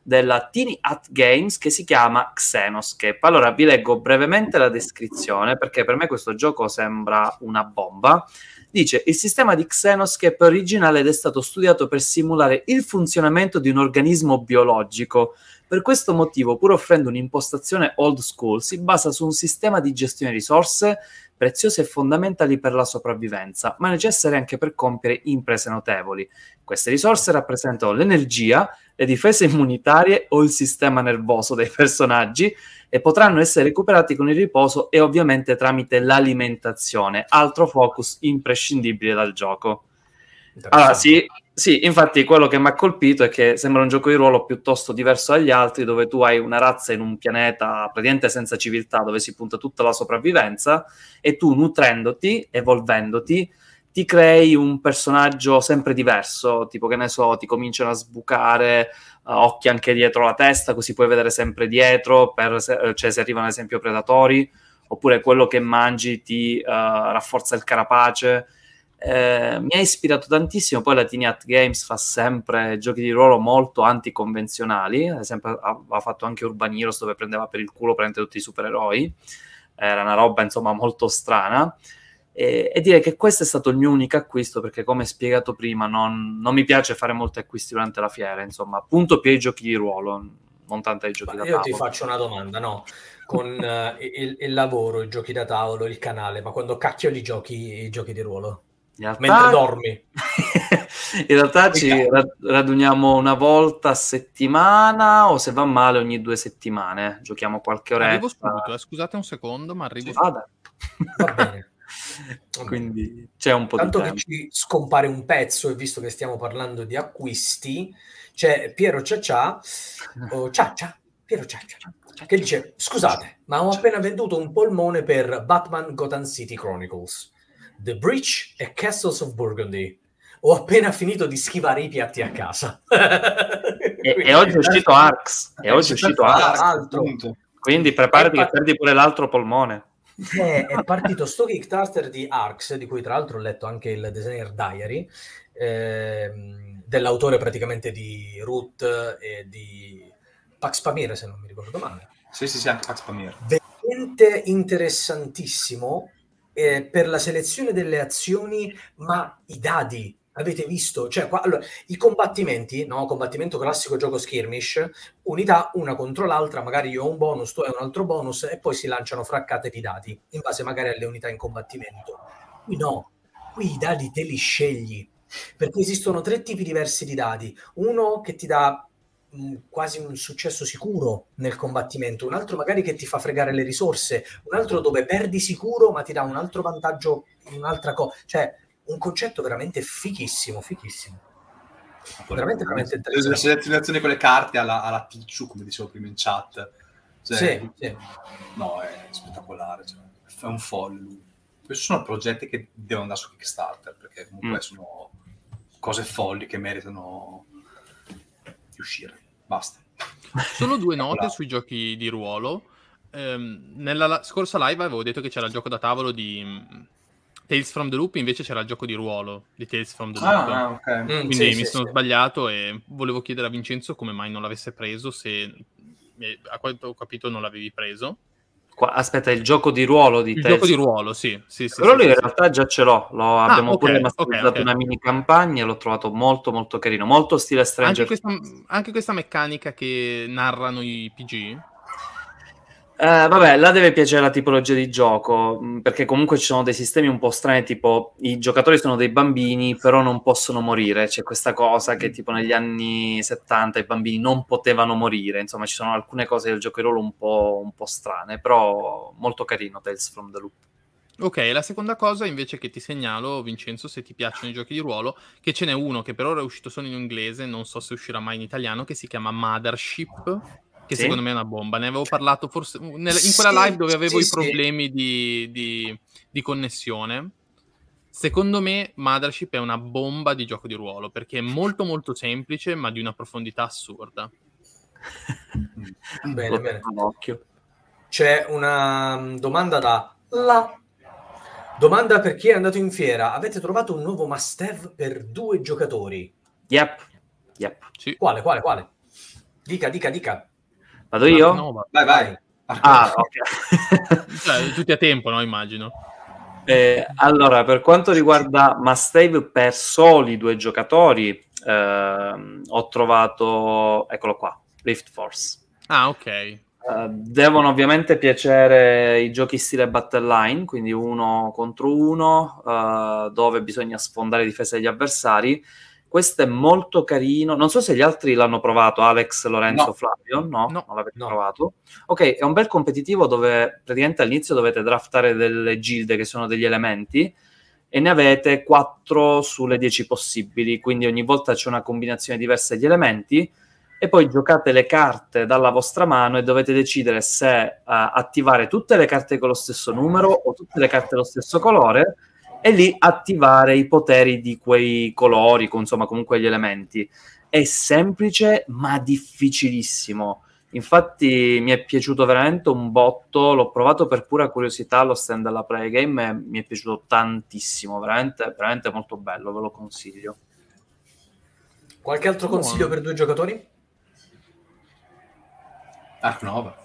della Tiny Hat Games che si chiama Xenoscape. Allora, vi leggo brevemente la descrizione perché per me questo gioco sembra una bomba. Dice: Il sistema di Xenoscape è originale ed è stato studiato per simulare il funzionamento di un organismo biologico. Per questo motivo, pur offrendo un'impostazione old school, si basa su un sistema di gestione risorse preziose e fondamentali per la sopravvivenza, ma necessarie anche per compiere imprese notevoli. Queste risorse rappresentano l'energia, le difese immunitarie o il sistema nervoso dei personaggi e potranno essere recuperati con il riposo e ovviamente tramite l'alimentazione, altro focus imprescindibile dal gioco. Allora, sì, sì, infatti quello che mi ha colpito è che sembra un gioco di ruolo piuttosto diverso dagli altri, dove tu hai una razza in un pianeta praticamente senza civiltà, dove si punta tutta la sopravvivenza, e tu nutrendoti, evolvendoti, ti crei un personaggio sempre diverso, tipo che ne so, ti cominciano a sbucare eh, occhi anche dietro la testa, così puoi vedere sempre dietro, per se, eh, cioè se arrivano ad esempio predatori, oppure quello che mangi ti eh, rafforza il carapace. Eh, mi ha ispirato tantissimo. Poi la Tiny Hat Games fa sempre giochi di ruolo molto anticonvenzionali. Ad esempio, ha fatto anche Urban Heroes dove prendeva per il culo prendere tutti i supereroi. Era una roba insomma molto strana. E, e, direi che questo è stato il mio unico acquisto perché, come spiegato prima, non, non mi piace fare molti acquisti durante la fiera. Insomma, appunto più ai giochi di ruolo, non tanto ai giochi Ma da io tavolo. ti faccio una domanda, no? Con uh, il, il, lavoro, i giochi da tavolo, il canale, ma quando cacchio li giochi i giochi di ruolo? Realtà... Mentre dormi. [LAUGHS] in realtà ci raduniamo una volta a settimana o se va male ogni due settimane. Giochiamo qualche ora. Arrivo subito, eh. scusate un secondo, ma arrivo. Vada. [LAUGHS] Va bene. Quindi c'è un po' Tanto di tempo. che ci scompare un pezzo e visto che stiamo parlando di acquisti, c'è Piero Ciaccia, o Ciaccia, Piero Ciaccia, che dice, scusate, ma ho appena venduto un polmone per Batman Gotham City Chronicles, The Breach e Castles of Burgundy. Ho appena finito di schivare i piatti a casa. e, e, oggi è uscito Arx. E oggi è uscito Arx. Altro. Quindi preparati che perdi pure l'altro polmone. È, è partito sto Kickstarter di Arx, di cui tra l'altro ho letto anche il designer diary, ehm, dell'autore praticamente di Root e di Pax Pamir, se non mi ricordo male. Sì, sì, sì, anche Pax Pamir. Veramente interessantissimo eh, per la selezione delle azioni, ma i dadi, avete visto? Cioè, qua, allora, i combattimenti, no? Combattimento classico gioco skirmish, unità una contro l'altra, magari io ho un bonus, tu hai un altro bonus, e poi si lanciano fraccate di dadi, in base magari alle unità in combattimento. Qui no, qui i dadi te li scegli, perché esistono tre tipi diversi di dadi. Uno che ti dà quasi un successo sicuro nel combattimento, un altro magari che ti fa fregare le risorse, un altro dove perdi sicuro ma ti dà un altro vantaggio in un'altra cosa. Cioè, un concetto veramente fichissimo, fichissimo. Veramente, veramente interessante. La selezionazione con le carte alla, alla Ticciu, come dicevo prima in chat. Cioè, sì, sì. No, è spettacolare. Cioè, è un folle lui. Questi sono progetti che devono andare su Kickstarter, perché comunque mm. sono cose folli che meritano di uscire. Basta. Solo due [LAUGHS] note sui giochi di ruolo. Ehm, nella la- scorsa live avevo detto che c'era il gioco da tavolo di mh, Tales from the Loop, invece c'era il gioco di ruolo di Tales from the Loop. Ah, ok. Mm, Quindi sì, mi sì, sono sì. sbagliato e volevo chiedere a Vincenzo come mai non l'avesse preso, se eh, a quanto ho capito non l'avevi preso. Qua- aspetta, il gioco di ruolo di Il Tales. gioco di ruolo, sì. sì, sì, Quello sì, sì, in realtà già ce l'ho, lo abbiamo ok, pure masterizzato ok. una mini campagna e l'ho trovato molto molto carino, molto stile Anche Stranger questa, anche questa meccanica che narrano i PG? Eh, vabbè, là deve piacere la tipologia di gioco, mh, perché comunque ci sono dei sistemi un po' strani, tipo i giocatori sono dei bambini, però non possono morire. C'è questa cosa che tipo negli anni 70 i bambini non potevano morire. Insomma, ci sono alcune cose del gioco di ruolo un po', un po' strane, però molto carino Tales from the Loop. Ok, la seconda cosa invece che ti segnalo, Vincenzo, se ti piacciono i giochi di ruolo, che ce n'è uno che per ora è uscito solo in inglese, non so se uscirà mai in italiano, che si chiama Mothership, che Sì? secondo me è una bomba. Ne avevo parlato forse nel- in Sì, quella live dove avevo sì, i sì. problemi di, di- di connessione. Secondo me Mothership è una bomba di gioco di ruolo, perché è molto molto semplice, ma di una profondità assurda. [LAUGHS] Bene, bene. tengo d'occhio. C'è una mm, domanda da là. Domanda per chi è andato in fiera. Avete trovato un nuovo must have per due giocatori? Yep, yep. Sì. Quale, quale, quale? Dica, dica, dica. Vado io? No, va- Vai, vai. Ah, ok. [LAUGHS] cioè, tutti a tempo, no? Immagino. Eh, allora, per quanto riguarda Must Have per soli due giocatori, ehm, ho trovato, eccolo qua, Rift Force. Ah, ok. Eh, devono ovviamente piacere i giochi stile Battle Line, quindi uno contro uno, eh, dove bisogna sfondare le difese degli avversari. Questo è molto carino. Non so se gli altri l'hanno provato, Alex, Lorenzo, No. Flavio. No, No. non l'avete No. provato. Ok, è un bel competitivo dove praticamente all'inizio dovete draftare delle gilde che sono degli elementi e ne avete 4 sulle 10 possibili, quindi ogni volta c'è una combinazione diversa degli elementi e poi giocate le carte dalla vostra mano e dovete decidere se eh, attivare tutte le carte con lo stesso numero o tutte le carte dello stesso colore e lì attivare i poteri di quei colori, con- insomma comunque gli elementi. È semplice ma difficilissimo. Infatti mi è piaciuto veramente un botto, l'ho provato per pura curiosità allo stand della Play Game e mi è piaciuto tantissimo, veramente, veramente molto bello, ve lo consiglio. Qualche altro Buono. consiglio per due giocatori? Ark Nova.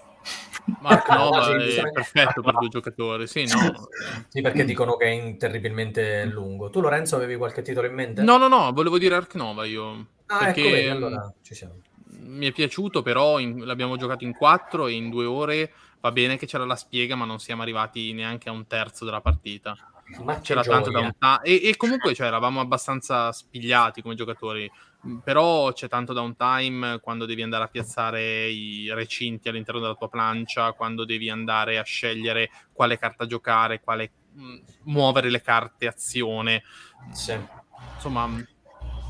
Mark [LAUGHS] Nova è perfetto per due giocatori, sì, no. Sì, perché dicono che è in- terribilmente lungo. Tu, Lorenzo, avevi qualche titolo in mente? No, no, no, volevo dire Ark Nova io. Ah, perché ecco, vedi, allora ci siamo. mi è piaciuto, però in- l'abbiamo giocato in quattro e in due ore va bene che c'era la spiega, ma non siamo arrivati neanche a un terzo della partita. Ma C'era tanto gioia. downtime e, e comunque cioè, eravamo abbastanza spigliati come giocatori, Mm, però c'è tanto downtime quando devi andare a piazzare i recinti all'interno della tua plancia, quando devi andare a scegliere quale carta giocare, quale mh, muovere le carte azione. Sì. Insomma, mm,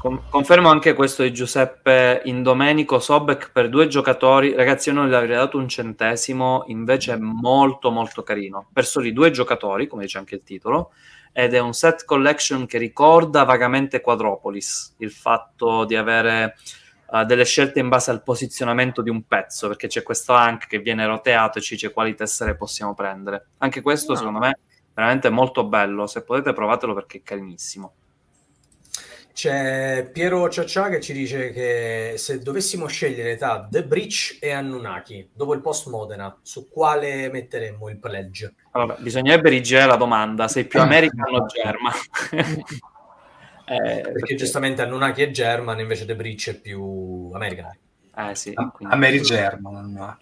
Con- confermo anche questo di Giuseppe Indomenico Sobek per due giocatori. Ragazzi, io non gli avrei dato un centesimo, invece è molto molto carino. Per soli due giocatori, come dice anche il titolo, ed è un set collection che ricorda vagamente Quadropolis, il fatto di avere eh, delle scelte in base al posizionamento di un pezzo, perché c'è questo anche che viene roteato e ci dice quali tessere possiamo prendere. Anche questo, Ah. secondo me, è veramente molto bello. Se potete provatelo perché è carinissimo. C'è Piero Ciaccia che ci dice che se dovessimo scegliere tra The Breach e Anunnaki dopo il post Modena, su quale metteremmo il pledge? Allora, bisognerebbe rigirare la domanda, sei più American o German? [LAUGHS] eh, Perché giustamente Anunnaki è German, invece The Breach è più American. eh, sì, quindi, a Mary German.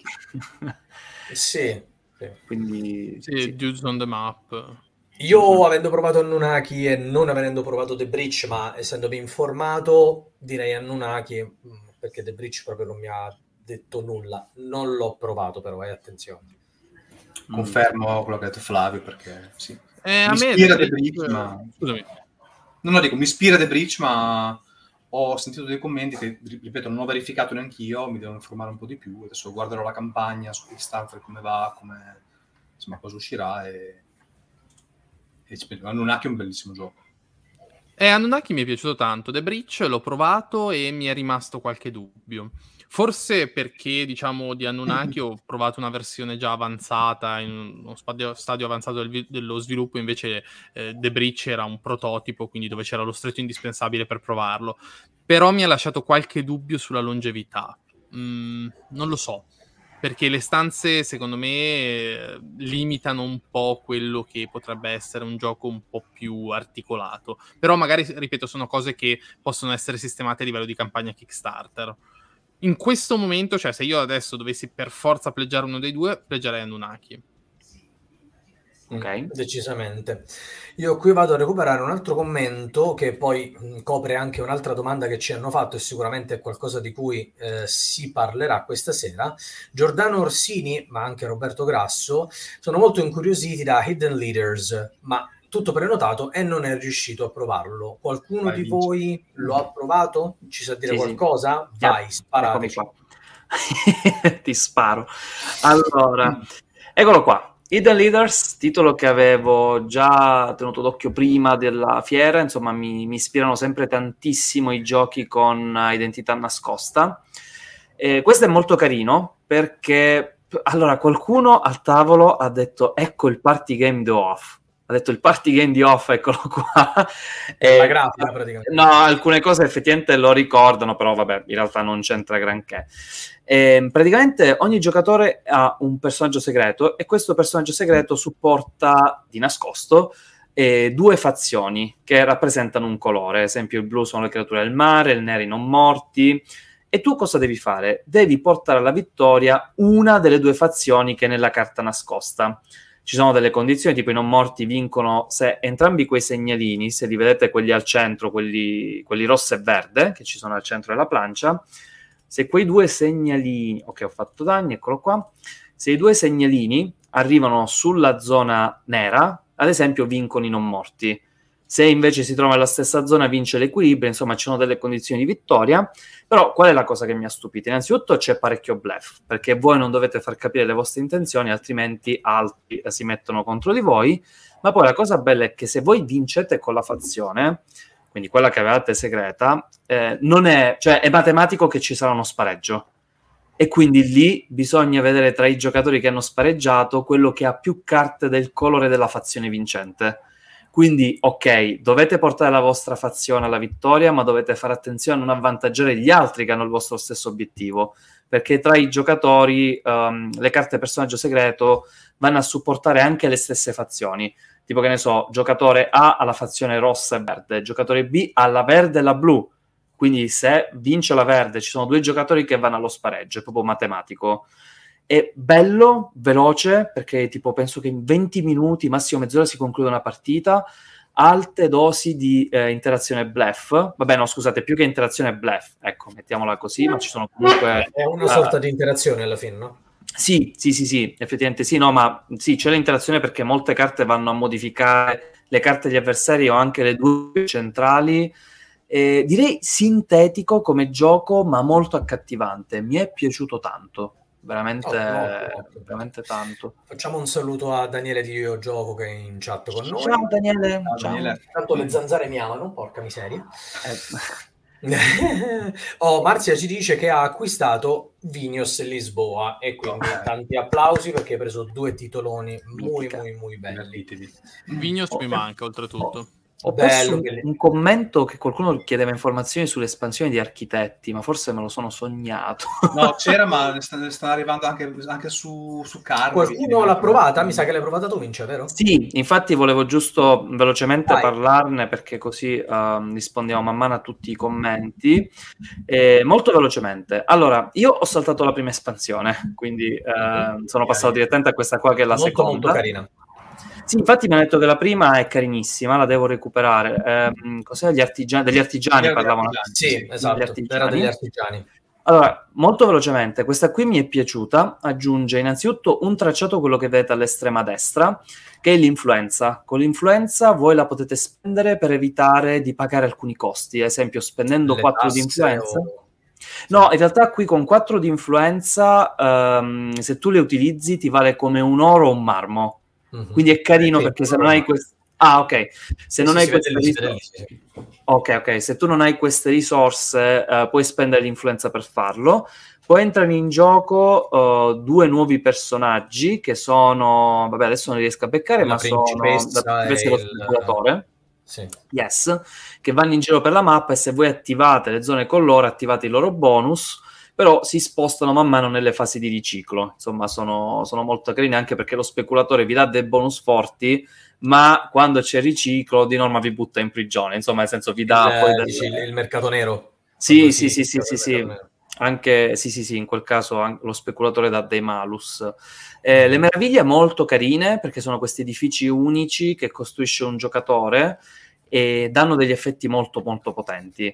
Sì. sì. quindi, sì, sì. Dudes on the Map. Io, avendo provato Anunnaki e non avendo provato The Breach, ma essendomi informato, direi Anunnaki, mm, perché The Breach proprio non mi ha detto nulla. Non l'ho provato però, eh, attenzione. Confermo quello che ha detto Flavio perché sì. Eh, Mi ispira The The Breach- Breach, ma- Scusami. Non lo dico, mi ispira The Breach, ma ho sentito dei commenti che, ri- ripeto, non ho verificato neanche io, mi devo informare un po' di più. Adesso guarderò la campagna su Kickstarter, come va, come, insomma, cosa uscirà e... Anunnaki è un bellissimo gioco. Eh, Anunnaki mi è piaciuto tanto. The Breach l'ho provato e mi è rimasto qualche dubbio. Forse perché, diciamo, di Anunnaki [CLEARS THROAT] ho provato una versione già avanzata, in uno stadio, stadio avanzato del dello sviluppo, invece eh, The Breach era un prototipo, quindi dove c'era lo stretto indispensabile per provarlo. Però mi ha lasciato qualche dubbio sulla longevità. Mm, non lo so, perché le stanze, secondo me, eh, limitano un po' quello che potrebbe essere un gioco un po' più articolato. Però magari, ripeto, sono cose che possono essere sistemate a livello di campagna Kickstarter. In questo momento, cioè se io adesso dovessi per forza pleggiare uno dei due, pleggerei Anunnaki. Ok. Mm, decisamente. Io qui vado a recuperare un altro commento che poi mh, copre anche un'altra domanda che ci hanno fatto e sicuramente è qualcosa di cui eh, si parlerà questa sera. Giordano Orsini, ma anche Roberto Grasso, sono molto incuriositi da Hidden Leaders, ma tutto prenotato e non è riuscito a provarlo. Qualcuno Vai, di vinci. voi lo ha provato? Ci sa dire sì, qualcosa? Sì. Vai, spara. [LAUGHS] Ti sparo. Allora, eccolo qua. Hidden Leaders, titolo che avevo già tenuto d'occhio prima della fiera, insomma mi, mi ispirano sempre tantissimo i giochi con identità nascosta. E questo è molto carino perché allora qualcuno al tavolo ha detto ecco il party game The Off ha detto il party game di off, eccolo qua. [LAUGHS] e, La grafica praticamente. No, alcune cose effettivamente lo ricordano, però vabbè, in realtà non c'entra granché. E, praticamente ogni giocatore ha un personaggio segreto e questo personaggio segreto supporta di nascosto eh, due fazioni che rappresentano un colore. Ad esempio il blu sono le creature del mare, il nero i non morti. E tu cosa devi fare? Devi portare alla vittoria una delle due fazioni che è nella carta nascosta ci sono delle condizioni, tipo i non morti vincono se entrambi quei segnalini, se li vedete quelli al centro, quelli, quelli rosso e verde, che ci sono al centro della plancia, se quei due segnalini, ok ho fatto danni, eccolo qua, se i due segnalini arrivano sulla zona nera, ad esempio vincono i non morti. Se invece si trova nella stessa zona vince l'equilibrio, insomma ci sono delle condizioni di vittoria, però qual è la cosa che mi ha stupito? Innanzitutto c'è parecchio bluff, perché voi non dovete far capire le vostre intenzioni, altrimenti altri si mettono contro di voi, ma poi la cosa bella è che se voi vincete con la fazione, quindi quella che avevate segreta, eh, è, cioè è matematico che ci sarà uno spareggio. E quindi lì bisogna vedere tra i giocatori che hanno spareggiato quello che ha più carte del colore della fazione vincente quindi, ok, dovete portare la vostra fazione alla vittoria, ma dovete fare attenzione a non avvantaggiare gli altri che hanno il vostro stesso obiettivo, perché tra i giocatori um, le carte personaggio segreto vanno a supportare anche le stesse fazioni. Tipo che ne so, giocatore A ha la fazione rossa e verde, giocatore B ha la verde e la blu. Quindi se vince la verde ci sono due giocatori che vanno allo spareggio, è proprio matematico è bello, veloce, perché tipo penso che in 20 minuti, massimo mezz'ora si conclude una partita, alte dosi di eh, interazione bluff. Vabbè, no, scusate, più che interazione bluff, ecco, mettiamola così, ma ci sono comunque... È una uh, sorta di interazione alla fine, no? Sì, sì, sì, sì, effettivamente sì, no, ma sì, c'è l'interazione perché molte carte vanno a modificare le carte degli avversari o anche le due centrali. Eh, direi sintetico come gioco, ma molto accattivante. Mi è piaciuto tanto veramente, oh, veramente tanto. Facciamo un saluto a Daniele di Io Gioco che è in chat con noi. Ciao Daniele. Ciao, Daniele. Tanto le zanzare mi amano, porca miseria. Eh. [LAUGHS] oh, Marzia ci dice che ha acquistato Vinios Lisboa e quindi oh, tanti applausi perché hai preso due titoloni muy, muy belli. Vinios oh, mi manca oltretutto. Ho perso un, un, commento che qualcuno chiedeva informazioni sull'espansione di architetti, ma forse me lo sono sognato. No, [LAUGHS] c'era, ma ne stanno, sta arrivando anche, anche su, su Carmi. Qualcuno l'ha provata? Mi sa che l'hai provata tu, Vince, vero? Sì, infatti volevo giusto velocemente Vai. parlarne perché così uh, rispondiamo man mano a tutti i commenti. Eh, molto velocemente. Allora, io ho saltato la prima espansione, quindi uh, sono passato direttamente a questa qua che è la molto, seconda. Molto carina. Sì, infatti mi hanno detto che la prima è carinissima, la devo recuperare. Eh, cos'è? Gli artigiani, degli artigiani parlavano. Sì, esatto, artigiani. era degli artigiani. Allora, molto velocemente, questa qui mi è piaciuta, aggiunge innanzitutto un tracciato, quello che vedete all'estrema destra, che è l'influenza. Con l'influenza voi la potete spendere per evitare di pagare alcuni costi, ad esempio spendendo Le 4 di influenza. O... No, in realtà qui con 4 di influenza, um, se tu le utilizzi ti vale come un oro o un marmo. Mm-hmm. Quindi è carino perché se non hai queste... Ah, ok. Se non hai queste risorse... Ok, ok. Se tu non hai queste risorse, uh, puoi spendere l'influenza per farlo. Poi entrano in gioco uh, due nuovi personaggi che sono... Vabbè, adesso non riesco a beccare, la ma sono... La principessa lo speculatore. Sì. Yes, che vanno in giro per la mappa e se voi attivate le zone con loro, attivate i loro bonus però si spostano man mano nelle fasi di riciclo. Insomma, sono, sono molto carini anche perché lo speculatore vi dà dei bonus forti, ma quando c'è riciclo di norma vi butta in prigione. Insomma, nel senso vi dà il, poi del... il, mercato nero. Sì, sì, sì, sì, sì, sì. anche, sì, sì, sì, in quel caso lo speculatore dà dei malus. Eh, le meraviglie molto carine perché sono questi edifici unici che costruisce un giocatore e danno degli effetti molto molto potenti.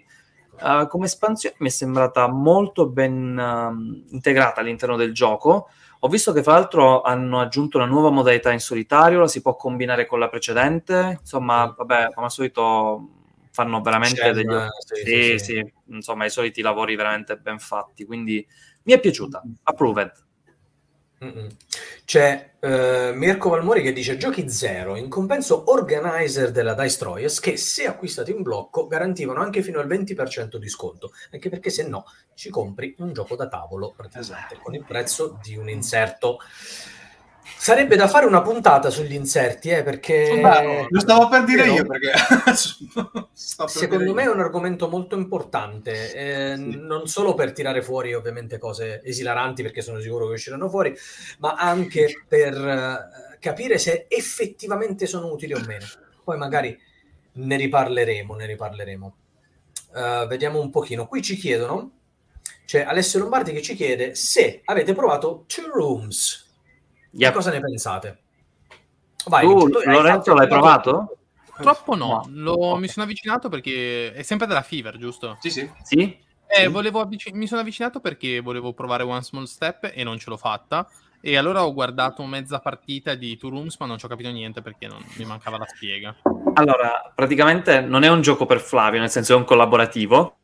Uh, come espansione mi è sembrata molto ben uh, integrata all'interno del gioco. Ho visto che fra l'altro hanno aggiunto una nuova modalità in solitario, la si può combinare con la precedente. Insomma, vabbè, come al solito fanno veramente Scena, degli... sì, Sì, sì, sì, sì. insomma, i soliti lavori veramente ben fatti, quindi mi è piaciuta. Approved. C'è eh, Mirko Valmori che dice giochi zero, in compenso organizer della Dice Troyes che se acquistati in blocco garantivano anche fino al 20% di sconto, anche perché se no ci compri un gioco da tavolo praticamente con il prezzo di un inserto. Sarebbe da fare una puntata sugli inserti, eh, perché Beh, lo stavo per dire io perché [LAUGHS] Secondo me è un argomento molto importante, eh, Sì. non solo per tirare fuori ovviamente cose esilaranti, perché sono sicuro che usciranno fuori, ma anche per eh, capire se effettivamente sono utili o meno. Poi magari ne riparleremo, ne riparleremo. Eh, vediamo un pochino. Qui ci chiedono, c'è Alessio Lombardi che ci chiede se avete provato Two Rooms. Yep. Che cosa ne pensate? Vai, Tu, Lorenzo, l'hai provato? Purtroppo no, No. Lo- Ok. mi sono avvicinato perché è sempre della Fever, giusto? Sì, sì. Sì? Eh, Sì. volevo avvic- mi sono avvicinato perché volevo provare One Small Step e non ce l'ho fatta. E allora ho guardato mezza partita di Two Rooms, ma non ci ho capito niente perché non- mi mancava la spiega. Allora, praticamente non è un gioco per Flavio, nel senso è un collaborativo,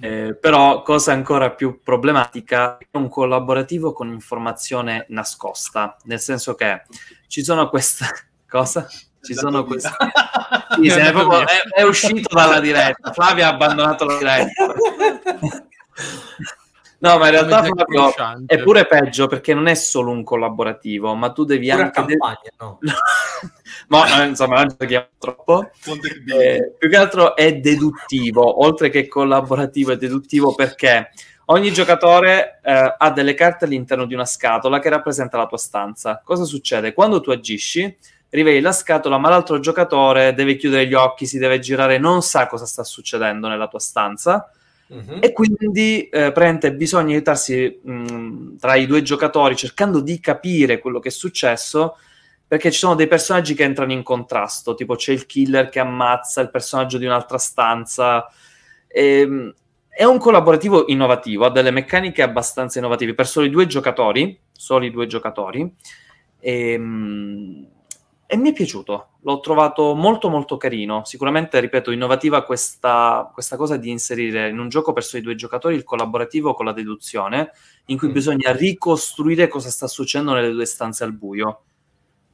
eh, però cosa ancora più problematica è un collaborativo con informazione nascosta, nel senso che ci sono queste... [LAUGHS] Cosa? Ci sono queste... Sì, è, proprio- è- è uscito dalla diretta, Flavio ha abbandonato la diretta. [LAUGHS] No, ma in realtà Frusciante. è pure peggio perché non è solo un collaborativo, ma tu devi Pure anche... de- campagna, no? [LAUGHS] ma insomma, non giochiamo troppo. Eh, più che altro è deduttivo, oltre che collaborativo, è deduttivo perché ogni giocatore eh, ha delle carte all'interno di una scatola che rappresenta la tua stanza. Cosa succede? Quando tu agisci, riveli la scatola, ma l'altro giocatore deve chiudere gli occhi, si deve girare, non sa cosa sta succedendo nella tua stanza. Mhm. E quindi eh, bisogna aiutarsi mh, tra i due giocatori cercando di capire quello che è successo perché ci sono dei personaggi che entrano in contrasto, tipo c'è il killer che ammazza il personaggio di un'altra stanza. Ehm, è un collaborativo innovativo, ha delle meccaniche abbastanza innovative per soli due giocatori, soli due giocatori. Ehm, e mi è piaciuto, l'ho trovato molto molto carino. Sicuramente, ripeto, innovativa questa, questa cosa di inserire in un gioco per soli due giocatori il collaborativo con la deduzione, in cui Mm. bisogna ricostruire cosa sta succedendo nelle due stanze al buio.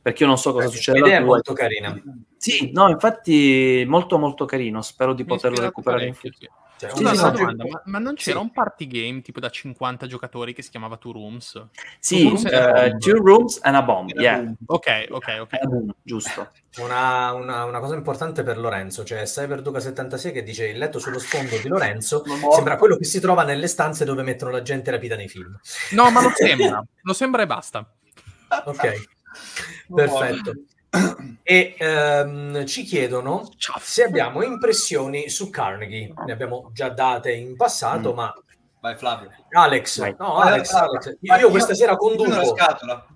Perché io non so cosa succede L'idea è molto carina. Sì, no, infatti molto molto carino, spero di Mi poterlo recuperare in futuro. sì. Cioè, Sì, una sì. domanda, ma, ma non c'era Sì. un party game tipo da 50 giocatori che si chiamava Two Rooms? Sì, Rooms a eh, bomb. two rooms and a bomb, yeah. Ok, ok, ok. A boom, giusto. Una, una- una cosa importante per Lorenzo, cioè Cyberduca76 che dice il letto sullo sfondo di Lorenzo [LAUGHS] sembra quello che si trova nelle stanze dove mettono la gente rapita nei film. No, ma lo [LAUGHS] sembra, lo sembra e basta. Ok, [LAUGHS] perfetto. [CLEARS THROAT] E ehm, ci chiedono se abbiamo impressioni su Carnegie. Ne abbiamo già date in passato, Mm. ma Vai Flavio. Alex, Vai. no, Vai, Alex, vai, Alex, vai. io questa sera Io nella conduco. scatola.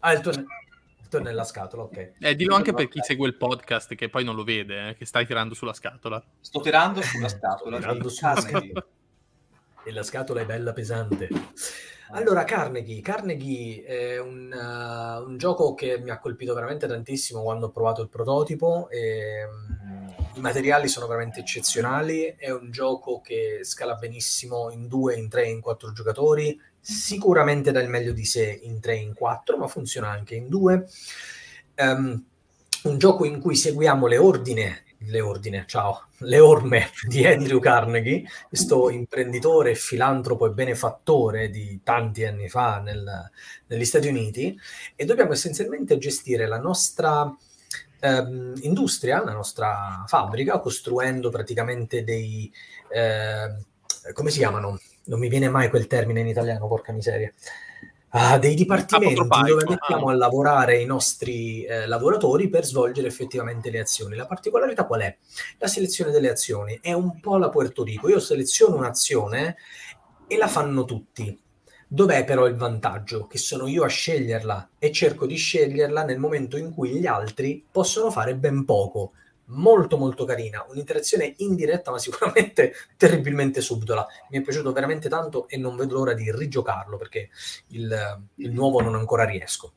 Ah, il tuo, il tuo è nella scatola, ok. Eh, dillo anche per chi segue il podcast che poi non lo vede, eh, che stai tirando sulla scatola. Sto tirando sulla scatola. Tirando di sulla Carnegie. E la scatola è bella pesante. Allora, Carnegie. Carnegie è un, uh, un gioco che mi ha colpito veramente tantissimo quando ho provato il prototipo. E, mm, I materiali sono veramente eccezionali. È un gioco che scala benissimo in due, in tre, in quattro giocatori. Sicuramente dà il meglio di sé in tre, in quattro, ma funziona anche in due. Ehm, un gioco in cui seguiamo le ordine, le ordine, ciao, le orme di Andrew Carnegie, questo imprenditore, filantropo e benefattore di tanti anni fa nel- negli Stati Uniti, e dobbiamo essenzialmente gestire la nostra ehm, industria, la nostra fabbrica, costruendo praticamente dei... ehm, come si chiamano? Non mi viene mai quel termine in italiano, porca miseria. Ah, dei dipartimenti dove mettiamo ah. a lavorare i nostri eh, lavoratori per svolgere effettivamente le azioni. La particolarità qual è? La selezione delle azioni è un po' la Puerto Rico. Io seleziono un'azione e la fanno tutti. Dov'è però il vantaggio? Che sono io a sceglierla e cerco di sceglierla nel momento in cui gli altri possono fare ben poco. Molto molto carina, un'interazione indiretta ma sicuramente [LAUGHS] terribilmente subdola. Mi è piaciuto veramente tanto e non vedo l'ora di rigiocarlo perché il, il nuovo non ancora riesco.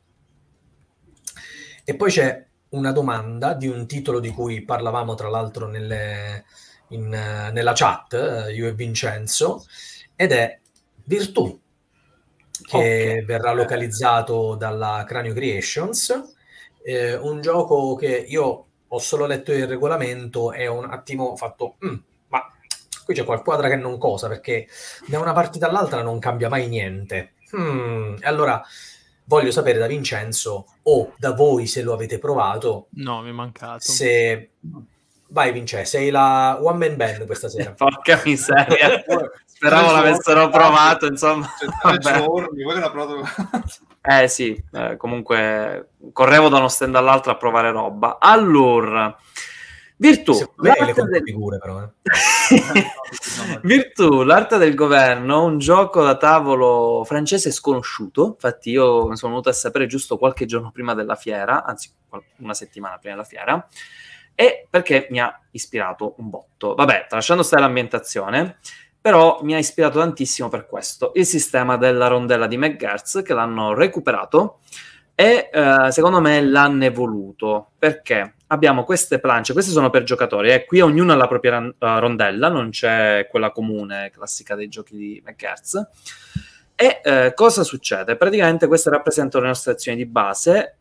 E poi c'è una domanda di un titolo di cui parlavamo tra l'altro nelle, in, nella chat, eh, io e Vincenzo, ed è Virtù, che okay. verrà localizzato dalla Cranio Creations, eh, un gioco che io ho solo letto il regolamento e un attimo fatto, mm, ma qui c'è qualquadra che non cosa, perché da una partita all'altra non cambia mai niente. Hmm, e allora voglio sapere da Vincenzo o da voi se lo avete provato. No, mi è mancato. Se... Vai Vincenzo, sei la one man band questa sera. [LAUGHS] Porca miseria. [LAUGHS] Speravo l'avessero provato, insomma. [LAUGHS] Giorni, voi provato... eh sì, eh, comunque correvo da uno stand all'altro a provare roba. Allora, Virtù, l'arte del... Figure, però, eh. [LAUGHS] Virtù, l'arte del governo, un gioco da tavolo francese sconosciuto. Infatti, io sono venuto a sapere giusto qualche giorno prima della fiera, anzi, una settimana prima della fiera, e perché mi ha ispirato un botto. Vabbè, tralasciando stare l'ambientazione, però mi ha ispirato tantissimo per questo. Il sistema della rondella di McGertz, che l'hanno recuperato e eh, secondo me l'hanno evoluto perché abbiamo queste planche, queste sono per giocatori, e eh. qui ognuno ha la propria uh, rondella, non c'è quella comune classica dei giochi di McGertz. E eh, cosa succede? Praticamente queste rappresentano le nostre azioni di base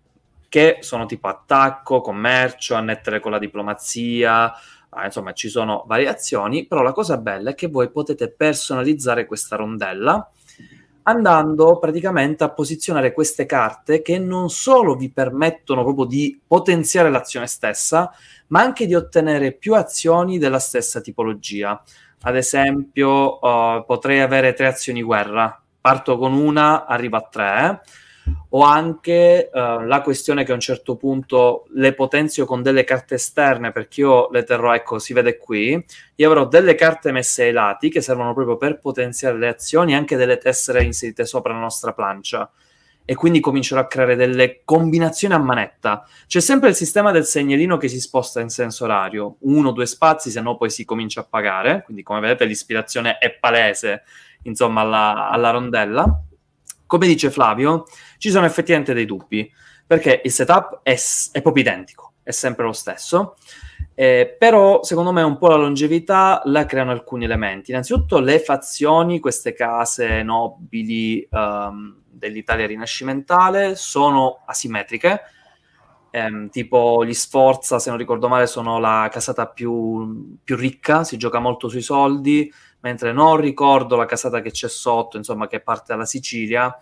che sono tipo attacco, commercio, annettere con la diplomazia, ah, insomma ci sono variazioni, però la cosa bella è che voi potete personalizzare questa rondella andando praticamente a posizionare queste carte che non solo vi permettono proprio di potenziare l'azione stessa, ma anche di ottenere più azioni della stessa tipologia. Ad esempio, uh, potrei avere tre azioni guerra, parto con una, arrivo a tre, o anche uh, la questione che a un certo punto le potenzio con delle carte esterne, perché io le terrò, ecco, si vede qui, io avrò delle carte messe ai lati che servono proprio per potenziare le azioni, anche delle tessere inserite sopra la nostra plancia. E quindi comincerò a creare delle combinazioni a manetta. C'è sempre il sistema del segnalino che si sposta in senso orario, uno, due spazi, se no poi si comincia a pagare. Quindi, come vedete, l'ispirazione è palese, insomma, alla, alla rondella come dice Flavio, ci sono effettivamente dei dubbi, perché il setup è, è proprio identico, è sempre lo stesso, eh, però secondo me un po' la longevità la creano alcuni elementi. Innanzitutto le fazioni, queste case nobili um, dell'Italia rinascimentale, sono asimmetriche, ehm, tipo gli Sforza, se non ricordo male, sono la casata più, più ricca, si gioca molto sui soldi, mentre non ricordo la casata che c'è sotto, insomma, che parte dalla Sicilia.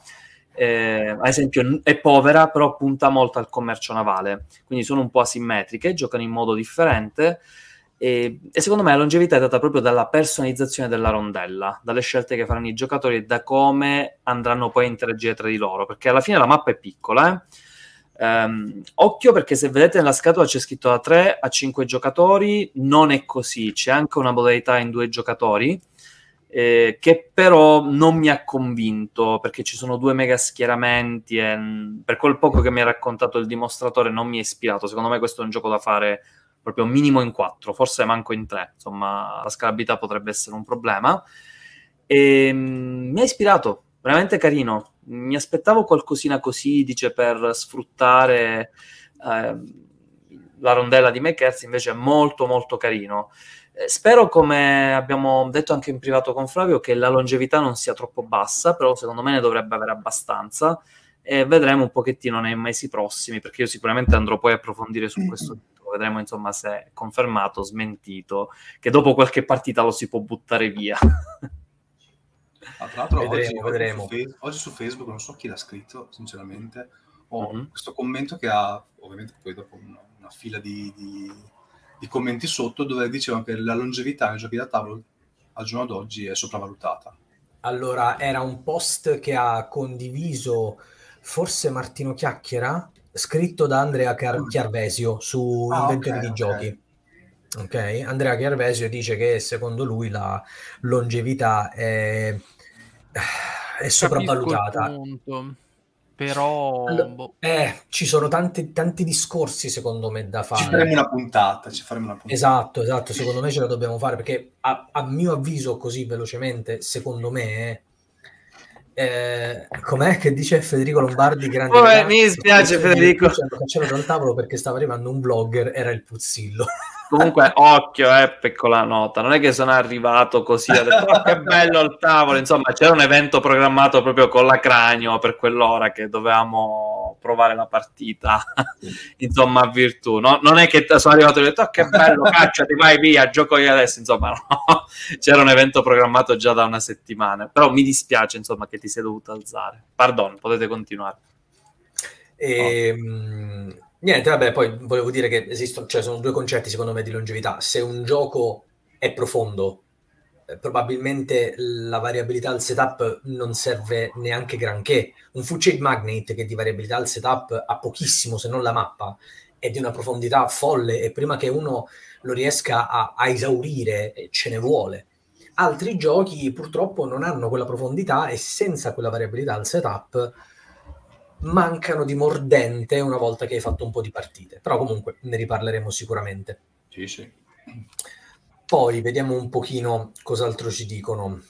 Eh, ad esempio, è povera, però punta molto al commercio navale, quindi sono un po' asimmetriche, giocano in modo differente. E, e, secondo me la longevità è data proprio dalla personalizzazione della rondella, dalle scelte che faranno i giocatori e da come andranno poi a interagire tra di loro, perché alla fine la mappa è piccola, eh? Um, occhio perché se vedete nella scatola c'è scritto da 3 a 5 giocatori, non è così, c'è anche una modalità in due giocatori eh, che però non mi ha convinto perché ci sono due mega schieramenti e mm, per quel poco che mi ha raccontato il dimostratore non mi è ispirato. Secondo me questo è un gioco da fare proprio minimo in 4, forse manco in 3, insomma la scalabilità potrebbe essere un problema. E, um, mi ha ispirato, veramente carino. Mi aspettavo qualcosina così, dice, per sfruttare eh, la rondella di McKertz, invece è molto molto carino. Eh, spero, come abbiamo detto anche in privato con Flavio, che la longevità non sia troppo bassa, però secondo me ne dovrebbe avere abbastanza e vedremo un pochettino nei mesi prossimi, perché io sicuramente andrò poi a approfondire su questo. Vedremo insomma se è confermato, smentito, che dopo qualche partita lo si può buttare via. Ah, tra l'altro, vedremo, oggi, vedremo. Oggi, su oggi, su Facebook, non so chi l'ha scritto, sinceramente, ho mm-hmm. questo commento che ha, ovviamente poi dopo una, una fila di, di, di, commenti sotto, dove dicevano che la longevità nei giochi da tavolo al giorno d'oggi è sopravvalutata. Allora, era un post che ha condiviso forse Martino Chiacchiera, scritto da Andrea Car- ah. Chiarvesio su ah, Inventori okay, di okay. Giochi. Ok, Andrea Chiarvesio dice che secondo lui la longevità è è sopravvalutata. Però allora, boh. eh, ci sono tanti, tanti, discorsi secondo me da fare. Ci faremo una puntata, ci faremo una puntata. Esatto, esatto, secondo me ce la dobbiamo fare perché a, a mio avviso così velocemente, secondo me eh, com'è che dice Federico Lombardi? Grande oh, mi dispiace Federico. Hanno cacciato dal tavolo perché stava arrivando un blogger, era il Puzzillo. Comunque, occhio, eh, piccola nota, non è che sono arrivato così, ho detto, oh, che bello il tavolo, insomma, c'era un evento programmato proprio con la Cranio per quell'ora che dovevamo provare la partita, [LAUGHS] insomma, a virtù. No? Non è che sono arrivato e ho detto, oh, che bello, [LAUGHS] cacciati, vai via, gioco io adesso, insomma, no. [LAUGHS] C'era un evento programmato già da una settimana, però mi dispiace, insomma, che ti sei dovuto alzare. Pardon, potete continuare. E, oh. Niente, vabbè, poi volevo dire che esistono, cioè sono due concetti secondo me di longevità. Se un gioco è profondo, eh, probabilmente la variabilità al setup non serve neanche granché. Un full shade magnet che di variabilità al setup ha pochissimo, se non la mappa, è di una profondità folle e prima che uno lo riesca a, a esaurire eh, ce ne vuole. Altri giochi purtroppo non hanno quella profondità e senza quella variabilità al setup mancano di mordente una volta che hai fatto un po' di partite. Però comunque ne riparleremo sicuramente. Sì, sì. Poi vediamo un pochino cos'altro ci dicono.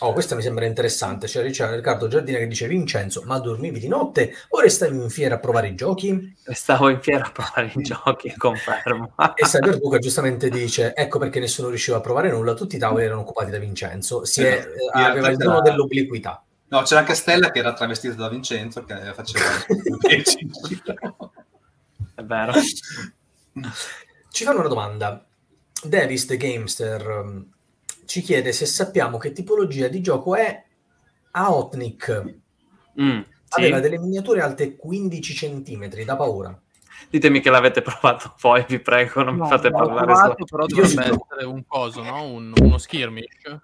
Oh, questa mi sembra interessante. C'è Riccardo Giardina che dice: Vincenzo, ma dormivi di notte o restavi in fiera a provare i giochi? Stavo in fiera a provare i giochi, [LAUGHS] confermo. e Cyberduca giustamente dice: Ecco perché nessuno riusciva a provare nulla, tutti i tavoli erano occupati da Vincenzo. Si è, eh, aveva il dono dell'obliquità. No, c'era anche Stella che era travestita da Vincenzo che faceva [LAUGHS] È vero. Ci fanno una domanda. Davis the Gamester um, ci chiede se sappiamo che tipologia di gioco è Aotnik. Mm, Aveva delle miniature alte 15 cm, da paura. Ditemi che l'avete provato poi, vi prego, non no, mi fate parlare. Provato, però dovrebbe essere un coso, no? Un, uno skirmish.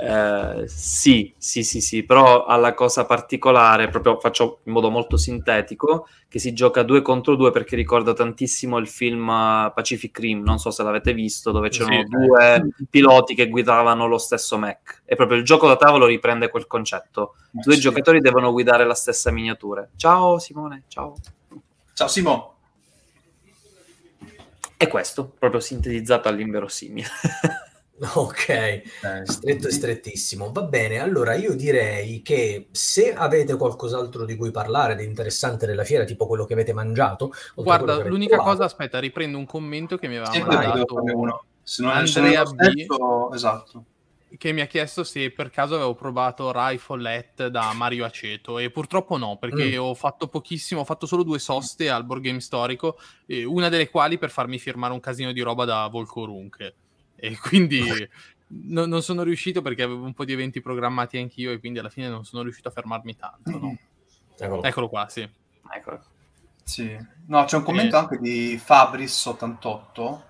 Eh, sì, sì, sì, sì, però ha la cosa particolare, proprio faccio in modo molto sintetico, che si gioca due contro due perché ricorda tantissimo il film eh, Pacific Rim, non so se l'avete visto, dove c'erano sì, due eh. piloti che guidavano lo stesso mech. E proprio il gioco da tavolo riprende quel concetto. Ma due sì. giocatori devono guidare la stessa miniatura. Ciao Simone, ciao. Ciao Simo. E questo, proprio sintetizzato all'inverosimile. [LAUGHS] Ok, stretto e strettissimo. Va bene, allora io direi che se avete qualcos'altro di cui parlare di interessante della fiera, tipo quello che avete mangiato. Guarda, l'unica provato, cosa, aspetta, riprendo un commento che mi aveva sì, mandato uno. Se non Andrea B. Stesso, esatto. Che mi ha chiesto se per caso avevo provato Rifleette da Mario Aceto e purtroppo no, perché mm. ho fatto pochissimo, ho fatto solo due soste al board game storico, una delle quali per farmi firmare un casino di roba da Volcorunche e quindi no, non sono riuscito perché avevo un po' di eventi programmati anch'io e quindi alla fine non sono riuscito a fermarmi tanto. No? Eccolo. Eccolo qua, sì. Eccolo. Sì. No, c'è un commento e... anche di Fabris88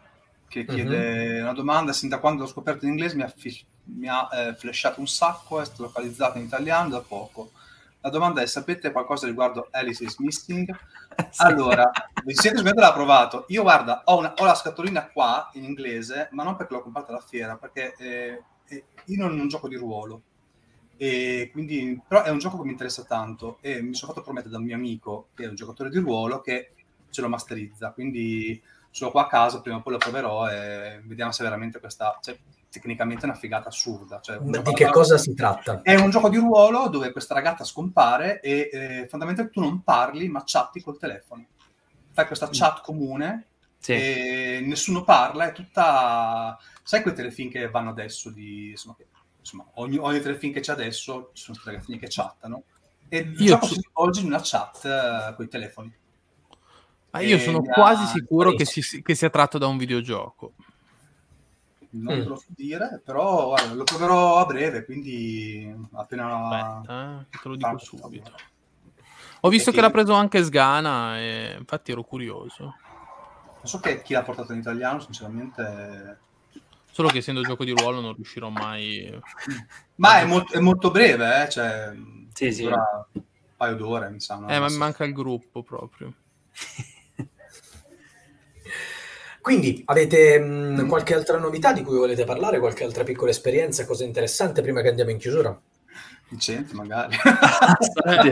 che chiede mm-hmm. una domanda, sin da quando l'ho scoperto in inglese mi ha, fi- mi ha eh, flashato un sacco, è stato localizzato in italiano da poco. La domanda è, sapete qualcosa riguardo Alice is Missing? [LAUGHS] sì. Allora, vi siete sicuramente l'ha provato. Io guarda, ho, una, ho, la scatolina qua in inglese, ma non perché l'ho comprata alla fiera, perché eh, eh, io non ho un gioco di ruolo. E quindi, però è un gioco che mi interessa tanto e mi sono fatto promettere da un mio amico, che è un giocatore di ruolo, che ce lo masterizza. Quindi sono qua a casa, prima o poi lo proverò e vediamo se veramente questa... Cioè, tecnicamente è una figata assurda. Cioè, di che cosa si tratta? È un gioco di ruolo dove questa ragazza scompare e eh, fondamentalmente tu non parli ma chatti col telefono. Fai questa mm. chat comune sì. e nessuno parla, è tutta... Sai quei telefilm che vanno adesso di... Insomma, che, insomma ogni, ogni telefilm che c'è adesso ci sono ragazzini che chattano e il io gioco ci... si svolge in una chat uh, con i telefoni. Ah, io sono quasi sicuro che, si, che sia tratto da un videogioco non mm. te lo so dire, però guarda, lo proverò a breve, quindi appena... Aspetta, eh, te lo dico subito. Ho visto che l'ha preso anche Sgana e infatti ero curioso. Non so che chi l'ha portato in italiano, sinceramente... Solo che essendo gioco di ruolo non riuscirò mai... Ma è, molto, è molto breve, eh? Cioè, sì, sì. un paio d'ore, mi sa. Eh, ma mi manca il gruppo proprio. [LAUGHS] Quindi avete mh, qualche altra novità di cui volete parlare? Qualche altra piccola esperienza, cosa interessante prima che andiamo in chiusura? Vincente, magari.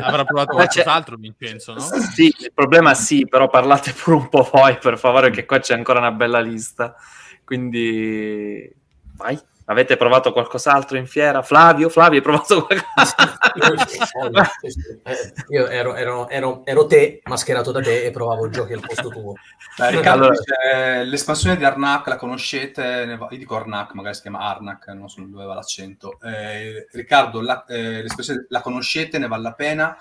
Avrà provato qualcos'altro, Vincenzo, no? Sì, il problema sì, però parlate pure un po' voi, per favore, che qua c'è ancora una bella lista. Quindi, vai. Avete provato qualcos'altro in fiera? Flavio? Flavio, hai provato [LAUGHS] qualcosa? Eh, io ero, ero, ero, ero, te, mascherato da te, e provavo giochi al posto tuo. Beh, [LAUGHS] Riccardo, allora... l'espansione di Arnak, la conoscete? Io dico Arnak, magari si chiama Arnak, non so dove va l'accento. Eh, Riccardo, la, eh, l'espansione la conoscete, ne vale la pena.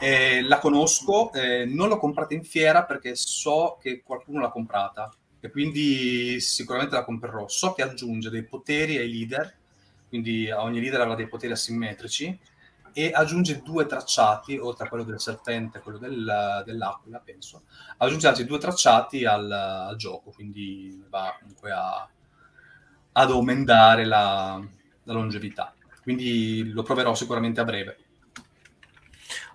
Eh, la conosco, eh, non l'ho comprata in fiera perché so che qualcuno l'ha comprata e quindi sicuramente la comprerò. So che aggiunge dei poteri ai leader, quindi ogni leader avrà dei poteri asimmetrici, e aggiunge due tracciati, oltre a quello del serpente e quello del, dell'aquila, penso, aggiunge altri due tracciati al, al gioco, quindi va comunque a, ad aumentare la, la longevità. Quindi lo proverò sicuramente a breve.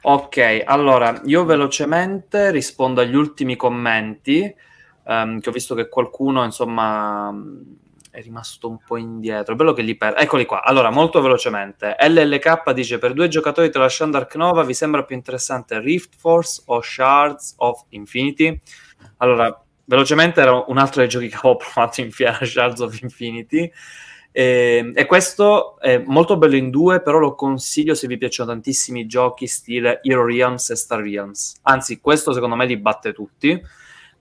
Ok, allora io velocemente rispondo agli ultimi commenti um, che ho visto che qualcuno, insomma, è rimasto un po' indietro. Bello che li per... Eccoli qua. Allora, molto velocemente. LLK dice, per due giocatori tralasciando Ark Nova, vi sembra più interessante Rift Force o Shards of Infinity? Allora, velocemente era un altro dei giochi che avevo [LAUGHS] provato in fiera, Shards of Infinity. E, ehm, e, questo è molto bello in due, però lo consiglio se vi piacciono tantissimi giochi stile Hero Realms e Star Realms. Anzi, questo secondo me li batte tutti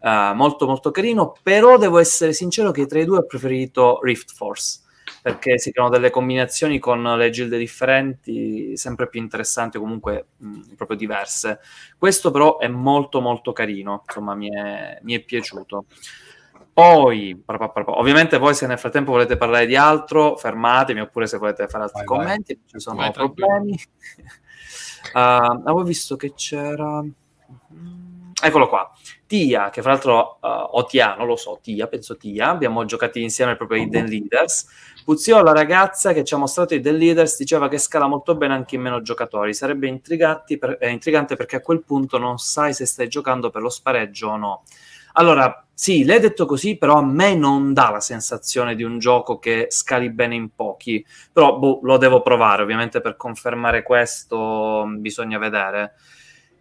uh, molto molto carino, però devo essere sincero che tra i due ho preferito Rift Force perché si creano delle combinazioni con le gilde differenti, sempre più interessanti o comunque mh, proprio diverse. Questo però è molto molto carino, insomma mi è, mi è piaciuto. Poi, ovviamente voi se nel frattempo volete parlare di altro, fermatemi, oppure se volete fare altri vai, commenti, vai. ci sono vai, problemi. uh, [LAUGHS] avevo visto che c'era... Eccolo qua. Tia, che fra l'altro, uh, o Tia, non lo so, Tia, penso Tia, abbiamo giocato insieme proprio Hidden Leaders. Puzio, la ragazza che ci ha mostrato Hidden Leaders, diceva che scala molto bene anche in meno giocatori. Sarebbe per, eh, intrigante perché a quel punto non sai se stai giocando per lo spareggio o no. Allora, sì, l'hai detto così, però a me non dà la sensazione di un gioco che scali bene in pochi. Però boh, lo devo provare, ovviamente per confermare questo bisogna vedere.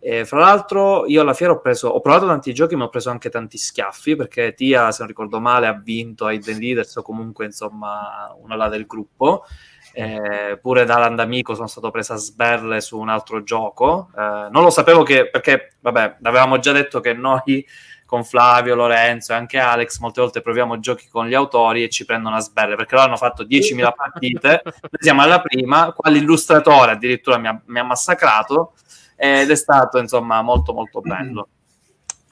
E fra l'altro, io alla fiera ho preso, ho provato tanti giochi, ma ho preso anche tanti schiaffi perché Tia, se non ricordo male, ha vinto ai The Leaders o comunque insomma una là del gruppo. Eh, pure da Landamico sono stato preso a sberle su un altro gioco. Eh, non lo sapevo che, perché, vabbè, avevamo già detto che noi con Flavio, Lorenzo e anche Alex molte volte proviamo giochi con gli autori e ci prendono a sberle perché loro hanno fatto 10.000 [LAUGHS] partite, noi siamo alla prima, qua l'illustratore addirittura mi ha, mi ha massacrato ed è stato insomma molto molto bello.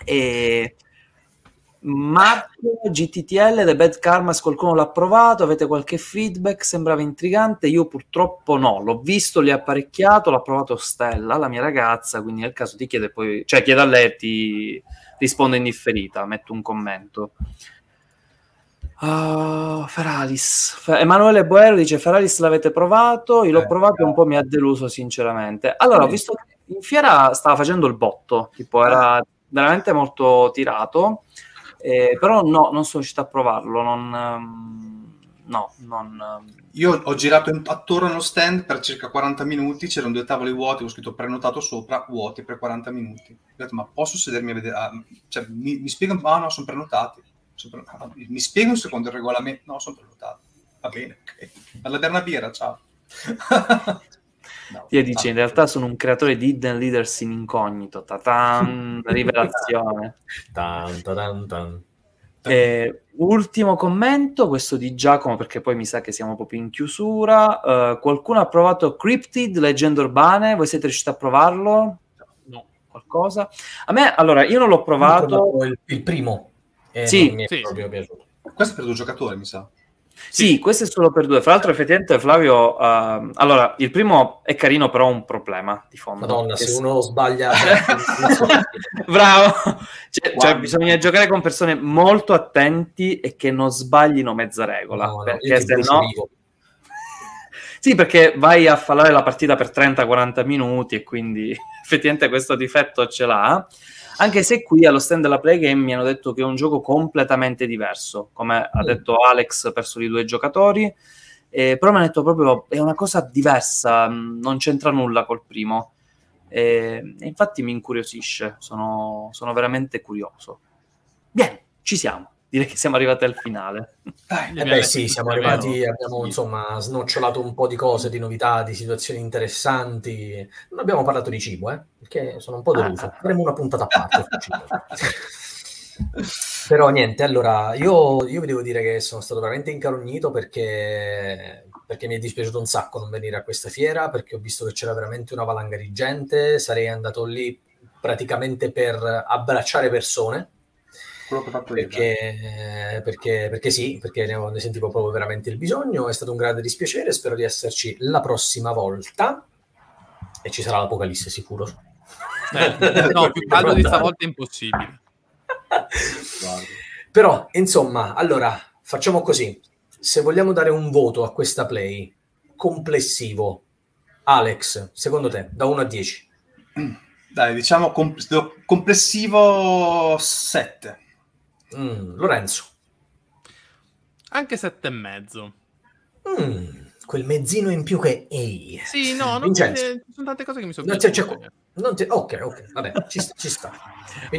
E Marco GTTL The Bad Karmas qualcuno l'ha provato avete qualche feedback? Sembrava intrigante io purtroppo no. L'ho visto l'ho apparecchiato l'ha provato Stella la mia ragazza quindi nel caso ti chiede poi cioè chiede a lei ti risponde in differita metto un commento. Uh, Feralis. Emanuele Boero dice Feralis l'avete provato? Io l'ho eh, provato e un po' mi ha deluso sinceramente. Allora ho visto che in fiera stava facendo il botto, tipo era veramente molto tirato, eh, però no, non sono riuscito a provarlo, non, um, no, non... Um... Io ho girato attorno allo stand per circa 40 minuti, c'erano due tavoli vuoti, ho scritto prenotato sopra, vuoti per 40 minuti. Ho detto, ma posso sedermi a vedere? Ah, cioè, mi, mi spiegano, ah no, sono prenotati. Sono prenotati. Mi spiegano secondo il regolamento? No, sono prenotati. Va bene, ok. Alla berna birra, ciao. [LAUGHS] No, Io dice, in realtà sono un creatore di Hidden Leaders in incognito. Ta-tan, [LAUGHS] rivelazione. tan, tan, tan. Eh, ultimo commento, questo di Giacomo, perché poi mi sa che siamo proprio in chiusura. Uh, qualcuno ha provato Cryptid, Leggende Urbane? Voi siete riusciti a provarlo? No. Qualcosa? A me, allora, io non l'ho provato. Il, il primo. Eh, sì, mi è sì. proprio piaciuto. Questo è per due giocatori, mi sa. Sì, sì, questo è solo per due. Fra l'altro, effettivamente, Flavio. Uh, allora, il primo è carino, però ha un problema di fondo. Madonna, se uno sbaglia. [LAUGHS] Bravo. Cioè, cioè, bisogna giocare con persone molto attenti e che non sbaglino mezza regola. No, perché se no. [LAUGHS] sì, perché vai a fallare la partita per 30-40 minuti e quindi [LAUGHS] effettivamente questo difetto ce l'ha. Anche se qui allo stand della Play Game mi hanno detto che è un gioco completamente diverso, come ha Mm. detto Alex per soli due giocatori, eh, però mi hanno detto proprio è una cosa diversa, mh, non c'entra nulla col primo. E, e infatti mi incuriosisce, sono, sono veramente curioso. Bene, ci siamo. Direi che siamo arrivati al finale. Eh abbiamo beh sì, siamo arrivati, vero. abbiamo Sì. insomma snocciolato un po' di cose, di novità, di situazioni interessanti. Non abbiamo parlato di cibo, eh, perché sono un po' deluso. Ah. Faremo una puntata a parte. [LAUGHS] Però niente, allora io, io vi devo dire che sono stato veramente incarognito perché, perché mi è dispiaciuto un sacco non venire a questa fiera, perché ho visto che c'era veramente una valanga di gente, sarei andato lì praticamente per abbracciare persone, quello che ho fatto io. perché, perché, perché sì, perché ne, ho- ne sentivo proprio veramente il bisogno, è stato un grande dispiacere, spero di esserci la prossima volta e ci sarà l'Apocalisse sicuro. Eh, no, più [LAUGHS] caldo di stavolta è impossibile. Però, insomma, allora, facciamo così. Se vogliamo dare un voto a questa play complessivo, Alex, secondo te, da 1 a 10? Dai, diciamo com- complessivo 7. Mm, Lorenzo. Anche sette e mezzo. Mm, quel mezzino in più che... Ehi. Sì, no, non ci sono tante cose che mi sono No, c'è- c'è- ti- Ok, ok, vabbè, ci, sta- ci sta.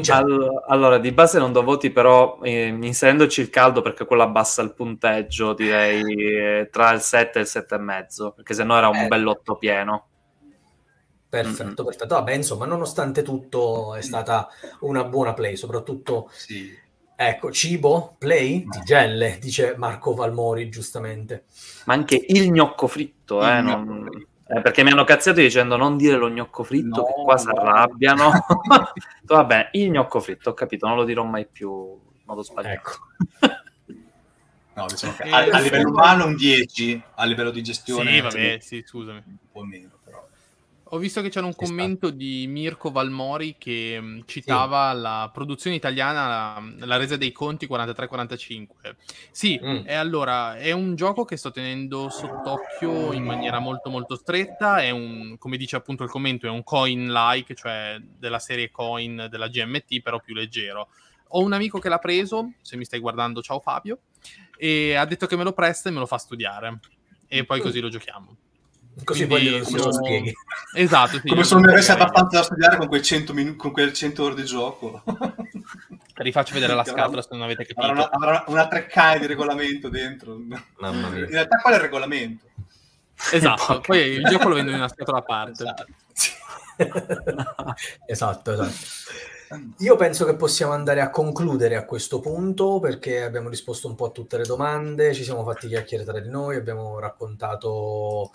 All- allora, di base non do voti, però eh, inserendoci il caldo, perché quello abbassa il punteggio, direi eh, tra il 7 e il 7 e mezzo, perché se no era un Eh. bell'otto pieno. Perfetto, perfetto. Vabbè, insomma, nonostante tutto è stata una buona play, soprattutto, Sì. Ecco, cibo, play, tigelle, dice Marco Valmori, giustamente. Ma anche il gnocco fritto, eh, Il non- gnocco fritto. eh, perché mi hanno cazziato dicendo non dire lo gnocco fritto, No, che qua si no. arrabbiano. [LAUGHS] Va bene, il gnocco fritto, ho capito, non lo dirò mai più in modo sbagliato. Ecco. No, diciamo che Eh, a, a livello umano un 10, a livello di gestione Sì, vabbè, sì, scusami. un po' meno. Ho visto che c'era un commento di Mirko Valmori che mh, citava la produzione italiana, la, la resa dei conti 43-45. Sì, Mm. e allora è un gioco che sto tenendo sott'occhio in maniera molto molto stretta, è un, come dice appunto il commento, è un coin-like, cioè della serie coin della GMT, però più leggero. Ho un amico che l'ha preso, se mi stai guardando, ciao Fabio, e ha detto che me lo presta e me lo fa studiare. E poi Mm. così lo giochiamo. Così Quindi voglio che me lo spieghi. [LAUGHS] Esatto, sì, Come se non ne avessi abbastanza da studiare con quei 100, minu- con quel 100 ore di gioco. Rifaccio vedere la scatola avrà- se non avete Avrà capito. una, avrà una treccai di regolamento dentro. Mamma In mia. realtà qual è il regolamento? Esatto, poi il gioco lo vendo in una scatola a parte. Esatto. [LAUGHS] esatto, esatto. Io penso che possiamo andare a concludere a questo punto perché abbiamo risposto un po' a tutte le domande, ci siamo fatti chiacchiere tra di noi, abbiamo raccontato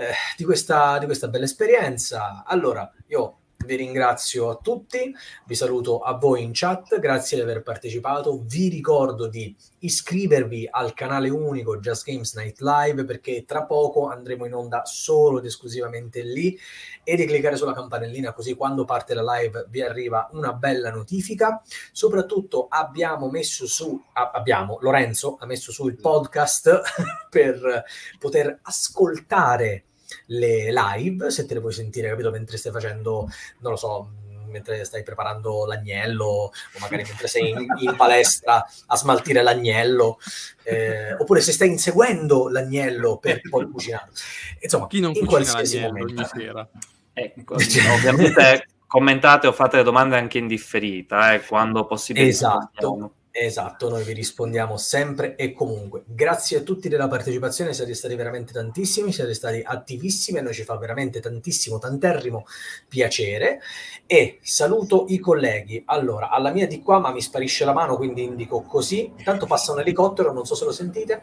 eh, di, questa, di questa bella esperienza. Allora, io vi ringrazio a tutti, vi saluto a voi in chat, grazie di aver partecipato, vi ricordo di iscrivervi al canale unico Just Games Night Live perché tra poco andremo in onda solo ed esclusivamente lì e di cliccare sulla campanellina così quando parte la live vi arriva una bella notifica. Soprattutto abbiamo messo su, abbiamo, Lorenzo ha messo su il podcast [LAUGHS] per poter ascoltare le live, se te le puoi sentire, capito, mentre stai facendo, non lo so, mentre stai preparando l'agnello o magari mentre sei in, in palestra a smaltire l'agnello eh, oppure se stai inseguendo l'agnello per poi cucinare insomma Chi non in cucina qualsiasi l'agnello momento ogni sera? Ecco, [LAUGHS] ovviamente commentate o fate le domande anche in differita, eh, quando possibile. Esatto. Esatto, noi vi rispondiamo sempre e comunque. Grazie a tutti della partecipazione, siete stati veramente tantissimi, siete stati attivissimi e noi ci fa veramente tantissimo, tanterrimo piacere. E saluto i colleghi. Allora, alla mia di qua, ma mi sparisce la mano, quindi indico così. Intanto passa un elicottero, non so se lo sentite.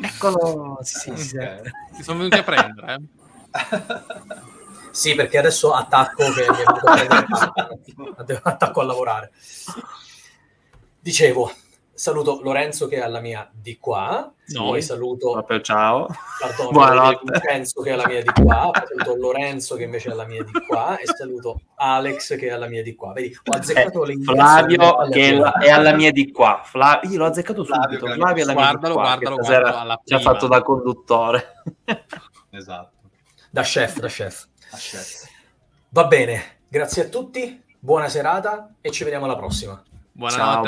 Eccolo, sì, sì, sì. Ti sono venuti a prendere, eh? [LAUGHS] Sì, perché adesso attacco che mi è venuto a prendere- [LAUGHS] attacco a lavorare. Dicevo, saluto Lorenzo che è alla mia di qua, No. poi saluto Proprio ciao. Pardon, Buonanotte. Vincenzo che è alla mia di qua, saluto Lorenzo che invece è alla mia di qua e saluto Alex che è alla mia di qua. Vedi, ho azzeccato le Eh, Flavio che è, la- è alla mia di qua. Fla- io l'ho azzeccato Flavio subito. Flavio è alla mia di Guardalo, qua. guardalo, guardalo ci ha fatto da conduttore. [LAUGHS] Esatto. Da chef, da chef. A scelta. Va bene, grazie a tutti, buona serata e ci vediamo alla prossima. Buonanotte. Ciao.